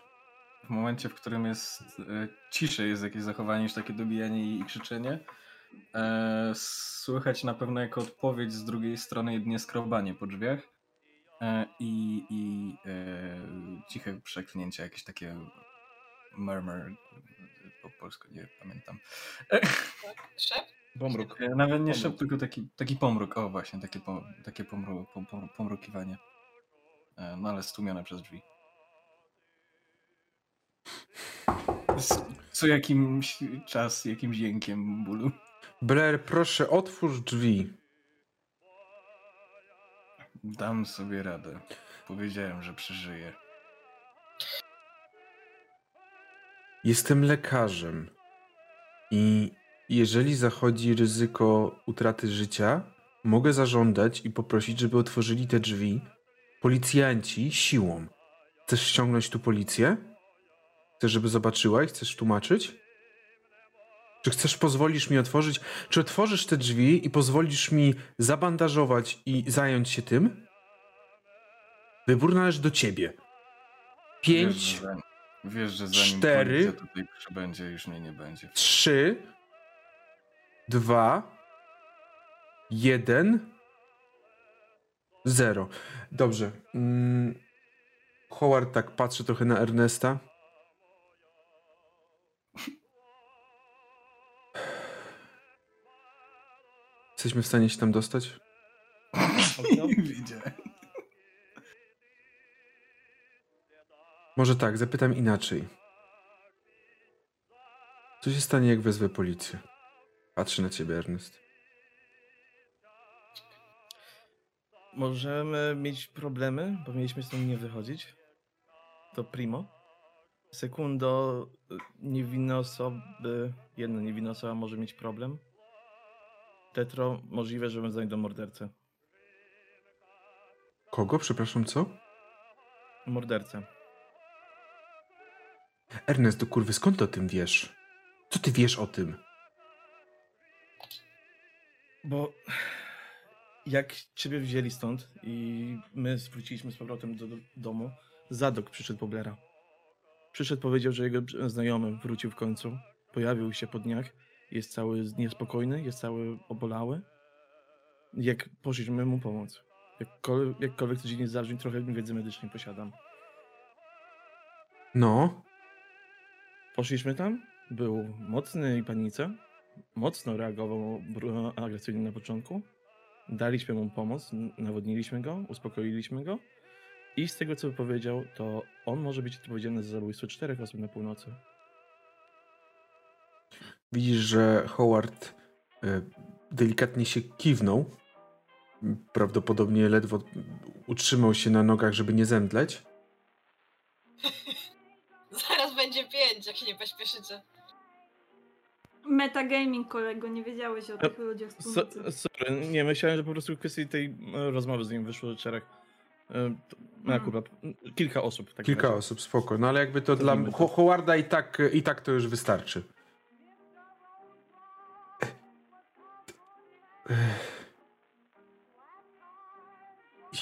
W momencie, w którym jest e, ciszej, jest jakieś zachowanie niż takie dobijanie i, i krzyczenie, e, słychać na pewno jako odpowiedź z drugiej strony jedynie skrobanie po drzwiach e, i, i e, ciche przeklnięcie, jakieś takie murmur, po polsku nie pamiętam. Tak, szep? Pomruk. E, Nawet nie szep, tylko taki, taki pomruk. O właśnie, takie, pom, takie pomru, pom, pom, pomrukiwanie. E, No ale stłumione przez drzwi. Z- Co jakimś czas, jakimś jękiem bólu. Blair, proszę, otwórz drzwi. Dam sobie radę. Powiedziałem, że przeżyję. Jestem lekarzem. I jeżeli zachodzi ryzyko utraty życia, mogę zażądać i poprosić, żeby otworzyli te drzwi policjanci siłą. Chcesz ściągnąć tu policję? Chcesz, żeby zobaczyła i chcesz tłumaczyć? Czy chcesz, pozwolisz mi otworzyć? Czy otworzysz te drzwi i pozwolisz mi zabandażować i zająć się tym? Wybór należy do ciebie. Wiesz, Pięć, że zanim, wiesz, że zanim cztery, tutaj przybędzie, już mnie nie będzie. trzy, dwa, jeden, zero. Dobrze. Mm, Howard tak patrzy trochę na Ernesta. Jesteśmy w stanie się tam dostać? *laughs* Widziałem. Może tak, zapytam inaczej. Co się stanie, jak wezwę policję? Patrzy na ciebie, Ernest. Możemy mieć problemy, bo mieliśmy stąd nie wychodzić. To primo. Sekundo, y, niewinne osoby, jedna niewinna osoba może mieć problem. Tetro, możliwe, że znajdą mordercę. Kogo? Przepraszam, co? Mordercę. Ernest, do kurwy, skąd ty o tym wiesz? Co ty wiesz o tym? Bo jak ciebie wzięli stąd i my wróciliśmy z powrotem do, do domu, Zadok przyszedł po Blera. Przyszedł, powiedział, że jego znajomy wrócił w końcu. Pojawił się po dniach. Jest cały niespokojny, jest cały obolały. Jak poszliśmy mu pomóc. Jakkolwiek, jakkolwiek to dziwnie zabrzmi, trochę wiedzy medycznej posiadam. No, Poszliśmy tam, był mocny i panice. Mocno reagował agresywnie na początku. Daliśmy mu pomoc, nawodniliśmy go, uspokoiliśmy go. I z tego co powiedział, to on może być odpowiedzialny za zabójstwo czterech osób na północy. Widzisz, że Howard e, delikatnie się kiwnął. Prawdopodobnie ledwo utrzymał się na nogach, żeby nie zemdleć. *laughs* Zaraz będzie pięć, jak się nie pośpieszycie. Metagaming, kolego, nie wiedziałeś o tych ludziach z So, sorry, nie, myślałem, że po prostu w kwestii tej e, rozmowy z nim wyszło. E, to- No, Mhm. akurat kilka osób. Tak Kilka razie. osób, spoko. No ale jakby to To dla Howarda i tak, i tak to już wystarczy.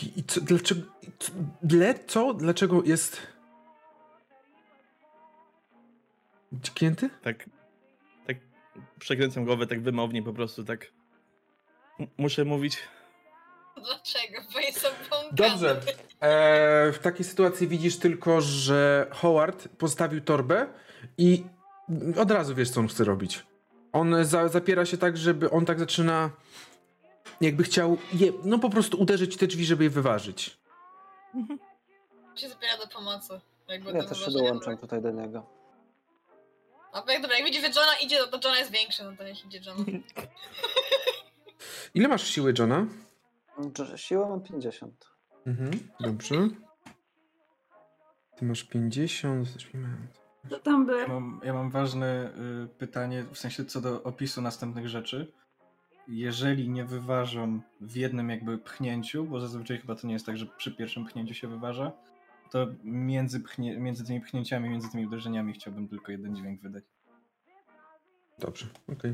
I, i co, dlaczego... Co, ble, co? Dlaczego jest... Dźgnięty? Tak, tak przekręcam głowę tak wymownie po prostu, tak. M- muszę mówić. Dlaczego? Bo jest obłąkany. Dobrze. E, w takiej sytuacji widzisz tylko, że Howard postawił torbę i od razu wiesz, co on chce robić. On za, zapiera się tak, żeby on tak zaczyna. Jakby chciał je, no po prostu uderzyć te drzwi, żeby je wyważyć. się zapiera do pomocy. Jakby Ja to też się dołączam tutaj do niego. A jak dobra, jak widzi, że Johna idzie, to Johna jest większy, no to niech idzie John. *laughs* Ile masz siły, Johna? Że Siłę mam 50. Mhm, dobrze. Ty masz 50. Co tam by? Ja mam, ja mam ważne y, pytanie, w sensie co do opisu następnych rzeczy. Jeżeli nie wyważą w jednym jakby pchnięciu, bo zazwyczaj chyba to nie jest tak, że przy pierwszym pchnięciu się wyważa, to między, pchnie, między tymi pchnięciami, między tymi uderzeniami chciałbym tylko jeden dźwięk wydać. Dobrze, okej.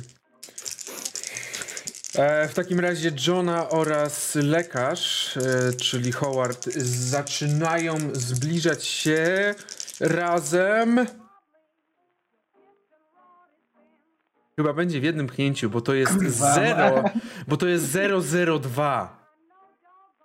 E, W takim razie Johna oraz lekarz, e, czyli Howard, zaczynają zbliżać się razem. Chyba będzie w jednym pchnięciu, bo to jest Kurwa, 0, bo to jest 002.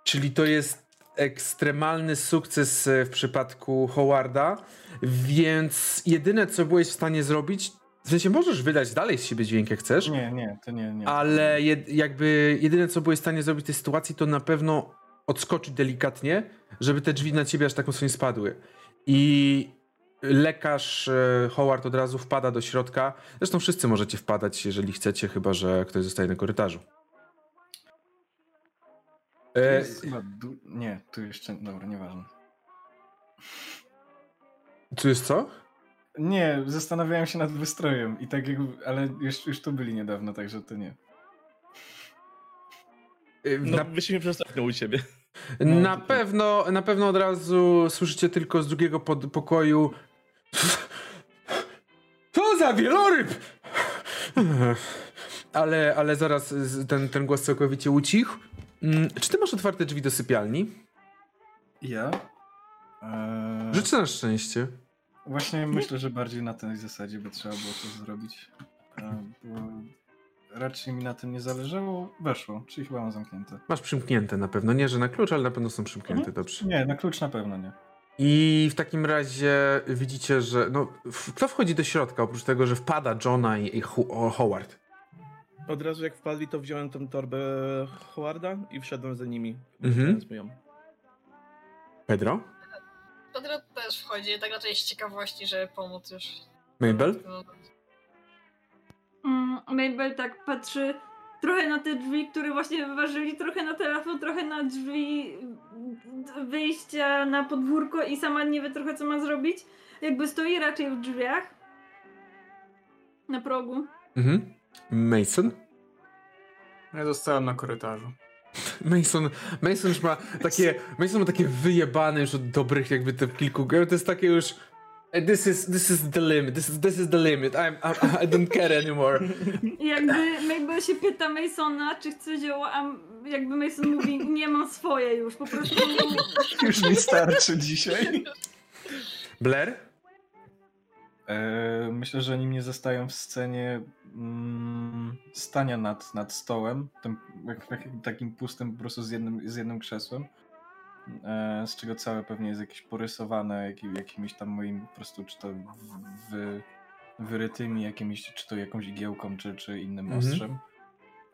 Czyli to jest ekstremalny sukces e, w przypadku Howarda, więc jedyne co byłeś w stanie zrobić, W sensie możesz wydać dalej z siebie dźwięk jak chcesz, Nie, nie, to nie, nie. ale jed, jakby jedyne co byłeś w stanie zrobić w tej sytuacji to na pewno odskoczyć delikatnie, żeby te drzwi na ciebie aż tak mocno nie spadły. I lekarz e, Howard od razu wpada do środka. Zresztą wszyscy możecie wpadać, jeżeli chcecie, chyba że ktoś zostaje na korytarzu. To E, jest chyba du- Nie, tu jeszcze. Dobra, nieważne. tu jest co? Nie, zastanawiałem się nad wystrojem i tak jakby, ale już, już tu byli niedawno, także to nie. E, No, na byśmy przestawną u ciebie. No, Na pewno, na pewno od razu słyszycie tylko z drugiego pod pokoju. Co za wieloryb! Ale, ale zaraz ten, ten głos całkowicie ucichł. Mm, Czy ty masz otwarte drzwi do sypialni? Ja? Eee, Życzę na szczęście. Właśnie myślę, że bardziej na tej zasadzie by trzeba było to zrobić. Eee, bo raczej mi na tym nie zależało. Weszło, czyli chyba mam zamknięte. Masz przymknięte na pewno. Nie, że na klucz, ale na pewno są przymknięte, Mhm. dobrze. Nie, na klucz na pewno nie. I w takim razie widzicie, że. No, w- kto wchodzi do środka oprócz tego, że wpada Johna i, i Howard? Od razu jak wpadli, to wziąłem tą torbę Howarda i wszedłem za nimi. Mhm. Ją. Pedro? Pedro też wchodzi, tak raczej z ciekawości, żeby pomóc już. Mabel? Mm, Mabel tak patrzy trochę na te drzwi, które właśnie wyważyli, trochę na telefon, trochę na drzwi wyjścia na podwórko i sama nie wie trochę co ma zrobić. Jakby stoi raczej w drzwiach. Na progu. Mhm. Mason? Ja zostałem na korytarzu. *laughs* Mason, Mason już ma takie, Mason ma takie wyjebane już od dobrych jakby te kilku gier, to jest takie już "Eh, this is, this is the limit, this is, this is the limit, I'm, I'm, I don't care anymore. *laughs* Jakby Mabel się pyta Masona, czy chce zioło, a jakby Mason mówi, nie mam swoje już, po prostu Już mi starczy dzisiaj. Blair? Eee, myślę, że oni mnie zostają w scenie mm, stania nad, nad stołem, tym, jak, jak, takim pustym po prostu z jednym, z jednym krzesłem, eee, z czego całe pewnie jest jakieś porysowane jakim, jakimiś tam moim po prostu, czy to w, wy, wyrytymi jakimiś, czy to jakąś igiełką, czy, czy innym Mhm. ostrzem.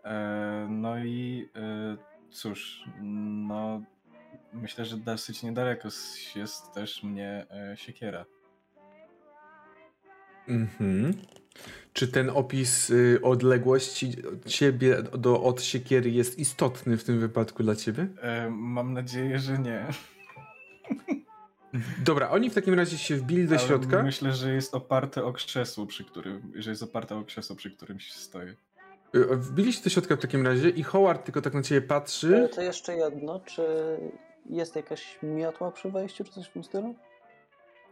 Eee, no i e, cóż, no myślę, że dosyć niedaleko jest też mnie e, siekiera. Mhm. Czy ten opis y, odległości od ciebie do, od siekiery jest istotny w tym wypadku dla ciebie? E, mam nadzieję, że nie. *laughs* Dobra, oni w takim razie się wbili do Ale środka. Myślę, że jest oparte o krzesło, przy którym, że jest oparte o krzesło, przy którym się stoję. Y, Wbili się do środka w takim razie i Howard tylko tak na ciebie patrzy. To jeszcze jedno, czy jest jakaś miotła przy wejściu, czy coś w tym stylu?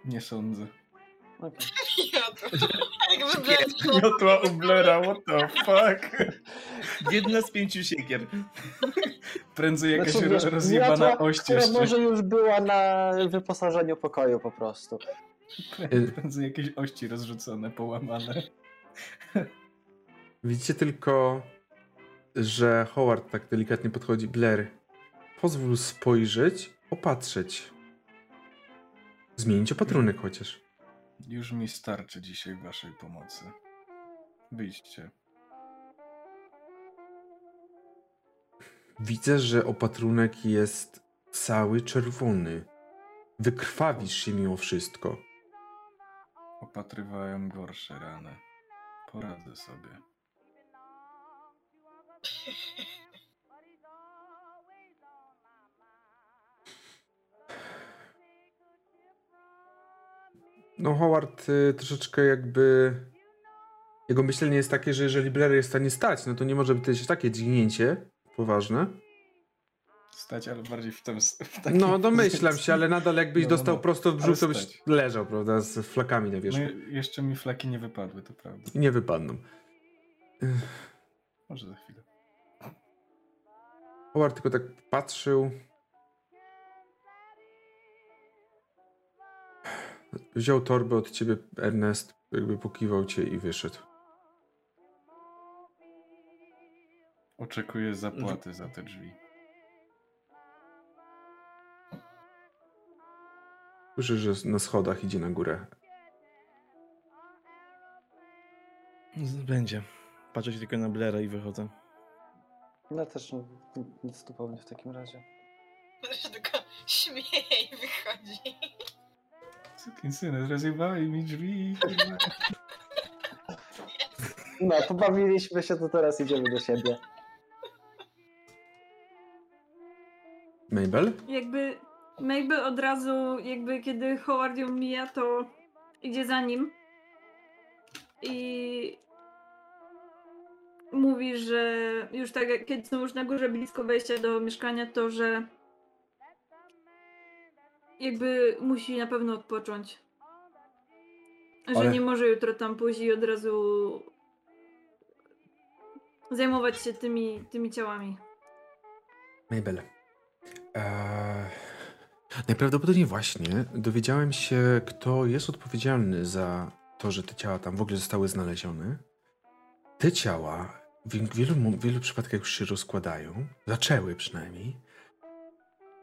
Nie sądzę. *laughs* *laughs* Jakby Blair Miotła u Blaira, what the fuck? Jedna z pięciu siekier. Prędzej jakaś Znaczy, ro- wiesz, rozjebana miotła, która jeszcze. może już była na wyposażeniu pokoju po prostu. Prędzej jakieś ości rozrzucone, połamane. Widzicie tylko, że Howard tak delikatnie podchodzi. Blair, pozwól spojrzeć, opatrzeć. Zmienić opatrunek chociaż. Już mi starczy dzisiaj waszej pomocy. Wyjdźcie. Widzę, że opatrunek jest cały czerwony. Wykrwawisz się mimo wszystko. Opatrywałem gorsze rany. Poradzę sobie. No, Howard y, troszeczkę jakby. Jego myślenie jest takie, że jeżeli Blair jest w stanie stać, no to nie może być takie dźgnięcie poważne. Stać, ale bardziej w tym. W No, domyślam się, ale nadal jakbyś No, no, dostał no. prosto w brzuch, to byś leżał, prawda, z flakami na No, wierzchu. i jeszcze mi flaki nie wypadły, to prawda. Nie wypadną. Może za chwilę. Howard tylko tak patrzył. Wziął torbę od ciebie, Ernest, jakby pokiwał cię i wyszedł. Oczekuję zapłaty za te drzwi. Słyszysz, że na schodach idzie na górę. Będzie. Patrzę się tylko na Blaira i wychodzę. Ja też no, nic tu powiem w takim razie. Się tylko śmieje i wychodzi. Sukinsyny, rozjebali mi drzwi. No, pobawiliśmy się, to teraz idziemy do siebie. Mabel? Jakby Mabel od razu, jakby kiedy Howard ją mija, to idzie za nim i mówi, że już tak jak kiedy są już na górze blisko wejścia do mieszkania, to że jakby musi na pewno odpocząć. Że Ale- nie może jutro tam pójść i od razu zajmować się tymi, tymi ciałami. Mabel. Eee, najprawdopodobniej właśnie dowiedziałem się, kto jest odpowiedzialny za to, że te ciała tam w ogóle zostały znalezione. Te ciała w wielu, wielu przypadkach już się rozkładają, zaczęły przynajmniej.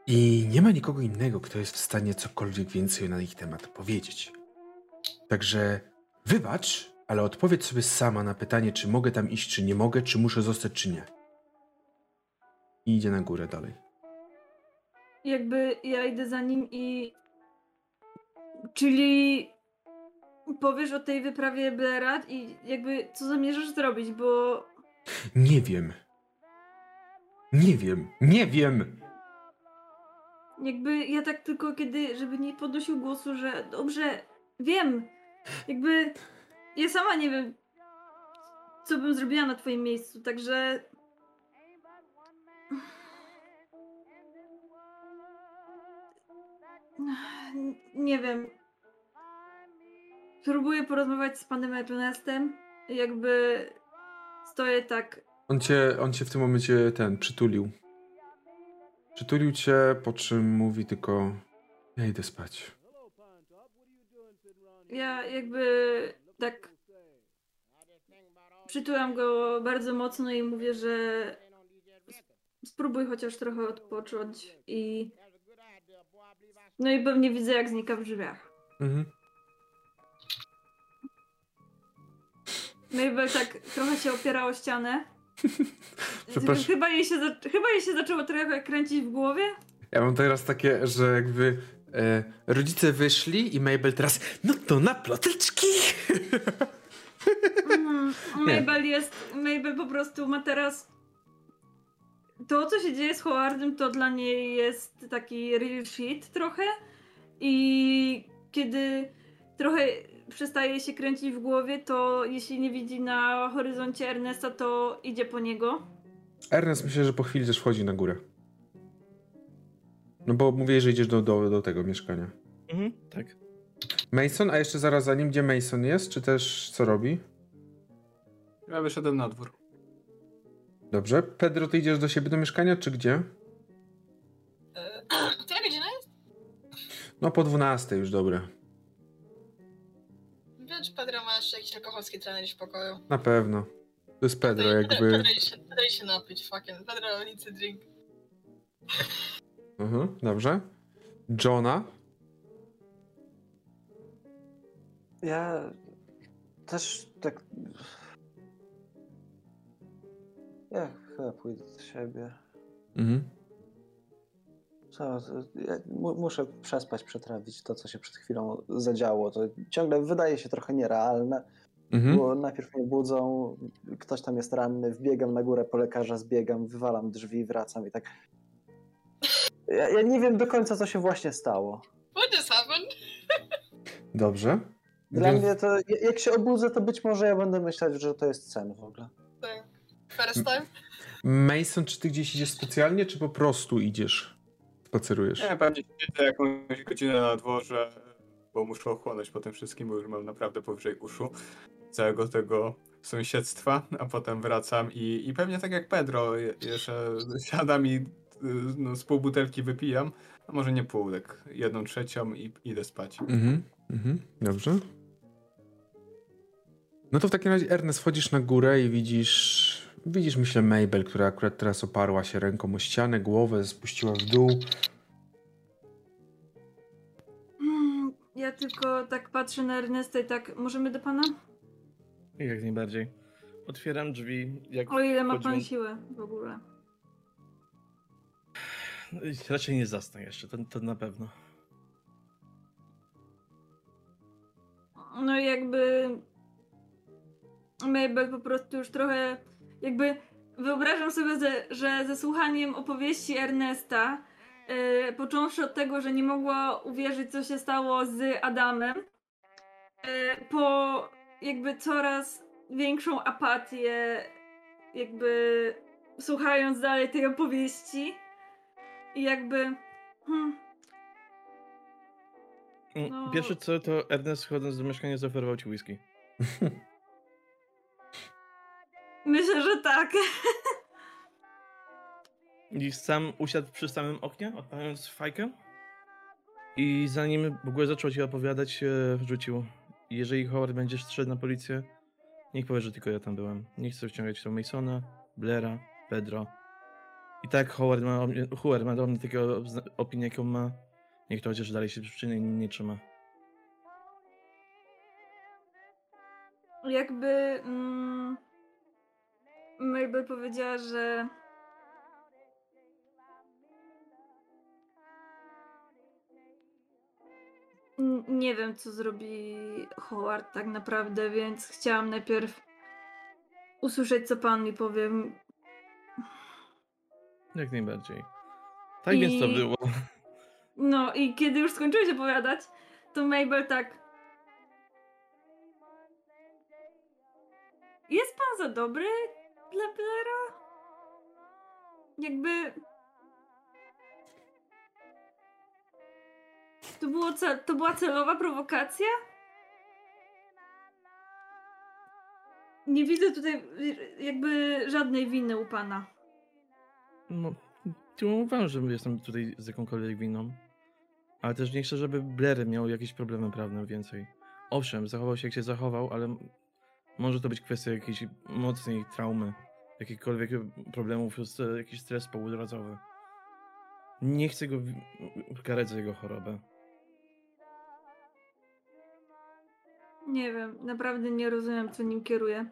I nie ma nikogo innego, kto jest w stanie cokolwiek więcej na ich temat powiedzieć. Także wybacz, ale odpowiedz sobie sama na pytanie, czy mogę tam iść, czy nie mogę, czy muszę zostać, czy nie. I idzie na górę dalej. jakby ja idę za nim i. Czyli powiesz o tej wyprawie Blaira i jakby co zamierzasz zrobić, bo Nie wiem. Nie wiem. Nie wiem. jakby ja tak tylko kiedy, żeby nie podnosił głosu, że dobrze, wiem. Jakby ja sama nie wiem, co bym zrobiła na twoim miejscu, także. *sighs* Nie wiem. Próbuję porozmawiać z panem Ernestem. Jakby stoję tak. On cię, on cię w tym momencie ten przytulił. Przytulił cię, po czym mówi tylko: Ja idę spać. Ja jakby tak. Przytulam go bardzo mocno i mówię, że spróbuj chociaż trochę odpocząć i. No i pewnie widzę, jak znika w drzwiach. Mhm. Mabel tak trochę się opiera o ścianę. *laughs* Przepraszam. Chyba jej, się. Chyba jej się zaczęło trochę kręcić w głowie. Ja mam teraz takie, że jakby e, rodzice wyszli i Mabel teraz, no to na ploteczki. *laughs* Nie. Mabel jest. Mabel po prostu ma teraz. To, co się dzieje z Howardem, to dla niej jest taki real shit trochę. I kiedy trochę przestaje się kręcić w głowie, to jeśli nie widzi na horyzoncie Ernesta, to idzie po niego. Ernest myślę, że po chwili też wchodzi na górę. No bo mówię, że idziesz do, do, do tego mieszkania. Mhm, tak. Mason, a jeszcze zaraz za nim, gdzie Mason jest, czy też co robi? Ja wyszedłem na dwór. Dobrze. Pedro, ty idziesz do siebie do mieszkania, czy gdzie? E, *clears throat* Która godzina jest? No po 12 już, dobre. Pedro ma jeszcze jakiś alkoholski trener w pokoju. Na pewno. To jest Pedro, Pedro, jakby... Pedro, się, Pedro się napić, fucking. Pedro, nic to drink. Mhm, dobrze. Johna? Ja też tak. Ja chyba pójdę do siebie. Mhm. Co, muszę przespać, przetrawić to, co się przed chwilą zadziało. To ciągle wydaje się trochę nierealne, Mhm. bo najpierw mnie budzą, ktoś tam jest ranny, wbiegam na górę po lekarza, zbiegam, wywalam drzwi, wracam i tak. Ja, ja nie wiem do końca, co się właśnie stało. What just happened? Dobrze. Dla Więc- mnie to, jak się obudzę, to być może ja będę myśleć, że to jest sen w ogóle. Tak. First time? Mason, czy ty gdzieś idziesz specjalnie, czy po prostu idziesz? Spacerujesz? Nie, pewnie siedzę jakąś godzinę na dworze, bo muszę ochłonąć po tym wszystkim, bo już mam naprawdę powyżej uszu całego tego sąsiedztwa, a potem wracam i, i pewnie tak jak Pedro, je- jeszcze siadam i no, z pół butelki wypijam, a może nie pół, tak jedną trzecią i idę spać. Mhm, mhm, dobrze. No to w takim razie, Ernest, wchodzisz na górę i widzisz, widzisz, myślę, Mabel, która akurat teraz oparła się ręką o ścianę, głowę spuściła w dół. Mm, Ja tylko tak patrzę na Ernesta i tak, możemy do pana? Jak najbardziej. Otwieram drzwi, jak O ile ma wchodzimy- pan siłę w ogóle. Raczej nie zasnę jeszcze, to, to na pewno. No i jakby Mabel po prostu już trochę jakby wyobrażam sobie, że, że ze słuchaniem opowieści Ernesta, yy, począwszy od tego, że nie mogła uwierzyć, co się stało z Adamem, yy, po jakby coraz większą apatię, jakby słuchając dalej tej opowieści i jakby hmm, Mm, No. Pierwsze co, to Ernest wchodząc do mieszkania zaoferował ci whisky. *laughs* myślę, że tak. I sam usiadł przy samym oknie, odpalając fajkę. I zanim w ogóle zaczął ci opowiadać, e, rzucił. Jeżeli Howard będziesz szedł na policję, niech powie, że tylko ja tam byłem. Nie chcę wciągać tam Masona, Blaira, Pedro. I tak Howard ma, Howard ma do mnie taką opinię, jaką ma. Niech to chociaż dalej się przyczyny nie, nie trzyma. Jakby mm, Mabel powiedziała, że nie wiem, co zrobi Howard tak naprawdę, więc chciałam najpierw usłyszeć, co pan mi powie. Jak najbardziej. Tak więc to I- było. No i kiedy już skończyłeś opowiadać, to Mabel tak. Jest pan za dobry dla Blaira? Jakby. To, było to była celowa prowokacja? Nie widzę tutaj jakby żadnej winy u pana. No, nie uważam, że jestem tutaj z jakąkolwiek winą. Ale też nie chcę, żeby Blair miał jakieś problemy prawne więcej. Owszem, zachował się jak się zachował, ale może to być kwestia jakiejś mocnej traumy, jakichkolwiek problemów, jakiś stres poudrozowy. Nie chcę go karać za jego chorobę. Nie wiem, naprawdę nie rozumiem, co nim kieruje.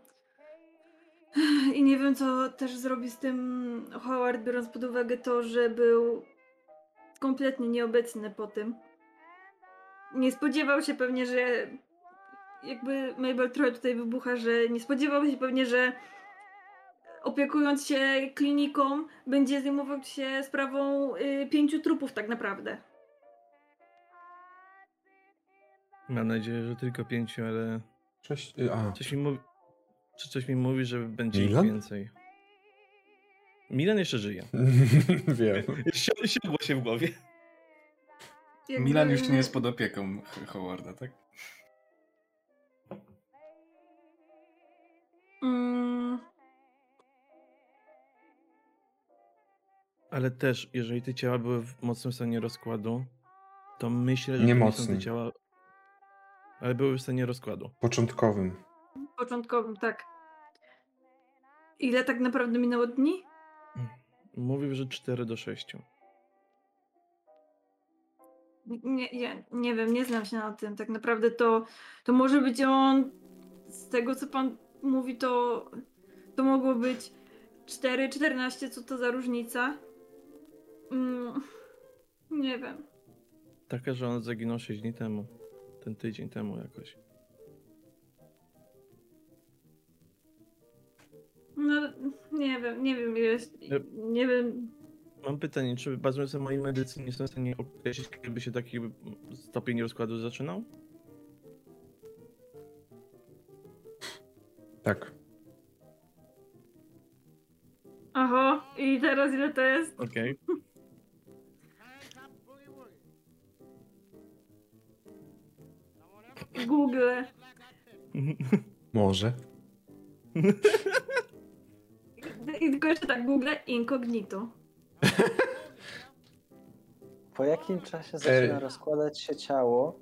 I nie wiem, co też zrobi z tym Howard, biorąc pod uwagę to, że był kompletnie nieobecny po tym. Nie spodziewał się pewnie, że jakby Mabel trochę tutaj wybucha, że nie spodziewał się pewnie, że opiekując się kliniką, będzie zajmował się sprawą y, pięciu trupów tak naprawdę. Mam nadzieję, że tylko pięciu, ale Cześć. y, A, coś mi mówi, czy coś mi mówi, że będzie ich Milan? więcej. Milan jeszcze żyje. *laughs* wiem. Si- Siadło się w głowie. Jakby- Milan już nie jest pod opieką Howarda, tak? Mm, Ale też, jeżeli te ciała były w mocnym stanie rozkładu, to myślę, że Nie te ciała. Ale były w stanie rozkładu. Początkowym. początkowym, tak. Ile tak naprawdę minęło dni? Mówił, że 4 do 6. Nie, nie, nie wiem, nie znam się na tym. Tak naprawdę to, to może być on. Z tego co pan mówi, to, to mogło być 4, 14, co to za różnica? Mm, nie wiem. Taka, że on zaginął 6 dni temu. Ten tydzień temu jakoś. No, nie wiem, nie wiem, jest, nie wiem. Mam pytanie, czy bazując na mojej medycynie jestem w stanie określić, kiedy się taki stopień rozkładu zaczynał? Tak. Aha, i teraz ile to jest? Okej. Google. Może. *laughs* I tylko jeszcze tak, Google incognito. Po jakim czasie zaczyna E. rozkładać się ciało?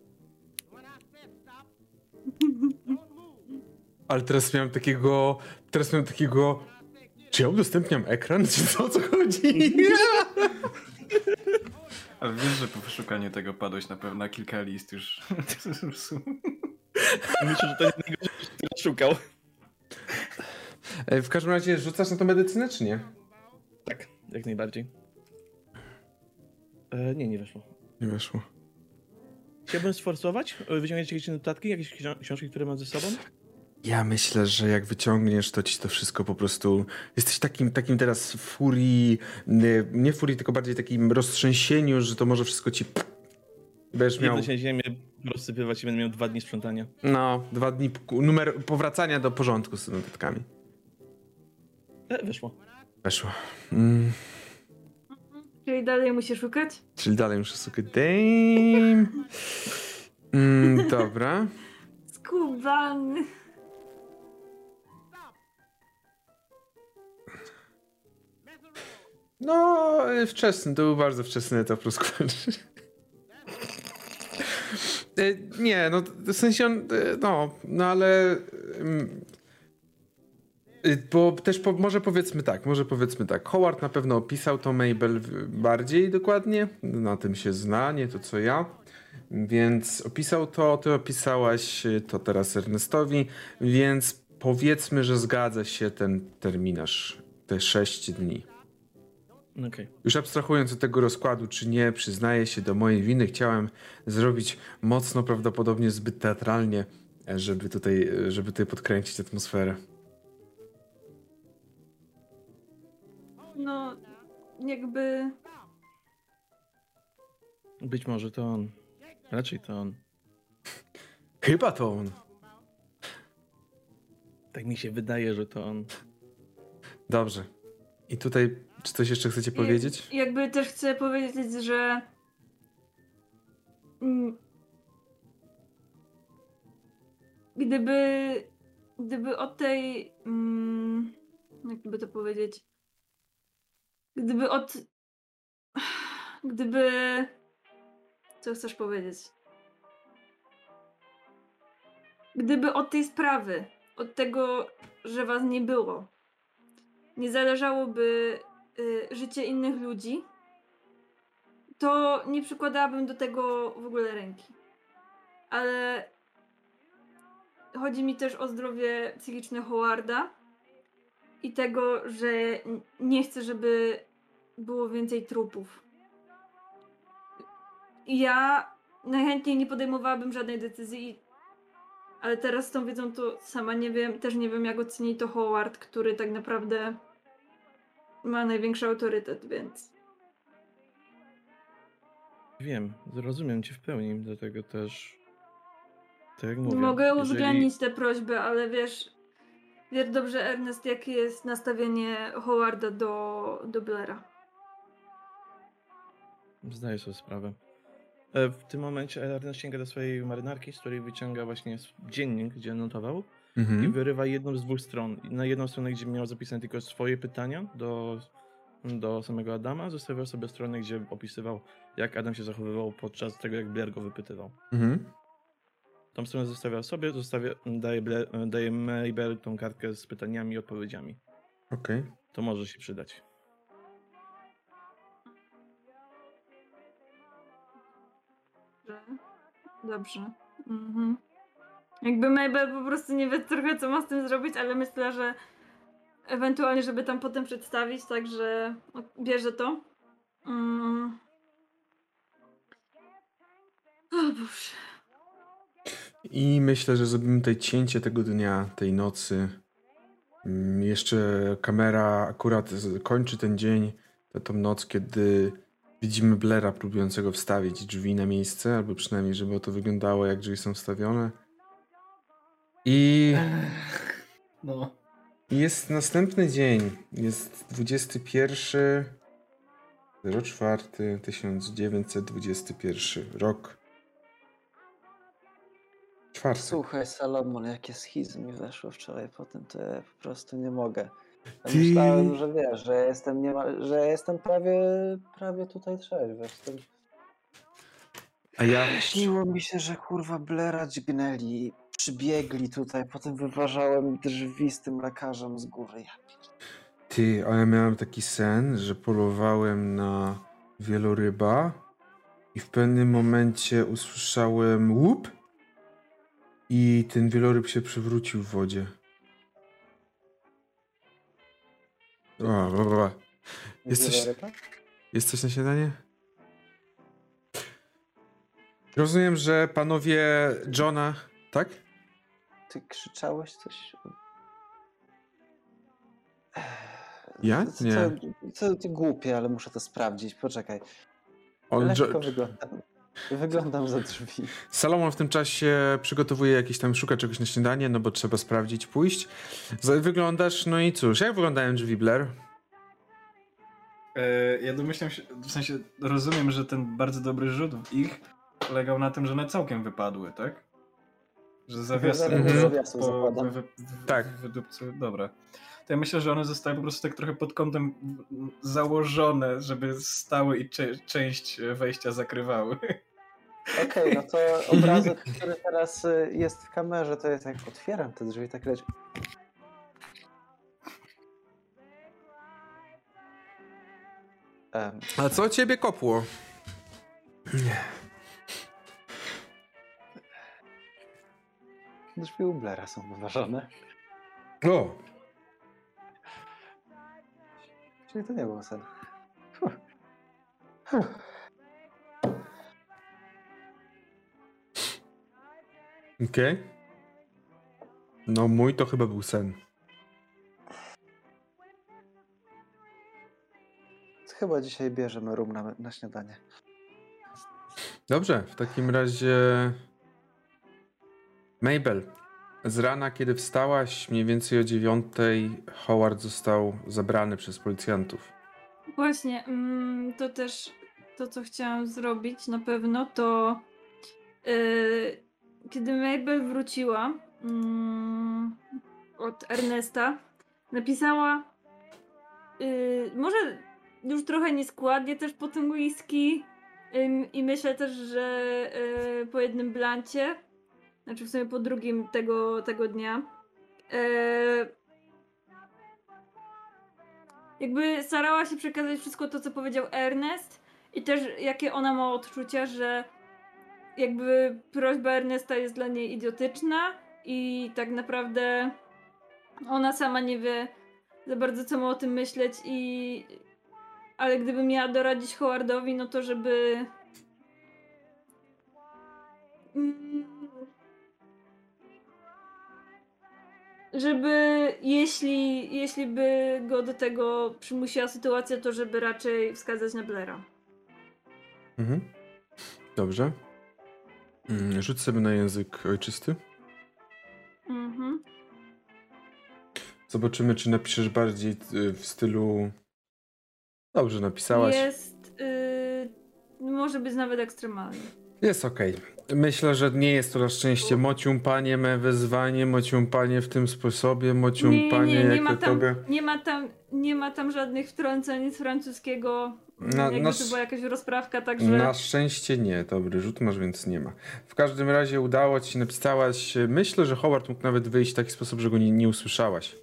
*laughs* Ale teraz miałem takiego. Teraz miałem takiego. Czy ja udostępniam ekran? Czy co o co chodzi? *laughs* Ale wiesz, że po wyszukaniu tego padłeś na pewno na kilka list już. *laughs* Myślę, że to jest najgorsze, które szukał. E, W każdym razie rzucasz na to medycynę, czy nie? Tak, jak najbardziej. E, nie, nie weszło. Nie weszło. Chciałbym sforsować, e, wyciągnąć jakieś notatki, jakieś ksi- książki, które mam ze sobą. Ja myślę, że jak wyciągniesz, to ci to wszystko po prostu. Jesteś takim, takim teraz w furii, nie- nie furii, tylko bardziej takim roztrzęsieniu, że to może wszystko ci. Będziesz miał. Jedno się ziemię rozsypywać i będę miał dwa dni sprzątania. No, dwa dni numer powracania do porządku z notatkami. E, weszło. Weszło. Mm, Czyli dalej muszę szukać? czyli dalej muszę szukać. Damn. Mm, dobra. Skubany. No, y, wczesny, to był bardzo wczesny etap rozkładu. Y, Nie, no w sensie on, y, no, no ale... y, Bo też po, może powiedzmy tak, może powiedzmy tak. Howard na pewno opisał to Mabel bardziej dokładnie, na tym się zna, nie to co ja. Więc opisał to, ty opisałaś to teraz Ernestowi, więc powiedzmy, że zgadza się ten terminarz, te 6 dni. Okej. Już abstrahując od tego rozkładu, czy nie, przyznaję się do mojej winy. Chciałem zrobić mocno, prawdopodobnie zbyt teatralnie, żeby tutaj, żeby tutaj podkręcić atmosferę. No, jakby. Być może to on. Raczej to on. Chyba to on. Tak mi się wydaje, że to on. Dobrze. I tutaj, czy coś jeszcze chcecie powiedzieć? Jakby też chcę powiedzieć, że. mm, Gdyby. Gdyby od tej. mm, Jakby to powiedzieć. Gdyby od. *sighs* Gdyby. Co chcesz powiedzieć? Gdyby od tej sprawy, od tego, że was nie było, nie zależałoby y, życie innych ludzi, to nie przykładałabym do tego w ogóle ręki. Ale chodzi mi też o zdrowie psychiczne Howarda i tego, że nie chcę, żeby było więcej trupów. Ja najchętniej nie podejmowałabym żadnej decyzji, ale teraz z tą wiedzą to sama nie wiem, też nie wiem jak oceni to Howard, który tak naprawdę ma największy autorytet, więc Wiem, zrozumiem cię w pełni, dlatego też. Tak jak mówię. mogę jeżeli- uwzględnić tę prośbę, ale wiesz, wiesz dobrze Ernest, jakie jest nastawienie Howarda do, do Blaira. Zdaję sobie sprawę. E, W tym momencie Ernest sięga do swojej marynarki, z której wyciąga właśnie dziennik, gdzie notował i Mhm. wyrywa jedną z dwóch stron. I Na jedną stronę, gdzie miał zapisane tylko swoje pytania do, do samego Adama, zostawiał sobie stronę, gdzie opisywał, jak Adam się zachowywał podczas tego, jak Blair go wypytywał. Mhm. Tą stronę zostawiał sobie, zostawia, daje, Blair, daje Mabel tą kartkę z pytaniami i odpowiedziami. Okej. To może się przydać. Dobrze. Dobrze. Mhm. Jakby Mabel po prostu nie wie trochę, co ma z tym zrobić, ale myślę, że ewentualnie, żeby tam potem przedstawić, także bierze to. Mm. O Boże. I myślę, że zrobimy tutaj cięcie tego dnia, tej nocy. Mm, Jeszcze kamera akurat kończy ten dzień, tą noc, kiedy widzimy Blera próbującego wstawić drzwi na miejsce, albo przynajmniej, żeby to wyglądało, jak drzwi są wstawione. I No. jest następny dzień. Jest 21 04 1921 rok. Czwartek. Słuchaj, Salomon, jakie schizmy mi weszło wczoraj po tym, to ja po prostu nie mogę. Ja Ty- Myślałem, że wiesz, że jestem, nie ma, że jestem prawie, prawie tutaj trzeźwy. Jestem... A ja. Śniło mi się, że kurwa Blera dźgnęli, przybiegli tutaj, potem wyważałem drzwi z tym lekarzem z góry. Ja Ty, a ja miałem taki sen, że polowałem na wieloryba i w pewnym momencie usłyszałem łup i ten wieloryb się przewrócił w wodzie. O, o, o. Jest Jest coś, jest coś na śniadanie? Rozumiem, że panowie Johna, tak? Ty krzyczałeś coś? Ja? Co, Nie. Co, co, to głupie, ale muszę to sprawdzić. Poczekaj. On, Lekko wyglądam. Wyglądam za drzwi. Salomon w tym czasie przygotowuje jakieś tam, szuka czegoś na śniadanie, no bo trzeba sprawdzić, pójść. Wyglądasz, no i cóż, jak wyglądają drzwi Blair? E, Ja domyślam się, w sensie rozumiem, że ten bardzo dobry rzut w ich polegał na tym, że one całkiem wypadły, tak? Że zawiasy po- wy, wy, Tak. wydupcy, dobra. To ja myślę, że one zostały po prostu tak trochę pod kątem założone, żeby stały i cze- część wejścia zakrywały. Okej, no to obrazek, który teraz y, jest w kamerze, to jest jak otwieram te drzwi, tak leci. A co ciebie kopło? Drzwi u Blera są wyważone. O, Czyli to nie był sen. Fuh. Fuh. okej. No mój to chyba był sen. Chyba dzisiaj bierzemy rum na, na śniadanie. Dobrze, w takim razie... Mabel, z rana, kiedy wstałaś, mniej więcej o dziewiątej, Howard został zabrany przez policjantów. Właśnie, mm, to też to, co chciałam zrobić na pewno, to yy, kiedy Mabel wróciła mm, od Ernesta, napisała yy, może już trochę nieskładnie też po tym whisky i myślę też, że yy, po jednym blancie, znaczy w sumie po drugim tego, tego dnia, yy, jakby starała się przekazać wszystko to, co powiedział Ernest i też jakie ona ma odczucia, że jakby prośba Ernesta jest dla niej idiotyczna i tak naprawdę ona sama nie wie za bardzo, co ma o tym myśleć i ale gdyby miała doradzić Howardowi, no to żeby Mm. Żeby jeśli, jeśli by go do tego przymusiła sytuacja, to żeby raczej wskazać na Blaira. Mhm. Dobrze. Mm, Rzuć sobie na język ojczysty. Mhm. Zobaczymy, czy napiszesz bardziej y, w stylu. Dobrze, napisałaś. Jest. Yy, może być nawet ekstremalny. Jest okej. Myślę, że nie jest to na szczęście mociumpanie me wezwanie, mociumpanie w tym sposobie, mociumpanie Nie, nie, nie jako ma tam- tobie. Nie ma tam, nie ma tam żadnych wtrąceń z francuskiego. Na- jakby na to była jakaś rozprawka, także. Na szczęście nie. Dobry rzut masz, więc nie ma. W każdym razie udało ci napisałaś. Myślę, że Howard mógł nawet wyjść w taki sposób, że go nie, nie usłyszałaś.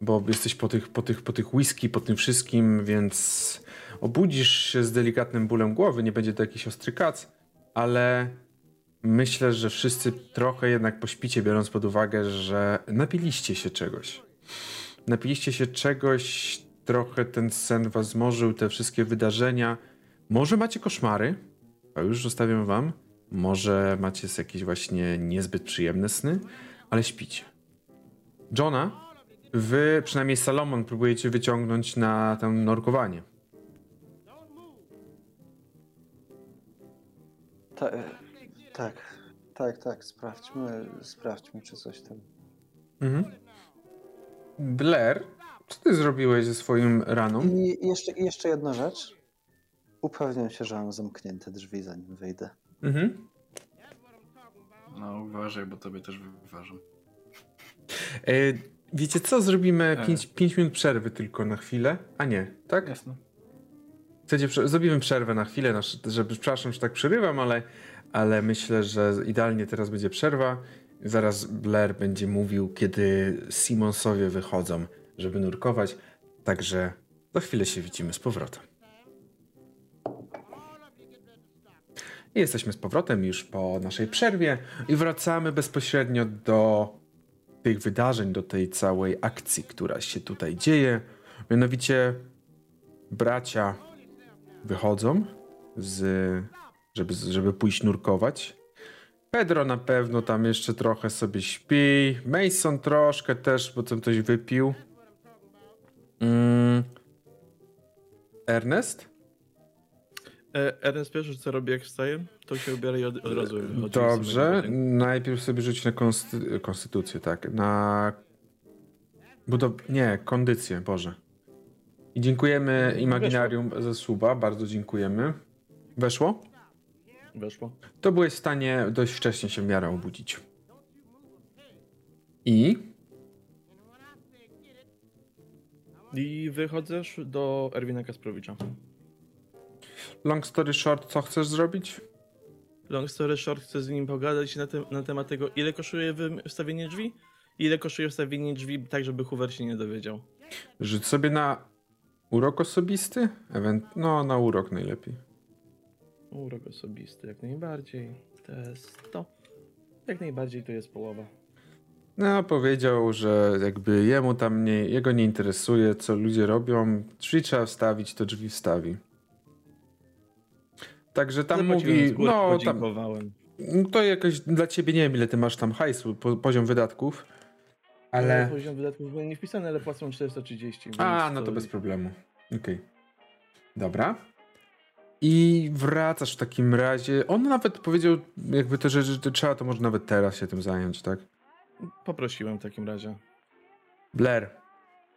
Bo jesteś po tych, po, tych, po tych whisky, po tym wszystkim, więc obudzisz się z delikatnym bólem głowy. Nie będzie to jakiś ostry kac, ale myślę, że wszyscy trochę jednak pośpicie, biorąc pod uwagę, że napiliście się czegoś. Napiliście się czegoś, trochę ten sen was zmorzył, te wszystkie wydarzenia. Może macie koszmary, to już zostawiam wam. Może macie jakieś właśnie niezbyt przyjemne sny, ale śpicie. Johna, wy, przynajmniej Salomon, próbujecie wyciągnąć na tam nurkowanie. Ta, e, tak, tak, tak, sprawdźmy, sprawdźmy, czy coś tam. Mhm. Blair, co ty zrobiłeś ze swoim raną? I jeszcze, jeszcze jedna rzecz. Upewniam się, że mam zamknięte drzwi, zanim wyjdę. Mhm. No uważaj, bo tobie też wyważam. E, wiecie co, zrobimy E. 5 minut przerwy tylko na chwilę. A nie, tak? Jasne. Chcecie, zrobimy przerwę na chwilę, żeby, przepraszam, że tak przerywam, ale, ale myślę, że idealnie teraz będzie przerwa. Zaraz Blair będzie mówił, kiedy Simonsowie wychodzą, żeby nurkować. Także za chwilę się widzimy z powrotem. I jesteśmy z powrotem już po naszej przerwie i wracamy bezpośrednio do tych wydarzeń, do tej całej akcji, która się tutaj dzieje. Mianowicie bracia wychodzą, z, żeby, żeby pójść nurkować. Pedro na pewno tam jeszcze trochę sobie śpi. Mason troszkę też, bo tam coś wypił. Mm. Ernest? E, Ernest pierwszy co robi jak wstaje, to się ubiera i od, od razu wychodzi. Dobrze. Najpierw sobie rzuć na konsty- konstytucję, tak. Na. Budow... Nie, kondycję, Boże. I dziękujemy Imaginarium za suba, bardzo dziękujemy. Weszło? Weszło. To byłeś w stanie dość wcześnie się w miarę obudzić. I I wychodzisz do Erwina Kasprowicza. long story short, co chcesz zrobić? Long story short, chcę z nim pogadać na, te, na temat tego, ile kosztuje wstawienie drzwi? Ile kosztuje wstawienie drzwi, tak żeby Hoover się nie dowiedział. Rzuć sobie na urok osobisty? Ewent... No, na urok najlepiej. Urok osobisty, jak najbardziej. To jest to. Jak najbardziej to jest połowa. No, powiedział, że jakby jemu tam nie, jego nie interesuje, co ludzie robią. Drzwi trzeba wstawić, to drzwi wstawi. Także tam mówi, no tam, to jakoś dla ciebie nie wiem ile ty masz tam hajsu, po, poziom wydatków, Ale... ale... Poziom wydatków był nie wpisany, ale płacą 430. A, no to bez problemu. Okej. Dobra. I wracasz w takim razie. On nawet powiedział, jakby to, że, że trzeba, to może nawet teraz się tym zająć, tak? Poprosiłem w takim razie. Blair,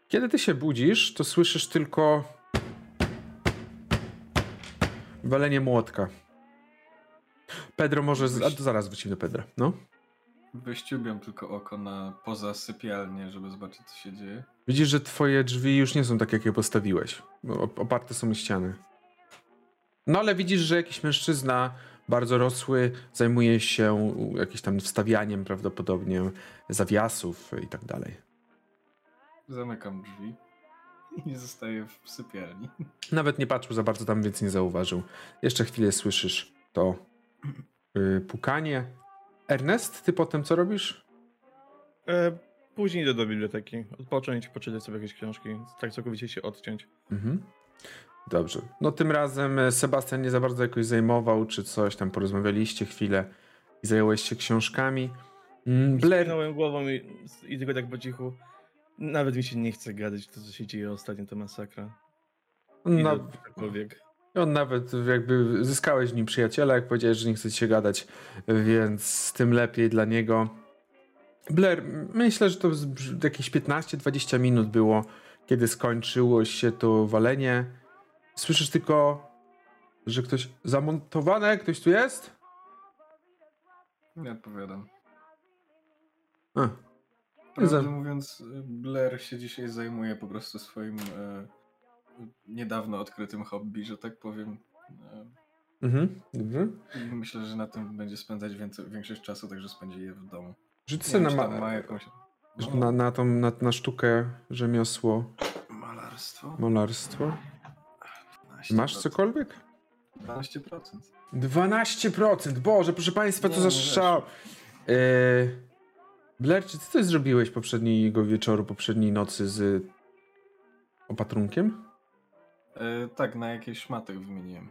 kiedy ty się budzisz, to słyszysz tylko walenie młotka. Pedro może... Z... A, to zaraz wrócimy do Pedra, no. Wyściubiam tylko oko na poza sypialnię, żeby zobaczyć, co się dzieje. Widzisz, że twoje drzwi już nie są takie, jak je postawiłeś. Oparte są o ściany. No ale widzisz, że jakiś mężczyzna bardzo rosły zajmuje się jakimś tam wstawianiem prawdopodobnie zawiasów i tak dalej. Zamykam drzwi i zostaję w sypialni. Nawet nie patrzył za bardzo tam, więc nie zauważył. Jeszcze chwilę słyszysz to yy, pukanie. Ernest, ty potem co robisz? E, później idę do biblioteki. Odpocząć, poczytać sobie jakieś książki. Tak całkowicie się odciąć. Mhm. Dobrze. No tym razem e, Sebastian nie za bardzo jakoś zajmował, czy coś tam porozmawialiście chwilę i zająłeś się książkami. Mm, Blair, Skinąłem głową i, i tylko tak po cichu. Nawet mi się nie chce gadać, to co się dzieje ostatnio, to masakra. na, Cokolwiek. On nawet jakby zyskałeś z nim przyjaciela, jak powiedziałeś, że nie chcecie się gadać, więc tym lepiej dla niego. Blair, myślę, że to jakieś 15-20 minut było, kiedy skończyło się to walenie. Słyszysz tylko, że ktoś zamontowane, ktoś tu jest? Nie odpowiadam. A, Prawdę mówiąc, Blair się dzisiaj zajmuje po prostu swoim e, niedawno odkrytym hobby, że tak powiem. E, mhm, i myślę, że na tym będzie spędzać więcej, większość czasu, także spędzi je w domu. Rzuć sobie na, ma- ma jakąś... na, na, tą, na, na sztukę rzemiosło, Malarstwo? malarstwo. 12%. Masz cokolwiek? 12%. 12%! Boże, proszę państwa, Nie, za strzał! Yy, Blair, czy ty coś zrobiłeś poprzedniego wieczoru, poprzedniej nocy z opatrunkiem? E, tak, na jakieś szmaty wymieniłem.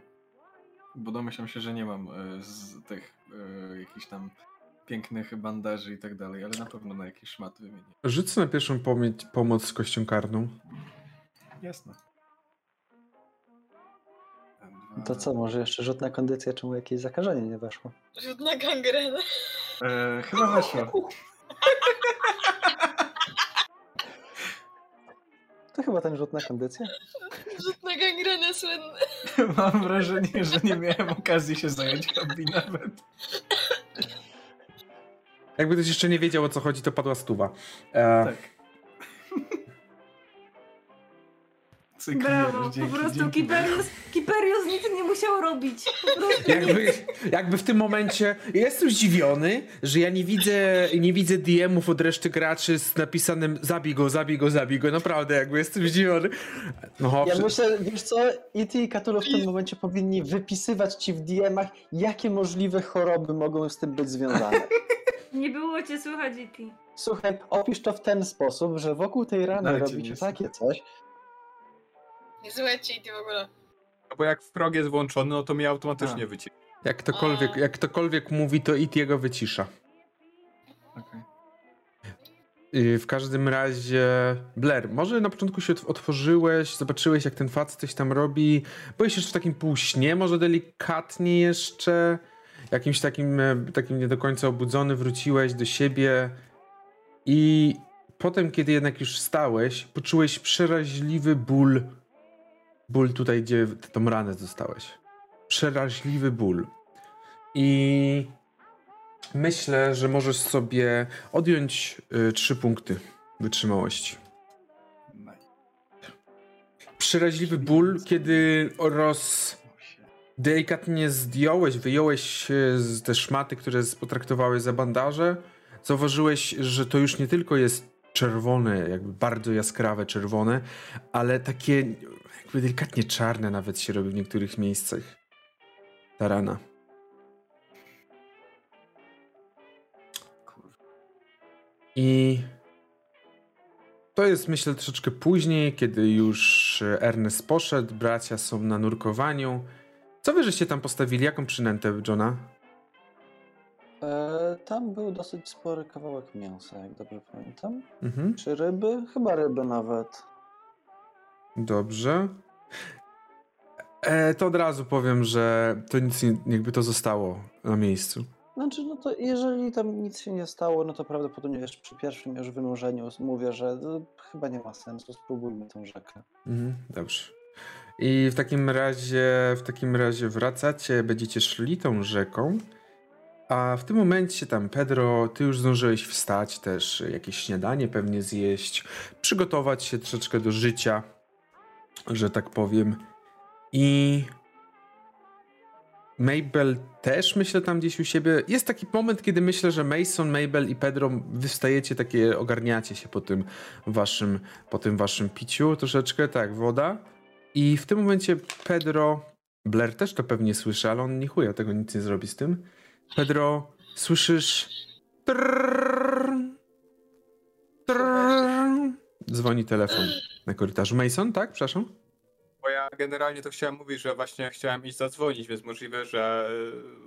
Bo domyślam się, że nie mam e, z tych e, jakichś tam pięknych bandaży i tak dalej, ale na pewno na jakieś szmaty wymieniłem. Rzuć na pierwszą pomie- pomoc z kością karną. Jasne. Dwa- To co, może jeszcze rzut na kondycję, czemu jakieś zakażenie nie weszło? Rzut na gangrenę. E, chyba weszło. To chyba ten rzut na kondycję? Rzut na gangrenę słynny. *laughs* Mam wrażenie, że nie miałem okazji się zająć hobby nawet. Jakby ktoś jeszcze nie wiedział o co chodzi, to padła stuwa. E, Tak. Cyk, Brawo, dzięki, po prostu dzięki. Kiperius, Kiperius nic nie musiał robić. *laughs* Jakby, jakby w tym momencie jestem zdziwiony, że ja nie widzę, nie widzę DM-ów od reszty graczy z napisanym zabij go, zabij go, zabij go. Naprawdę, jakby jestem zdziwiony. No, Ja przy- myślę, wiesz co, IT i Cthulhu w tym momencie powinni wypisywać ci w DM-ach, jakie możliwe choroby mogą z tym być związane. *laughs* nie było cię słychać, Iti. Słuchaj, opisz to w ten sposób, że wokół tej rany Dajcie takie coś, Nie słuchajcie i ty w ogóle. No bo jak prog jest włączony, no to mnie automatycznie A. wyci. Jak ktokolwiek, A. jak ktokolwiek mówi, to it jego wycisza. Okej. Yy, W każdym razie, Blair, może na początku się otw- otworzyłeś, zobaczyłeś jak ten facet coś tam robi, byłeś jeszcze w takim półśnie, może delikatnie jeszcze, jakimś takim, e, takim nie do końca obudzony, wróciłeś do siebie i potem, kiedy jednak już wstałeś, poczułeś przeraźliwy ból, ból tutaj, gdzie tą ranę dostałeś. Przeraźliwy ból. I myślę, że możesz sobie odjąć y, trzy punkty wytrzymałości. Przeraźliwy ból, kiedy roz delikatnie zdjąłeś, wyjąłeś te szmaty, które potraktowałeś za bandaże, zauważyłeś, że to już nie tylko jest czerwone, jakby bardzo jaskrawe czerwone, ale takie jakby delikatnie czarne nawet się robi w niektórych miejscach. Ta rana. I to jest myślę troszeczkę później, kiedy już Ernest poszedł, bracia są na nurkowaniu. Co wy żeście tam postawili? Jaką przynętę Johna? E, tam był dosyć spory kawałek mięsa, jak dobrze pamiętam. Mhm. Czy ryby? Chyba ryby nawet. Dobrze. E, to od razu powiem, że to nic nie, jakby to zostało na miejscu. Znaczy, no to jeżeli tam nic się nie stało, no to prawdopodobnie już przy pierwszym już wynurzeniu mówię, że no, chyba nie ma sensu, spróbujmy tą rzekę. Mhm, dobrze. I w takim razie, w takim razie wracacie, będziecie szli tą rzeką. A w tym momencie tam Pedro, ty już zdążyłeś wstać też, jakieś śniadanie pewnie zjeść, przygotować się troszeczkę do życia, że tak powiem. I Mabel też myślę tam gdzieś u siebie. Jest taki moment, kiedy myślę, że Mason, Mabel i Pedro wystajecie takie, ogarniacie się po tym waszym, po tym waszym piciu troszeczkę, tak, woda. I w tym momencie Pedro, Blair też to pewnie słyszy, ale on nie chuja tego nic nie zrobi z tym. Pedro, słyszysz trrrr, trrrr. dzwoni telefon na korytarzu. Mason, tak? Przepraszam? Bo ja generalnie to chciałem mówić, że właśnie chciałem iść zadzwonić, więc możliwe, że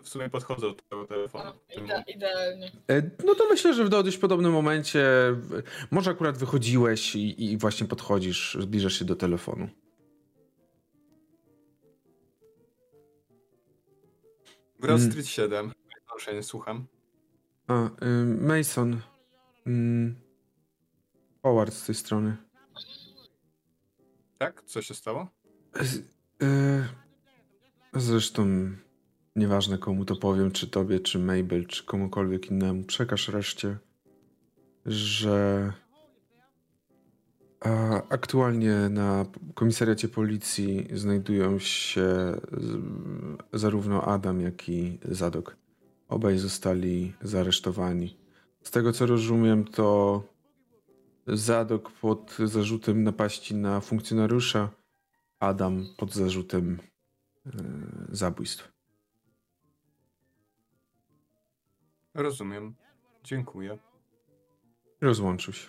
w sumie podchodzę do tego telefonu. Idealnie. No to myślę, że w dość podobnym momencie, może akurat wychodziłeś i, i właśnie podchodzisz, zbliżasz się do telefonu. Wraz Mm. Street 7. Proszę, nie słucham. A, y, Mason. Mm, Howard z tej strony. Tak? Co się stało? Z- y, Zresztą nieważne komu to powiem, czy tobie, czy Mabel, czy komukolwiek innemu. Przekaż reszcie, że a, aktualnie na komisariacie policji znajdują się zarówno Adam, jak i Zadok. Obaj zostali zaaresztowani. Z tego co rozumiem, to Zadok pod zarzutem napaści na funkcjonariusza, Adam pod zarzutem e, zabójstw. Rozumiem. Dziękuję. Rozłączył się.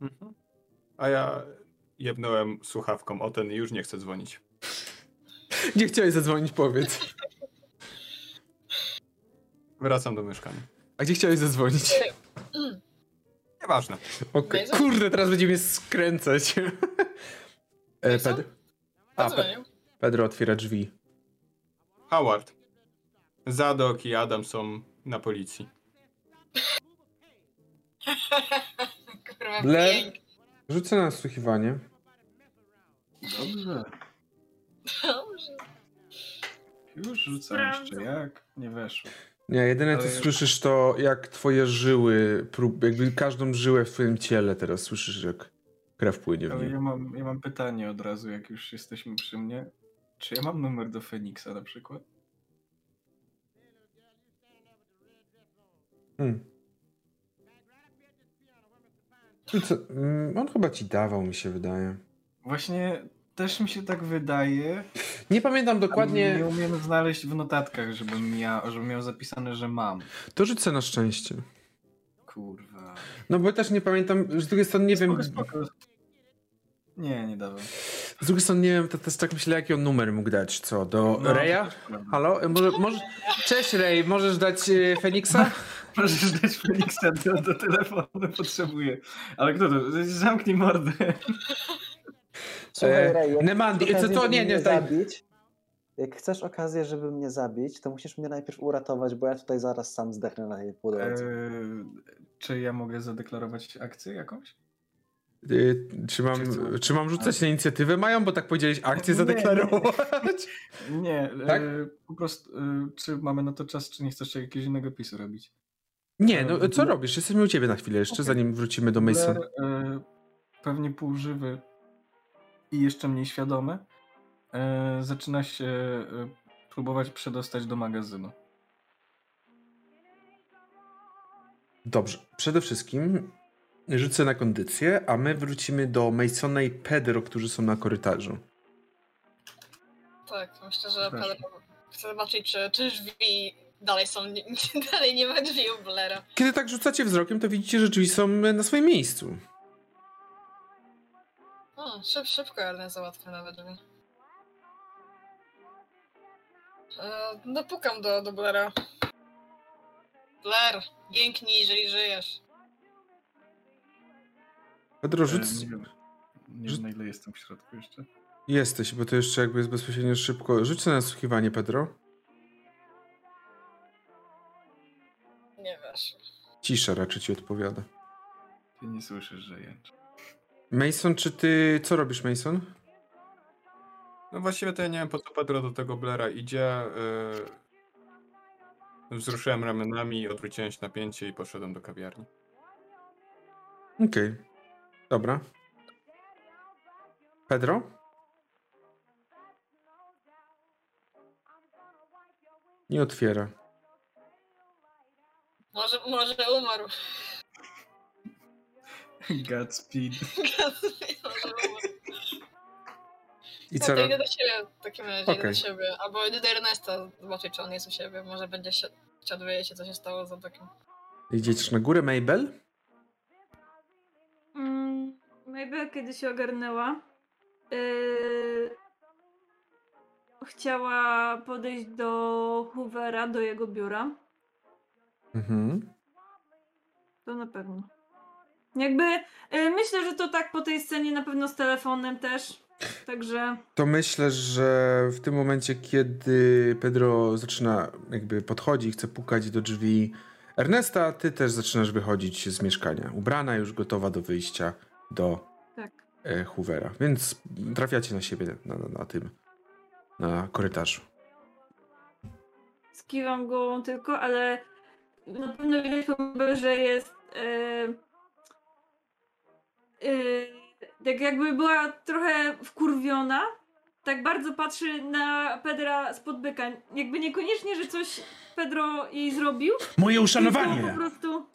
Mhm. A ja jebnąłem słuchawką o ten i już nie chcę dzwonić. *laughs* Nie chciałeś zadzwonić, powiedz. Wracam do mieszkania. A gdzie chciałeś zadzwonić? *clears throat* Nieważne. Mason? Kurde, teraz będzie mnie skręcać. *laughs* e, Mason? Ped... A, Pe-. Pedro otwiera drzwi. Howard. Zadok i Adam są na policji. *laughs* Kurwa, Blair? pięknie. Rzucę na nasłuchiwanie. Dobrze. Dobrze. Już rzucam jeszcze, jak? Nie weszło. Nie, jedyne co słyszysz to jak twoje żyły, prób, jakby każdą żyłę w twoim ciele teraz słyszysz jak krew płynie w Ale ja niej. mam, ja mam pytanie od razu, jak już jesteśmy przy mnie. Czy ja mam numer do Feniksa na przykład? Hmm. I Co? Mm, On chyba ci dawał, mi się wydaje. Właśnie też mi się tak wydaje. Nie pamiętam dokładnie. Nie umiem znaleźć w notatkach, żebym, ja, żebym miał zapisane, że mam. To rzucę na szczęście. Kurwa. No bo też nie pamiętam, z drugiej strony nie wiem. Spoko, spoko. Nie, nie dawał. Z drugiej strony nie wiem, to też tak myślę, jaki on numer mógł dać. Co, do No, prawda. Halo? Może, może... Cześć Ray, możesz dać e, Feniksa? *laughs* Możesz dać Feniksa do, do telefonu, potrzebuję. Ale kto to? Zamknij mordę. Słuchaj, E, jak Nemandi, chcesz co- okazję, co? żeby Nie, nie, zabić, jak chcesz okazję, żeby mnie zabić, to musisz mnie najpierw uratować, bo ja tutaj zaraz sam zdechnę na jej po E, drodze. czy ja mogę zadeklarować akcję jakąś? E, Czy mam, Czy czy mam rzucać na inicjatywę mają, bo tak powiedziałeś akcję Nie, zadeklarować? *laughs* Nie, Tak? e, po prostu, czy mamy na to czas, czy nie chcesz jakiegoś innego pisu robić? Nie, no co robisz? Jesteśmy u ciebie na chwilę jeszcze, Okej. zanim wrócimy do Mason. Pewnie półżywy i jeszcze mniej świadomy, e, zaczyna się e, próbować przedostać do magazynu. Dobrze, przede wszystkim rzucę na kondycję, a my wrócimy do Masona i Pedro, którzy są na korytarzu. Tak, myślę, że. Pedro chce zobaczyć, czy, czy drzwi dalej są, nie, *laughs* dalej nie ma drzwi u Blaira. Kiedy tak rzucacie wzrokiem, to widzicie, że drzwi są na swoim miejscu. O, szyb, szybko Ernest załatwia nawet drzwi. E, no do, do Blaira. Blair, jęknij, jeżeli żyjesz. Pedro, E, rzuć... nie wiem, nie rzuć- wiem na ile jestem w środku jeszcze. Jesteś, bo to jeszcze jakby jest bezpośrednio szybko. Rzuć na nasłuchiwanie, Pedro. Nie wiesz. Cisza raczej ci odpowiada. Ty nie słyszysz, że jęczę. Mason, czy ty... Co robisz, Mason? No właściwie to ja nie wiem po co Pedro do tego Blera idzie. Yy... Wzruszyłem ramionami, odwróciłem się napięcie i poszedłem do kawiarni. Okej. Dobra. Pedro? Nie otwiera. Może, może umarł. Godspeed. może umarł. I No co? to ro- idę do siebie w takim razie, idę Okej. do siebie. Albo idę do Ernesta zobaczyć, czy on jest u siebie. Może będzie się, chciał dowiedzieć się, co się stało za takim. Idziesz na górę, Mabel? Mm, Mabel kiedy się ogarnęła, yy, chciała podejść do Hoovera, do jego biura. Mhm. To na pewno. Jakby yy, myślę, że to tak po tej scenie na pewno z telefonem też. Także To myślę, że w tym momencie, kiedy Pedro zaczyna jakby podchodzi i chce pukać do drzwi Ernesta, ty też zaczynasz wychodzić z mieszkania. Ubrana, już gotowa do wyjścia do tak. e, Hoovera. Więc trafiacie na siebie na, na, na tym, na korytarzu. Skiwam głową tylko, ale na pewno widać że jest yy, tak jakby była trochę wkurwiona. Tak bardzo patrzy na Pedra spod byka. Jakby niekoniecznie, że coś Pedro jej zrobił, Moje Tylko uszanowanie! po prostu.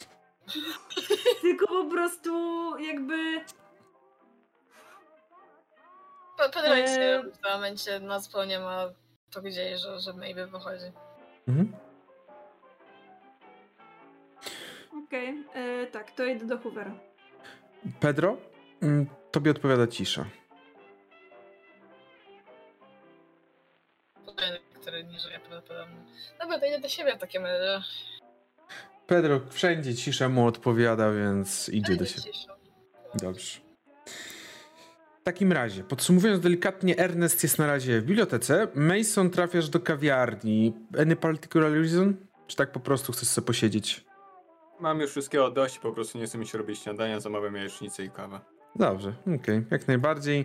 tylko po prostu jakby. Pe- Pedro robi w tym momencie, na zupełnie ma to gdzieś, że, że Mabel wychodzi. Mhm. Okej, e, tak, to idę do Hoovera. Pedro, mm, tobie odpowiada cisza. Który nie żyje prawdopodobnie. Dobra, to idę do siebie w takim razie. Pedro wszędzie cisza mu odpowiada, więc idzie do siebie. Dobrze. W takim razie, podsumowując delikatnie, Ernest jest na razie w bibliotece. Mason trafiasz do kawiarni. Any particular reason? Czy tak po prostu chcesz sobie posiedzieć? Mam już wszystkiego dość, po prostu nie chcę mi się robić śniadania, zamawiam jajecznicę i kawę. Dobrze, okej, jak najbardziej.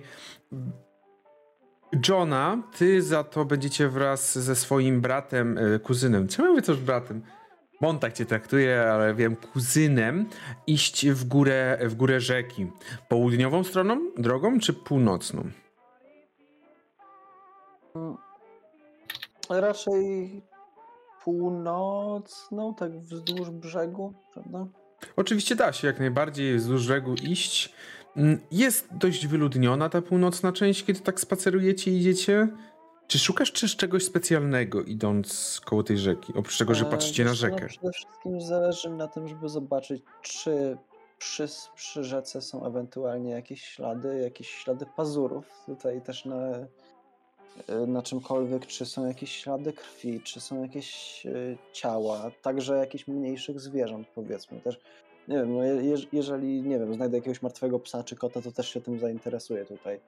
Johna, ty za to będziecie wraz ze swoim bratem, e, kuzynem, co ja mówię też bratem? Bo on tak cię traktuje, ale wiem, kuzynem, iść w górę, w górę rzeki. Południową stroną, drogą, czy północną? Mm, Raczej północną, tak wzdłuż brzegu, prawda? Oczywiście da się jak najbardziej wzdłuż brzegu iść. Mm, Jest dość wyludniona ta północna część, kiedy tak spacerujecie i idziecie. Czy szukasz czegoś specjalnego idąc koło tej rzeki? Oprócz tego, że E, patrzycie na no rzekę. Przede wszystkim zależy mi na tym, żeby zobaczyć, czy przy, przy rzece są ewentualnie jakieś ślady, jakieś ślady pazurów. Tutaj też na, na czymkolwiek, czy są jakieś ślady krwi, czy są jakieś y, ciała, także jakichś mniejszych zwierząt, powiedzmy. Też nie wiem, no je, jeżeli nie wiem, znajdę jakiegoś martwego psa czy kota, to też się tym zainteresuję tutaj.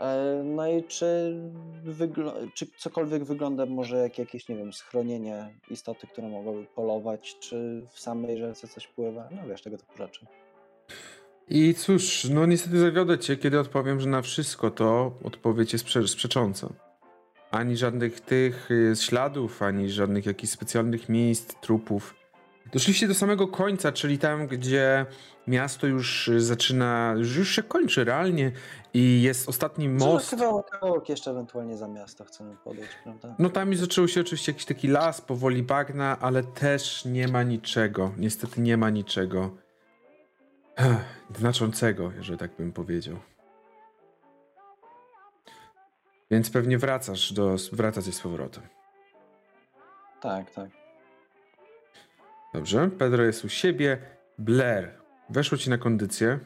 E, No i czy, czy cokolwiek wygląda może jak jakieś, nie wiem, schronienie istoty, które mogłyby polować, czy w samej rzece coś pływa, no wiesz, tego typu rzeczy. I cóż, no niestety zawiodę cię, kiedy odpowiem, że na wszystko to odpowiedź jest prze- sprzecząca. Ani żadnych tych y, śladów, ani żadnych jakichś specjalnych miejsc, trupów. Doszliście do samego końca, czyli tam, gdzie miasto już y, zaczyna, już się kończy realnie i jest ostatni Most. most. Kawałek, kawałek jeszcze ewentualnie za miasto chcemy podejść, prawda? No tam już zaczął się oczywiście jakiś taki las, powoli bagna, ale też nie ma niczego. Niestety nie ma niczego znaczącego, jeżeli tak bym powiedział. Więc pewnie wracasz do, wracacie z powrotem. Tak, tak. Dobrze, Pedro jest u siebie. Blair, weszło ci na kondycję.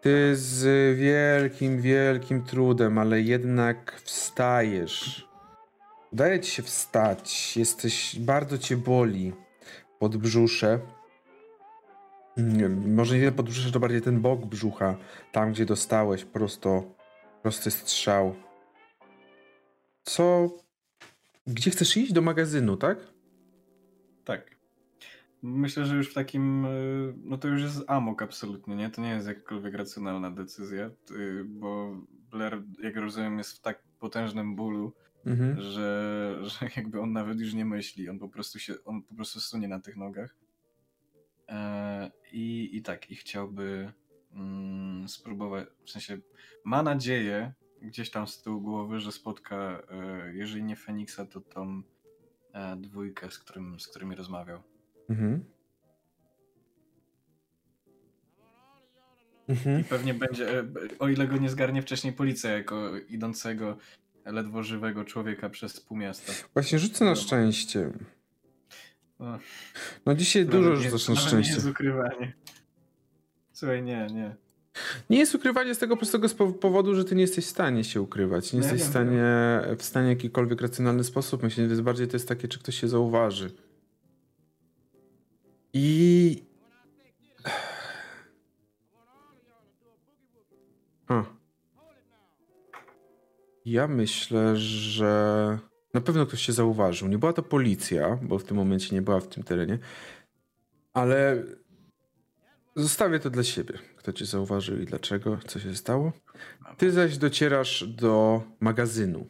Ty z wielkim, wielkim trudem, ale jednak wstajesz. Udaje ci się wstać. Jesteś, bardzo cię boli podbrzusze. Nie, może nie podbrzusze, to bardziej ten bok brzucha. Tam, gdzie dostałeś prosto, prosty strzał. Co? Gdzie chcesz iść? Do magazynu, tak? Tak. Myślę, że już w takim, y, no to już jest amok absolutnie, nie? To nie jest jakakolwiek racjonalna decyzja, y, bo Blair, jak rozumiem, jest w tak potężnym bólu, Mhm. że, że jakby on nawet już nie myśli, on po prostu się, on po prostu sunie na tych nogach. E, I, i tak, i chciałby mm, spróbować, w sensie ma nadzieję gdzieś tam z tyłu głowy, że spotka, e, jeżeli nie Feniksa, to tą e, dwójkę, z, którym, z którymi rozmawiał. Mhm. Mhm. I pewnie będzie, o ile go nie zgarnie wcześniej policja, jako idącego ledwo żywego człowieka przez pół miasta. Właśnie rzucę na szczęście. No dzisiaj dużo rzucasz na nawet Nie jest ukrywanie. Słuchaj, nie, nie. Nie jest ukrywanie z tego prostego powodu, że ty nie jesteś w stanie się ukrywać. Nie No ja jesteś w stanie w stanie w jakikolwiek racjonalny sposób myśleć, więc bardziej to jest takie, czy ktoś się zauważy. I... *sighs* Ja myślę, że na pewno ktoś się zauważył. Nie była to policja, bo w tym momencie nie była w tym terenie, ale zostawię to dla siebie. Kto cię zauważył i dlaczego, co się stało. Ty zaś docierasz do magazynu.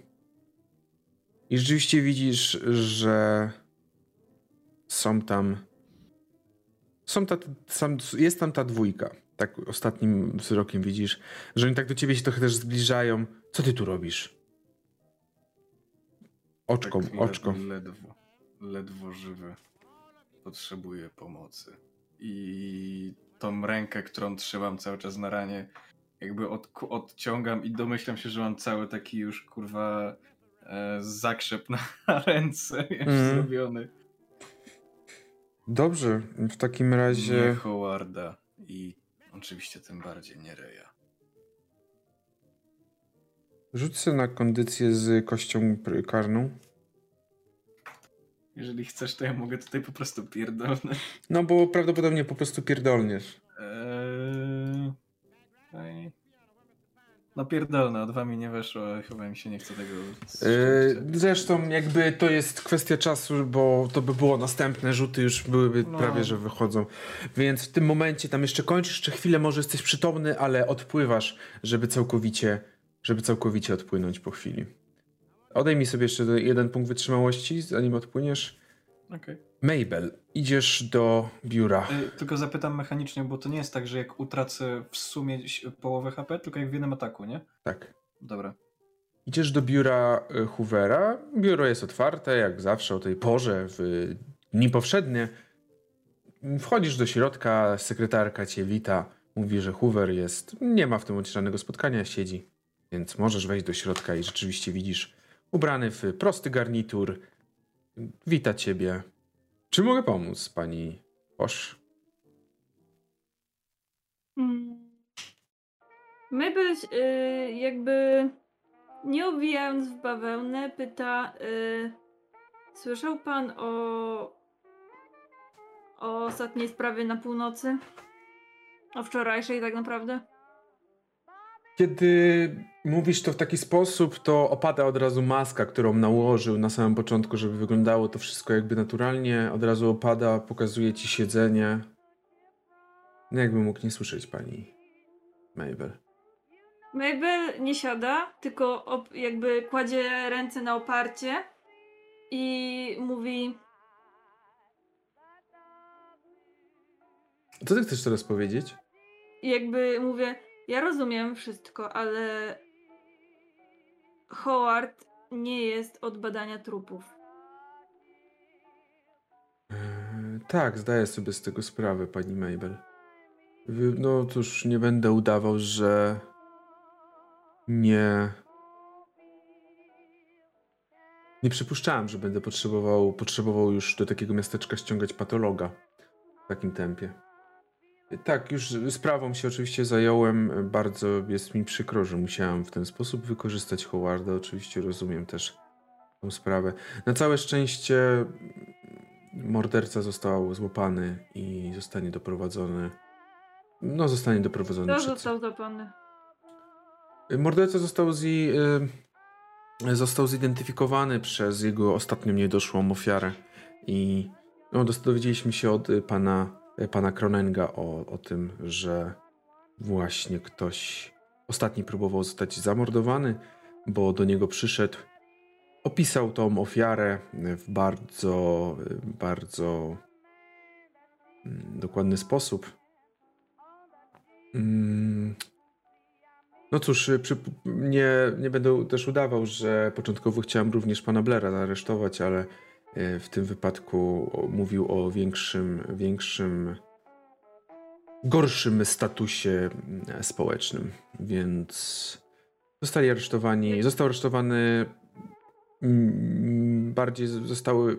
I rzeczywiście widzisz, że są tam. Są ta, sam, jest tam ta dwójka. Tak ostatnim wzrokiem widzisz, że oni tak do ciebie się trochę też zbliżają. Co ty tu robisz? Oczko, Tak oczko. Led, ledwo, ledwo żywy. Potrzebuję pomocy. I tą rękę, którą trzymam cały czas na ranie, jakby od, odciągam i domyślam się, że mam cały taki już kurwa e, zakrzep na *laughs* ręce Mhm. zrobiony. Dobrze, w takim Nie razie. Howarda i oczywiście tym bardziej nie Reja. Rzuć sobie na kondycję z kością karną. Jeżeli chcesz, to ja mogę tutaj po prostu pierdolnąć. No bo prawdopodobnie po prostu pierdolniesz. Eee... ej. No pierdolne, o dwa mi nie weszło, chyba mi się nie chce tego... Yy, zresztą jakby to jest kwestia czasu, bo to by było następne rzuty już byłyby No. prawie, że wychodzą. Więc w tym momencie tam jeszcze kończysz, jeszcze chwilę może jesteś przytomny, ale odpływasz, żeby całkowicie, żeby całkowicie odpłynąć po chwili. Odejmij sobie jeszcze jeden punkt wytrzymałości, zanim odpłyniesz. Okej. Mabel, idziesz do biura. Ej, Tylko zapytam mechanicznie, bo to nie jest tak, że jak utracę w sumie połowę HP, tylko jak w jednym ataku, nie? Tak. Dobra. Idziesz do biura y, Hoovera. Biuro jest otwarte, jak zawsze o tej porze, w dni powszednie. Wchodzisz do środka, sekretarka cię wita. Mówi, że Hoover jest. Nie ma w tym momencie żadnego spotkania, siedzi. Więc możesz wejść do środka i rzeczywiście widzisz ubrany w prosty garnitur. Wita ciebie. Czy mogę pomóc pani Posz? Mabel hmm. y, jakby nie obijając w bawełnę pyta y, słyszał pan o o ostatniej sprawie na północy? O wczorajszej tak naprawdę? Kiedy mówisz to w taki sposób, to opada od razu maska, którą nałożył na samym początku, żeby wyglądało to wszystko jakby naturalnie. Od razu opada, pokazuje ci siedzenie. No jakby mógł nie słyszeć pani Mabel. Mabel nie siada, tylko jakby kładzie ręce na oparcie i mówi Co ty chcesz teraz powiedzieć? jakby mówię, ja rozumiem wszystko, ale Howard nie jest od badania trupów. Eee, tak, zdaję sobie z tego sprawę, pani Mabel. No cóż, nie będę udawał, że nie. Nie przypuszczałem, że będę potrzebował, potrzebował już do takiego miasteczka ściągać patologa w takim tempie. Tak, już sprawą się oczywiście zająłem. Bardzo jest mi przykro, że musiałem w ten sposób wykorzystać Howarda. Oczywiście rozumiem też tą sprawę. Na całe szczęście morderca został złapany i zostanie doprowadzony. No, zostanie doprowadzony Kto przed został zapany? Morderca został, zi, y, został zidentyfikowany przez jego ostatnią niedoszłą ofiarę i no, dowiedzieliśmy się od y, pana, pana Kronenga o, o tym, że właśnie ktoś ostatni próbował zostać zamordowany, bo do niego przyszedł. Opisał tą ofiarę w bardzo, bardzo mm, dokładny sposób. Mm, no cóż, nie, nie będę też udawał, że początkowo chciałem również pana Blera aresztować, ale w tym wypadku mówił o większym, większym, gorszym statusie mm, społecznym, więc zostali aresztowani. Został aresztowany. mm, Bardziej z- zostały.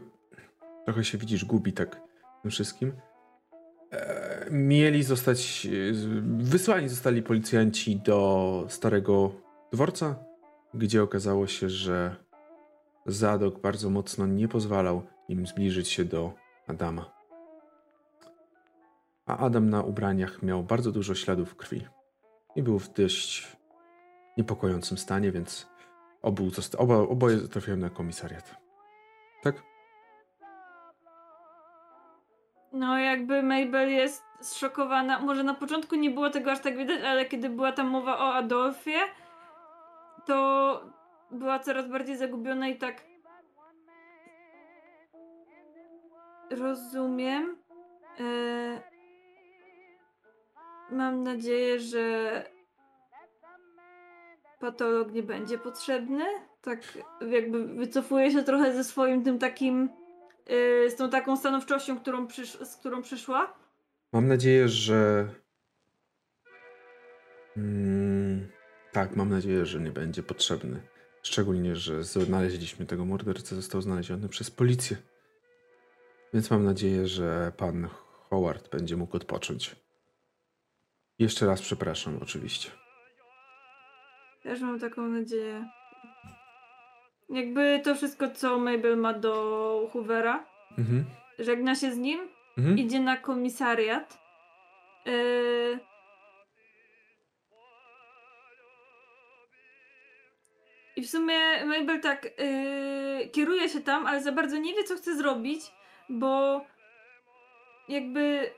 Trochę się widzisz, gubi tak tym wszystkim. E, mieli zostać, wysłani zostali policjanci do starego dworca, gdzie okazało się, że Zadok bardzo mocno nie pozwalał im zbliżyć się do Adama. A Adam na ubraniach miał bardzo dużo śladów krwi i był w dość niepokojącym stanie, więc obu zosta- oba, oboje trafiają na komisariat. Tak? No jakby Mabel jest zszokowana. Może na początku nie było tego aż tak widać, ale kiedy była tam mowa o Adolfie, to była coraz bardziej zagubiona i tak. Rozumiem. E... Mam nadzieję, że patolog nie będzie potrzebny. Tak jakby wycofuje się trochę ze swoim tym takim y, z tą taką stanowczością, którą przysz- z którą przyszła. Mam nadzieję, że. Mm, tak, mam nadzieję, że nie będzie potrzebny. Szczególnie, że znaleźliśmy tego mordercę, został znaleziony przez policję. Więc mam nadzieję, że pan Howard będzie mógł odpocząć. Jeszcze raz przepraszam, oczywiście. Też mam taką nadzieję. Jakby to wszystko, co Mabel ma do Hoovera, Mhm. żegna się z nim, Mhm. idzie na komisariat. Yy... W sumie Mabel tak yy, kieruje się tam, ale za bardzo nie wie, co chce zrobić, bo jakby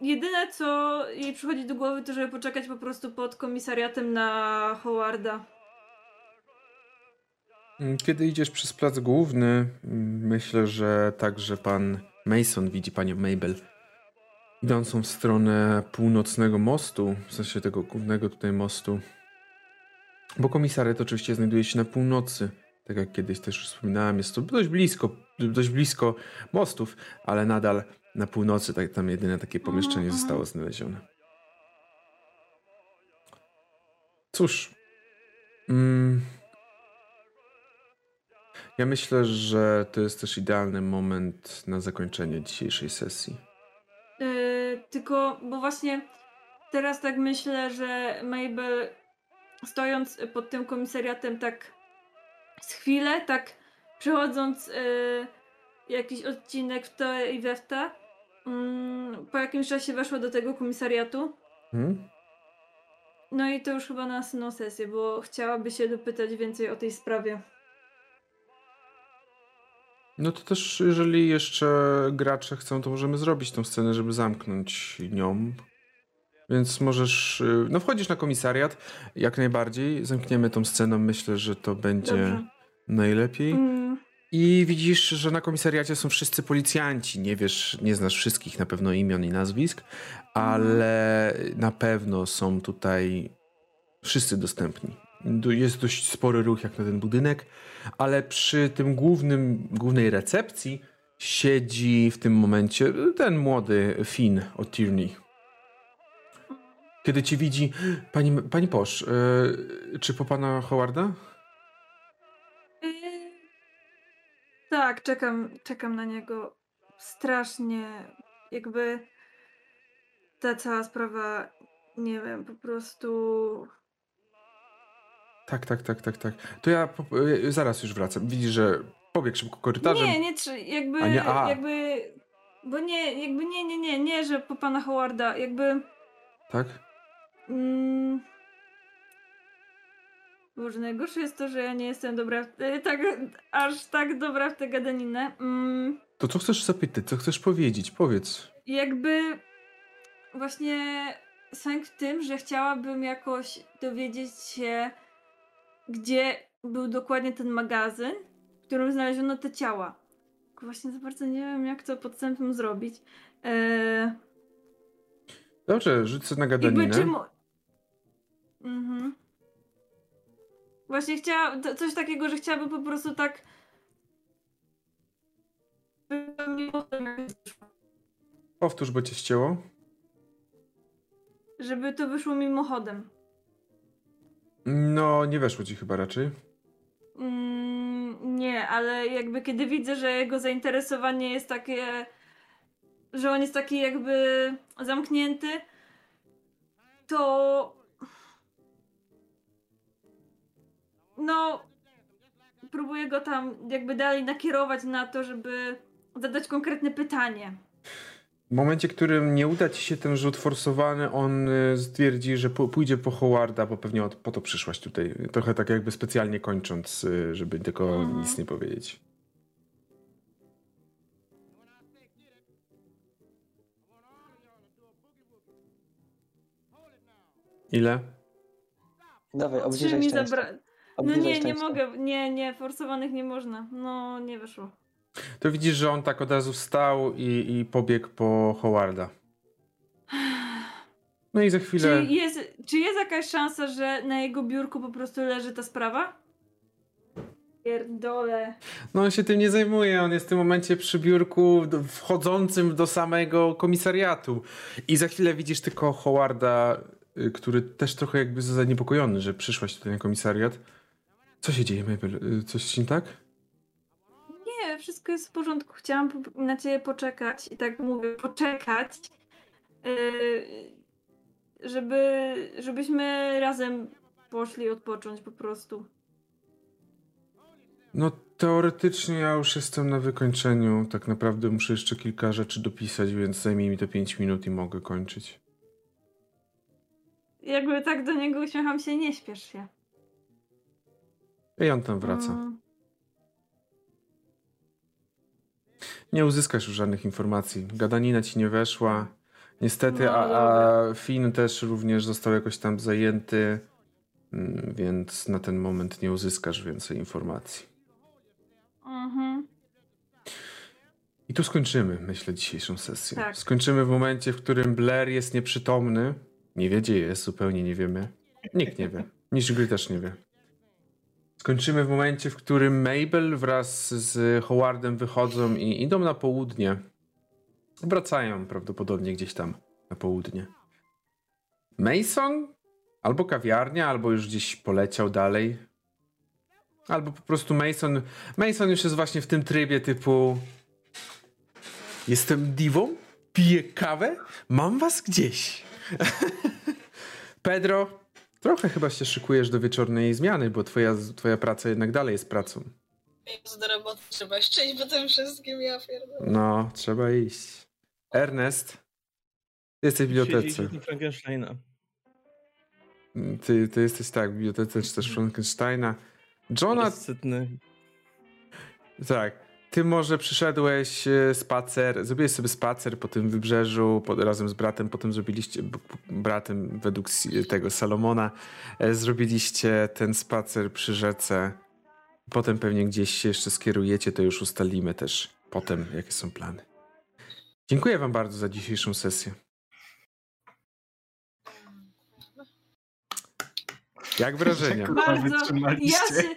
jedyne, co jej przychodzi do głowy, to żeby poczekać po prostu pod komisariatem na Howarda. Mm, Kiedy idziesz przez plac główny, mm, myślę, że także pan Mason widzi panią Mabel idącą w stronę północnego mostu, w sensie tego głównego tutaj mostu. Bo komisariat oczywiście znajduje się na północy, tak jak kiedyś też już wspominałem, jest to dość blisko, dość blisko mostów, ale nadal na północy, tak, tam jedyne takie pomieszczenie Mhm. zostało znalezione. Cóż, mm, ja myślę, że to jest też idealny moment na zakończenie dzisiejszej sesji. Yy, tylko, bo właśnie teraz tak myślę, że Mabel stojąc pod tym komisariatem tak z chwilę, tak przechodząc y, jakiś odcinek w to i we w te, mm, po jakimś czasie weszła do tego komisariatu. Hmm? No i to już chyba na następną sesję, bo chciałaby się dopytać więcej o tej sprawie. No to też, jeżeli jeszcze gracze chcą, to możemy zrobić tą scenę, żeby zamknąć nią. Więc możesz. y, No, wchodzisz na komisariat, jak najbardziej. Zamkniemy tą sceną. Myślę, że to będzie Dobrze. najlepiej. Mm, I widzisz, że na komisariacie są wszyscy policjanci. Nie wiesz, nie znasz wszystkich na pewno imion i nazwisk, ale na pewno są tutaj wszyscy dostępni. Jest dość spory ruch jak na ten budynek, ale przy tym głównym, głównej recepcji siedzi w tym momencie ten młody Finn od Tierney. Kiedy ci widzi, pani, pani Posz, yy, czy po pana Howarda? y, tak, czekam, czekam na niego. Strasznie, jakby ta cała sprawa, nie wiem, po prostu. Tak, tak, tak, tak, tak. To ja po, y, zaraz już wracam. Widzisz, że pobiegł szybko korytarzem. Nie, nie, trzy, jakby, A nie, a. jakby, bo nie, jakby nie, nie, nie, nie, że po pana Howarda, jakby, Tak? Mm, Boże, najgorsze jest to, że ja nie jestem dobra, w, e, tak, aż tak dobra w tę gadaninę. Mm, To co chcesz zapytać? Co chcesz powiedzieć? Powiedz. jakby właśnie sęk w tym, że chciałabym jakoś dowiedzieć się, gdzie był dokładnie ten magazyn, w którym znaleziono te ciała. Tylko Właśnie za bardzo nie wiem, jak to podstępem zrobić. Eee, Dobrze, rzucę na jakby gadaninę. czy mo- Mhm. Właśnie chciałam, to- coś takiego, że chciałabym po prostu tak Powtórz, bo cię ścięło. żeby to wyszło mimochodem. No, nie weszło ci chyba raczej. Mm, nie, ale jakby kiedy widzę, że jego zainteresowanie jest takie, że on jest taki jakby zamknięty, to no próbuję go tam jakby dalej nakierować na to, żeby zadać konkretne pytanie. W momencie, w którym nie uda ci się ten rzut forsowany, on y, stwierdzi, że pójdzie po Howarda, bo pewnie po to przyszłaś tutaj. Trochę tak jakby specjalnie kończąc, y, żeby tylko Mhm. nic nie powiedzieć. Ile? Dawaj, obniżaj mi szczęście. zabra... No nie, nie mogę, nie, nie, forsowanych nie można. No, nie wyszło. To widzisz, że on tak od razu wstał i, i pobiegł po Howarda. No i za chwilę... Czy jest, czy jest jakaś szansa, że na jego biurku po prostu leży ta sprawa? Pierdole. No on się tym nie zajmuje, on jest w tym momencie przy biurku wchodzącym do samego komisariatu. I za chwilę widzisz tylko Howarda, y, który też trochę jakby zaniepokojony, że przyszłaś tutaj na komisariat. Co się dzieje, Mabel? Y, Coś nie tak? Nie, wszystko jest w porządku. Chciałam na ciebie poczekać i tak mówię, poczekać, yy, żeby, żebyśmy razem poszli odpocząć po prostu. No teoretycznie ja już jestem na wykończeniu. Tak naprawdę muszę jeszcze kilka rzeczy dopisać, więc zajmie mi to 5 minut i mogę kończyć. Jakby tak do niego uśmiecham się, nie śpiesz się. I on tam wraca. Nie uzyskasz już żadnych informacji. Gadanina ci nie weszła. Niestety, a, a Finn też również został jakoś tam zajęty, mm, więc na ten moment nie uzyskasz więcej informacji. Mhm. I tu skończymy, myślę, dzisiejszą sesję. Tak. Skończymy w momencie, w którym Blair jest nieprzytomny. Nie wie, gdzie jest, zupełnie nie wiemy. Nikt nie wie. Mistrz gry też nie wie. Skończymy w momencie, w którym Mabel wraz z Howardem wychodzą i idą na południe. Wracają prawdopodobnie gdzieś tam na południe. Mason? Albo kawiarnia, albo już gdzieś poleciał dalej. Albo po prostu Mason. Mason już jest właśnie w tym trybie typu. Jestem diwą, piję kawę, mam was gdzieś. *laughs* Pedro, trochę chyba się szykujesz do wieczornej zmiany, bo twoja, twoja praca jednak dalej jest pracą. Jest do roboty, trzeba jeszcze iść po tym wszystkim, ja pierdolę. No, trzeba iść. Ernest, ty jesteś w bibliotece. Frankensteina. Ty, ty jesteś tak, w bibliotece czytasz Frankensteina. Johna, Rozsytny. tak. Ty może przyszedłeś e, spacer, zrobiłeś sobie spacer po tym wybrzeżu po, razem z bratem, potem zrobiliście, b- b- bratem według tego Salomona, e, zrobiliście ten spacer przy rzece. Potem pewnie gdzieś się jeszcze skierujecie, to już ustalimy też potem, jakie są plany. Dziękuję wam bardzo za dzisiejszą sesję. Jak wrażenia? Bardzo. Ja się,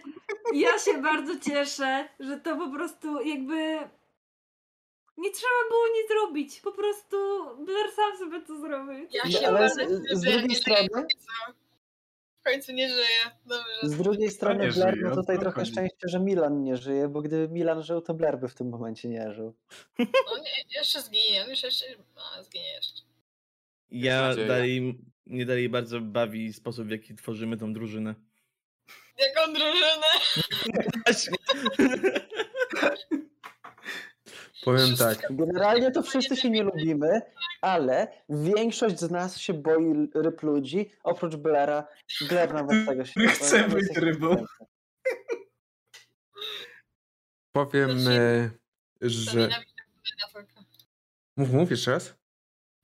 ja się bardzo cieszę, że to po prostu jakby. Nie trzeba było nic robić. Po prostu Blair sam sobie to zrobił. Ja No, się ale bardzo z- z drugiej strony- w końcu. Nie żyje. Dobrze. Z drugiej strony nie Blair żyje, ma tutaj trochę chodzi? szczęście, że Milan nie żyje, bo gdyby Milan żył, to Blair by w tym momencie nie żył. No nie, jeszcze zginie, on już jeszcze... A, zginie jeszcze. Ja dalej, mnie dalej bardzo bawi sposób, w jaki tworzymy tą drużynę. Jaką drużynę? Powiem tak. Generalnie to wszyscy się nie lubimy, ale większość z nas się boi ryb ludzi, oprócz Blaira. Blair nawet *laughs* tego się Nie chcę boi. być rybą. Powiem, e, że. Mów, mów jeszcze raz.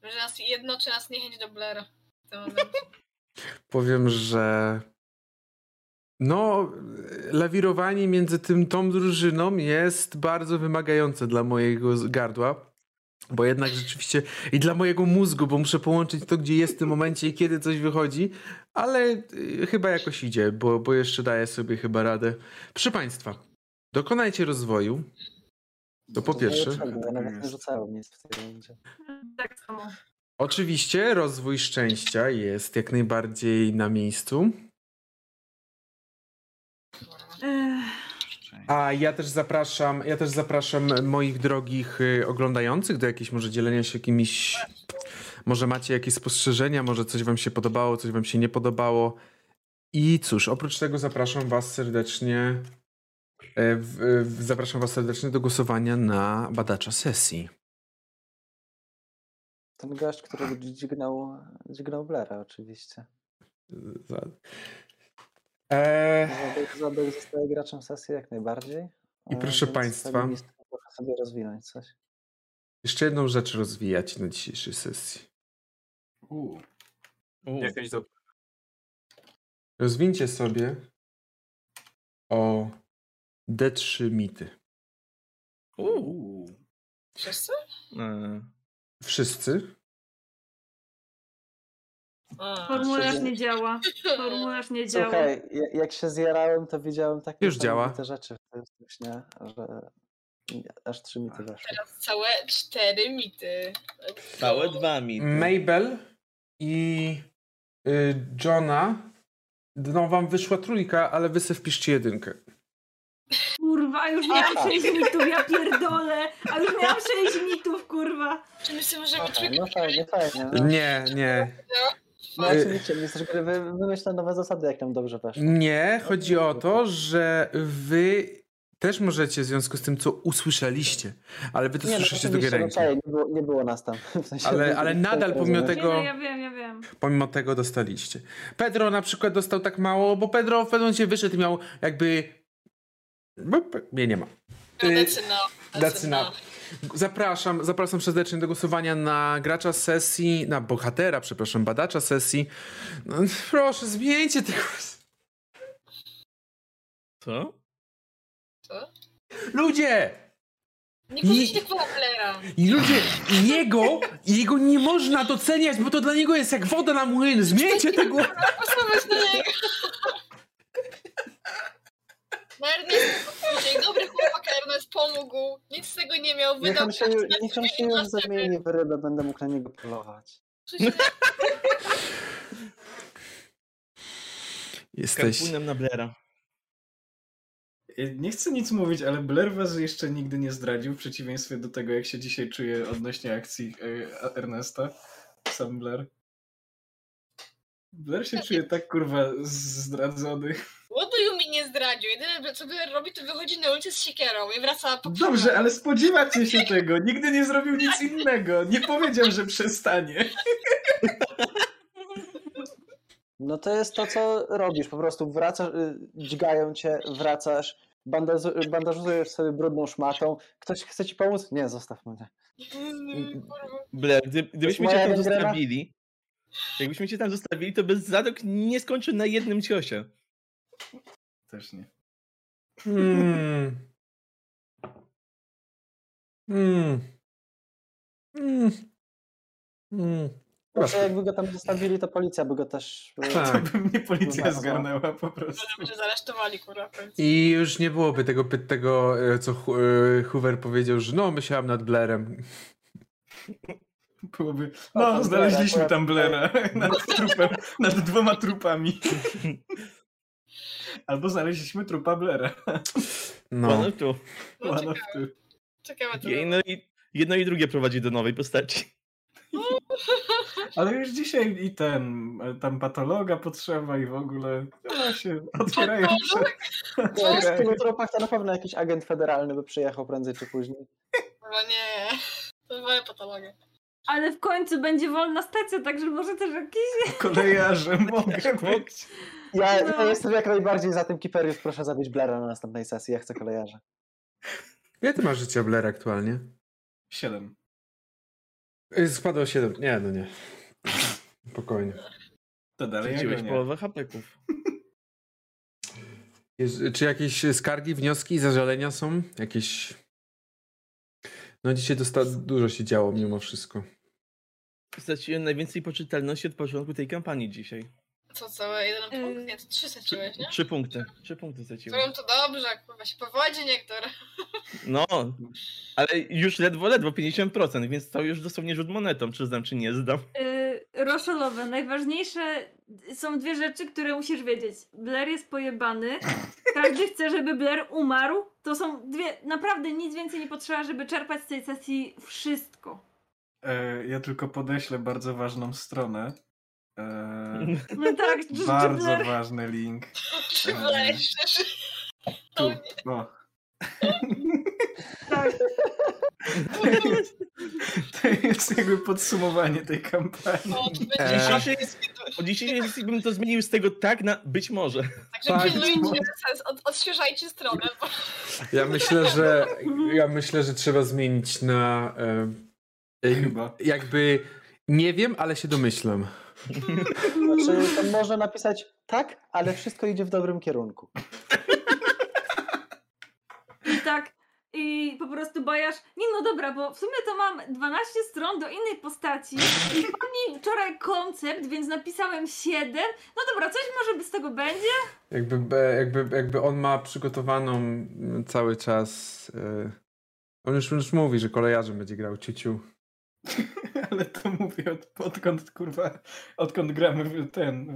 Że nas jednoczy nas niechęć do tym *laughs* momencie. Powiem, że. No, lawirowanie między tym tą drużyną jest bardzo wymagające dla mojego gardła. Bo jednak rzeczywiście i dla mojego mózgu, bo muszę połączyć to, gdzie jest w tym momencie i kiedy coś wychodzi, ale y, chyba jakoś idzie, bo, bo jeszcze daję sobie chyba radę. Proszę Państwa, dokonajcie rozwoju. To po pierwsze. Tak samo. Oczywiście rozwój szczęścia jest jak najbardziej na miejscu. A ja też zapraszam, ja też zapraszam moich drogich y, oglądających do jakiejś może dzielenia się jakimiś. Może macie jakieś spostrzeżenia, może coś wam się podobało, coś wam się nie podobało. I cóż, oprócz tego zapraszam was serdecznie. e, W, w, zapraszam was serdecznie do głosowania na badacza sesji. Ten gość, który dźgnął, dźgnął Blaira oczywiście. Za- E, Zadek, zostaje graczem sesji jak najbardziej. I proszę więc państwa- Proszę sobie rozwinąć coś. jeszcze jedną rzecz rozwijać na dzisiejszej sesji. U. Rozwincie sobie o D3 mity. u, Wszyscy? e, Wszyscy? Formularz nie działa. Formularz nie działa. Słuchaj, ja- jak się zjarałem, to widziałem takie Już działa. niesamowite rzeczy w tym śnie, że aż trzy mity weszły. Teraz całe cztery mity. całe dwa mity. Mabel i y, Johna. No wam wyszła trójka, ale wy sobie wpiszcie jedynkę. Kurwa, już miałam Aha. 6 mitów, ja pierdolę. A już miałam 6 mitów, kurwa. Czy my sobie możemy Aha, no fajnie, fajnie. No, Nie, nie. no y- oczywiście, mistrz gry wy, wymyśla nowe zasady, jak nam dobrze weszło. Nie, chodzi o to, że wy też możecie w związku z tym, co usłyszeliście, ale wy to Nie, no, słyszycie no, ręki. czaję, nie, było, nie było nas tam. W sensie, Ale- ale nadal pomimo tego- Nie, no, ja wiem, ja wiem. Pomimo tego dostaliście. Pedro na przykład dostał tak mało, bo Pedro w pewnym momencie wyszedł i miał jakby... Bo pe- Mnie nie ma. Y, Decyna. Zapraszam, zapraszam serdecznie do głosowania na gracza sesji, na bohatera, przepraszam, badacza sesji. No, proszę, zmieńcie tego. Co? Co? Ludzie! Nie. I ludzie, jego, jego nie można doceniać, bo to dla niego jest jak woda na młyn. Zmieńcie tego. Posłuchać na niego. No Ernest, dzisiaj dobry chłopak Ernest pomógł. Nic z tego nie miał. Niech Wydał on się, niech on się już zamieni w rybę, będę mógł na niego polować. *laughs* Jesteś... Karpunem na Blera. Nie chcę nic mówić, ale Blair was jeszcze nigdy nie zdradził, w przeciwieństwie do tego, jak się dzisiaj czuje odnośnie akcji y, Ernesta. Sam Blair. Blair się czuje tak kurwa zdradzony. You mean nie zdradził? Jedyne co Blair robi, to wychodzi na ulicę z siekierą i wraca po Dobrze, ale spodziewacie się tego. Nigdy nie zrobił nic innego. Nie powiedział, że przestanie. No to jest to, co robisz. Po prostu wracasz, y, dźgają cię, wracasz, bandażu- bandażujesz sobie brudną szmatą. Ktoś chce ci pomóc? Nie, zostaw mnie. Blair, gdy, gdybyśmy cię tam zostawili, jakbyśmy cię tam zostawili, to bez zadok nie skończył na jednym ciosie. Też nie. Hmm. Hmm. Hmm. Hmm. Może jakby go tam zostawili, to policja by go też... y, Tak. To by mnie policja Kurwa, zgarnęła po prostu. Że zaresztowali kurwa. I już nie byłoby tego, tego e, co e, Hoover powiedział, że no, myślałem nad Blairem. Byłoby. No, znaleźliśmy tam Blera *laughs* nad trupem, nad dwoma trupami. *laughs* Albo znaleźliśmy trupa Blera. No. No. tu. No, One of two. To Jedno i, jedno i drugie prowadzi do nowej postaci. Ale już dzisiaj i ten, tam patologa potrzeba i w ogóle no się otwierają się. W otwierają. tylu trupach to na pewno jakiś agent federalny by przyjechał prędzej czy później. Chyba nie. To moja patologia. Ale w końcu będzie wolna stacja, także może też jakiś... Kolejarze *laughs* mogę być. Ja, No. ja jestem jak najbardziej za tym Kiperius, proszę zabić Blaira na następnej sesji, ja chcę kolejarza. Ile ty masz życia Blair aktualnie? Siedem. E, Spadło 7. Nie, no nie. Spokojnie. To dalej nie. połowę hapeków. Jest, czy jakieś skargi, wnioski, zażalenia są? Jakieś... No dzisiaj dosta- dużo się działo mimo wszystko. Straciłem najwięcej poczytalności od początku tej kampanii dzisiaj. Co, całe jeden Yy. punkt? Nie, to trzy straciłeś, nie? Trzy punkty. Trzy punkty straciłem. Którym to dobrze, kurwa się powodzi niektóre. No, ale już ledwo, ledwo 50%, więc to już dosłownie rzut monetą, czy zdam, czy nie zdam. Yy, Roszolowe, najważniejsze są dwie rzeczy, które musisz wiedzieć. Blair jest pojebany. Każdy chce, żeby Blair umarł. To są dwie, naprawdę nic więcej nie potrzeba, żeby czerpać z tej sesji wszystko. E, ja tylko podeślę bardzo ważną stronę. E, No tak, bardzo Blair... ważny link. Czy Eee. wlejesz? Tu. O. tak. *laughs* To jest jakby podsumowanie tej kampanii. No, Eee. Dzisiejszej O dzisiejszej sesji bym to zmienił z tego tak na być może. Także tak. pilnujcie sens, od, odświeżajcie stronę. Bo... Ja myślę, że ja myślę, że trzeba zmienić na e, Chyba. jakby nie wiem, ale się domyślam. Znaczy, można napisać tak, ale wszystko idzie w dobrym kierunku. I tak. I po prostu bojasz. Nie no dobra, bo w sumie to mam 12 stron do innej postaci. I mi wczoraj koncept, więc napisałem 7. No dobra, coś może z tego będzie? Jakby, jakby, jakby on ma przygotowaną cały czas. E, on już, już mówi, że kolejarzem będzie grał ciuciu. *laughs* Ale to mówię od, odkąd kurwa, odkąd gramy w ten,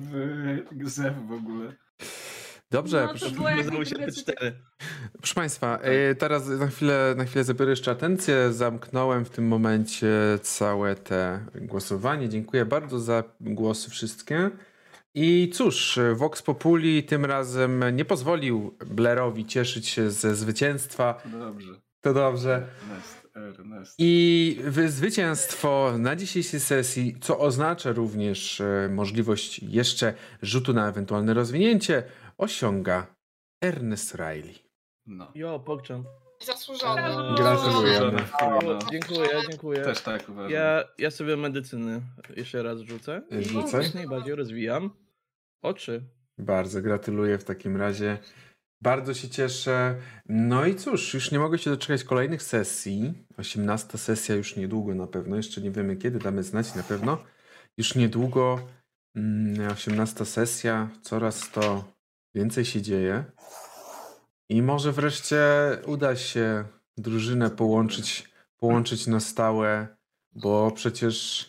w Zew w ogóle. Dobrze, No, proszę, proszę Państwa, e, teraz na chwilę, na chwilę zabiorę jeszcze atencję. Zamknąłem w tym momencie całe te głosowanie. Dziękuję bardzo za głosy wszystkie. I cóż, Vox Populi tym razem nie pozwolił Blairowi cieszyć się ze zwycięstwa. Dobrze. To dobrze. Ernest, Ernest. I wy- zwycięstwo na dzisiejszej sesji, co oznacza również e, możliwość jeszcze rzutu na ewentualne rozwinięcie, osiąga Ernest Riley. No. Jo, pokczam. Zasłużone. Gratulujemy. No. Dziękuję, dziękuję. Też tak uważam. Ja, ja sobie medycyny jeszcze raz rzucę. I Rzucaj. jak najbardziej rozwijam. Oczy. Bardzo gratuluję w takim razie. Bardzo się cieszę. No i cóż, już nie mogę się doczekać kolejnych sesji. 18 sesja już niedługo na pewno. Jeszcze nie wiemy kiedy, damy znać na pewno. Już niedługo mm, 18 sesja. Coraz to więcej się dzieje. I może wreszcie uda się drużynę połączyć, połączyć na stałe, bo przecież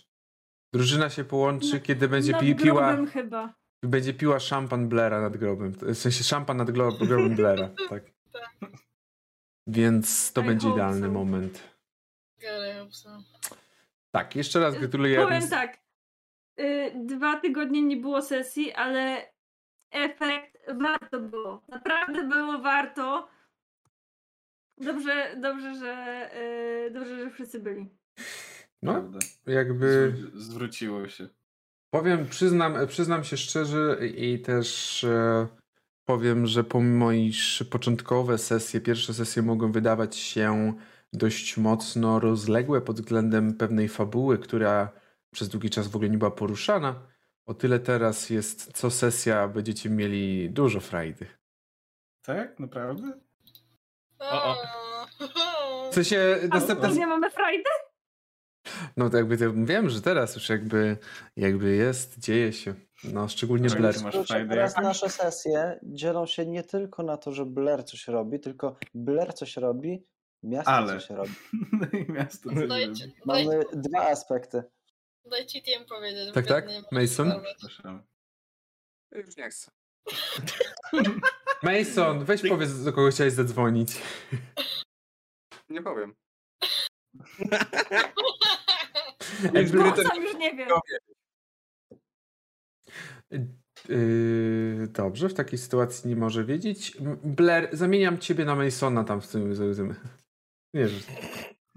drużyna się połączy, kiedy będzie Nad pi- piła grobem chyba. będzie piła szampan Blaira nad grobem. W sensie szampan nad grobem Blaira, *laughs* tak. Więc to I będzie idealny so. moment. Tak, jeszcze raz gratuluję. Powiem Ernest- tak. y, dwa tygodnie nie było sesji, ale efekt warto było. Naprawdę było warto. Dobrze, dobrze, że y, dobrze, że wszyscy byli. No, Prawda. jakby Zwró- Zwróciło się. powiem, przyznam, przyznam się szczerze i też e, powiem, że pomimo iż początkowe sesje, pierwsze sesje mogą wydawać się dość mocno rozległe pod względem pewnej fabuły, która przez długi czas w ogóle nie była poruszana, o tyle teraz jest co sesja będziecie mieli dużo frajdy. Tak? Naprawdę? O, *laughs* W sensie A następne... nie mamy frajdy? No to jakby to wiem, że teraz już jakby, jakby jest, dzieje się. No szczególnie Tak, Blair. frajdę teraz nasze sesje dzielą się nie tylko na to, że Blair coś robi, tylko Blair coś robi, miasto Ale. coś robi. *laughs* No i miasto co Dajcie, robi. daj, Mamy dwa aspekty. Dajcie TM powiedzieć. Tak, tak? Mason? Już nie chcę. Mason, weź powiedz, do kogo chciałeś zadzwonić. Nie powiem. Ej, sam już nie wiem. Yy, dobrze, w takiej sytuacji nie może wiedzieć. Blair, zamieniam ciebie na Masona tam w tym. Nie wiem.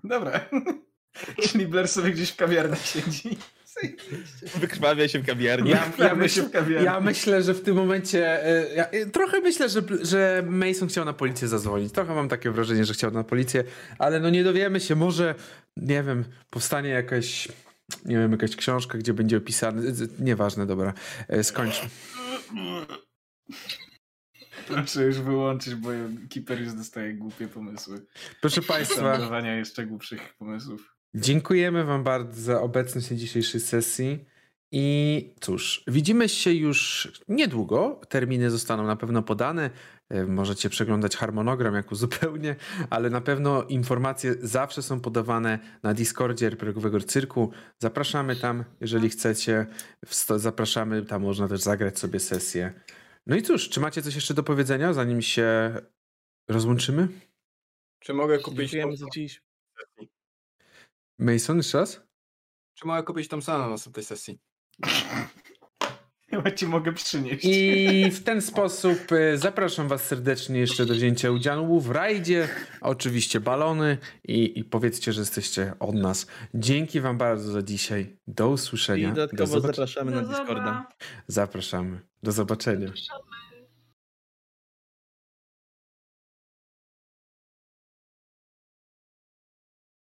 Dobra. *laughs* Czyli Blair sobie gdzieś w kawiarni siedzi. Wykrwawia się w kawiarni. Ja, ja, myśl, w kawiarni. ja myślę, że w tym momencie. e, Ja, e, trochę myślę, że, że Mason chciał na policję zadzwonić. Trochę mam takie wrażenie, że chciał na policję, ale no nie dowiemy się. Może, nie wiem, powstanie jakaś. Nie wiem, jakaś książka, gdzie będzie opisane. Nieważne, dobra. E, Skończmy. Proszę już wyłączyć, bo Keeper już dostaje głupie pomysły. Proszę Państwa. Jeszcze głupszych pomysłów. Dziękujemy Wam bardzo za obecność na dzisiejszej sesji. I cóż, widzimy się już niedługo. Terminy zostaną na pewno podane. E, Możecie przeglądać harmonogram jak uzupełnię, ale na pewno informacje zawsze są podawane na Discordzie RPGowego Cyrku. Zapraszamy tam, jeżeli chcecie. Zapraszamy, tam można też zagrać sobie sesję. No i cóż, czy macie coś jeszcze do powiedzenia, zanim się rozłączymy? Czy mogę kupić Dziękujemy za dziś. Mason, jeszcze raz? Czy mogę kupić tą samą na następnej sesji? *laughs* Chyba ci mogę przynieść. I w ten sposób e, zapraszam Was serdecznie jeszcze do wzięcia udziału w rajdzie. Oczywiście balony i, i powiedzcie, że jesteście od nas. Dzięki Wam bardzo za dzisiaj. Do I usłyszenia. Do dodatkowo zobaczenia. zapraszamy na Do Discorda. Zapraszamy. Do zobaczenia. Szan-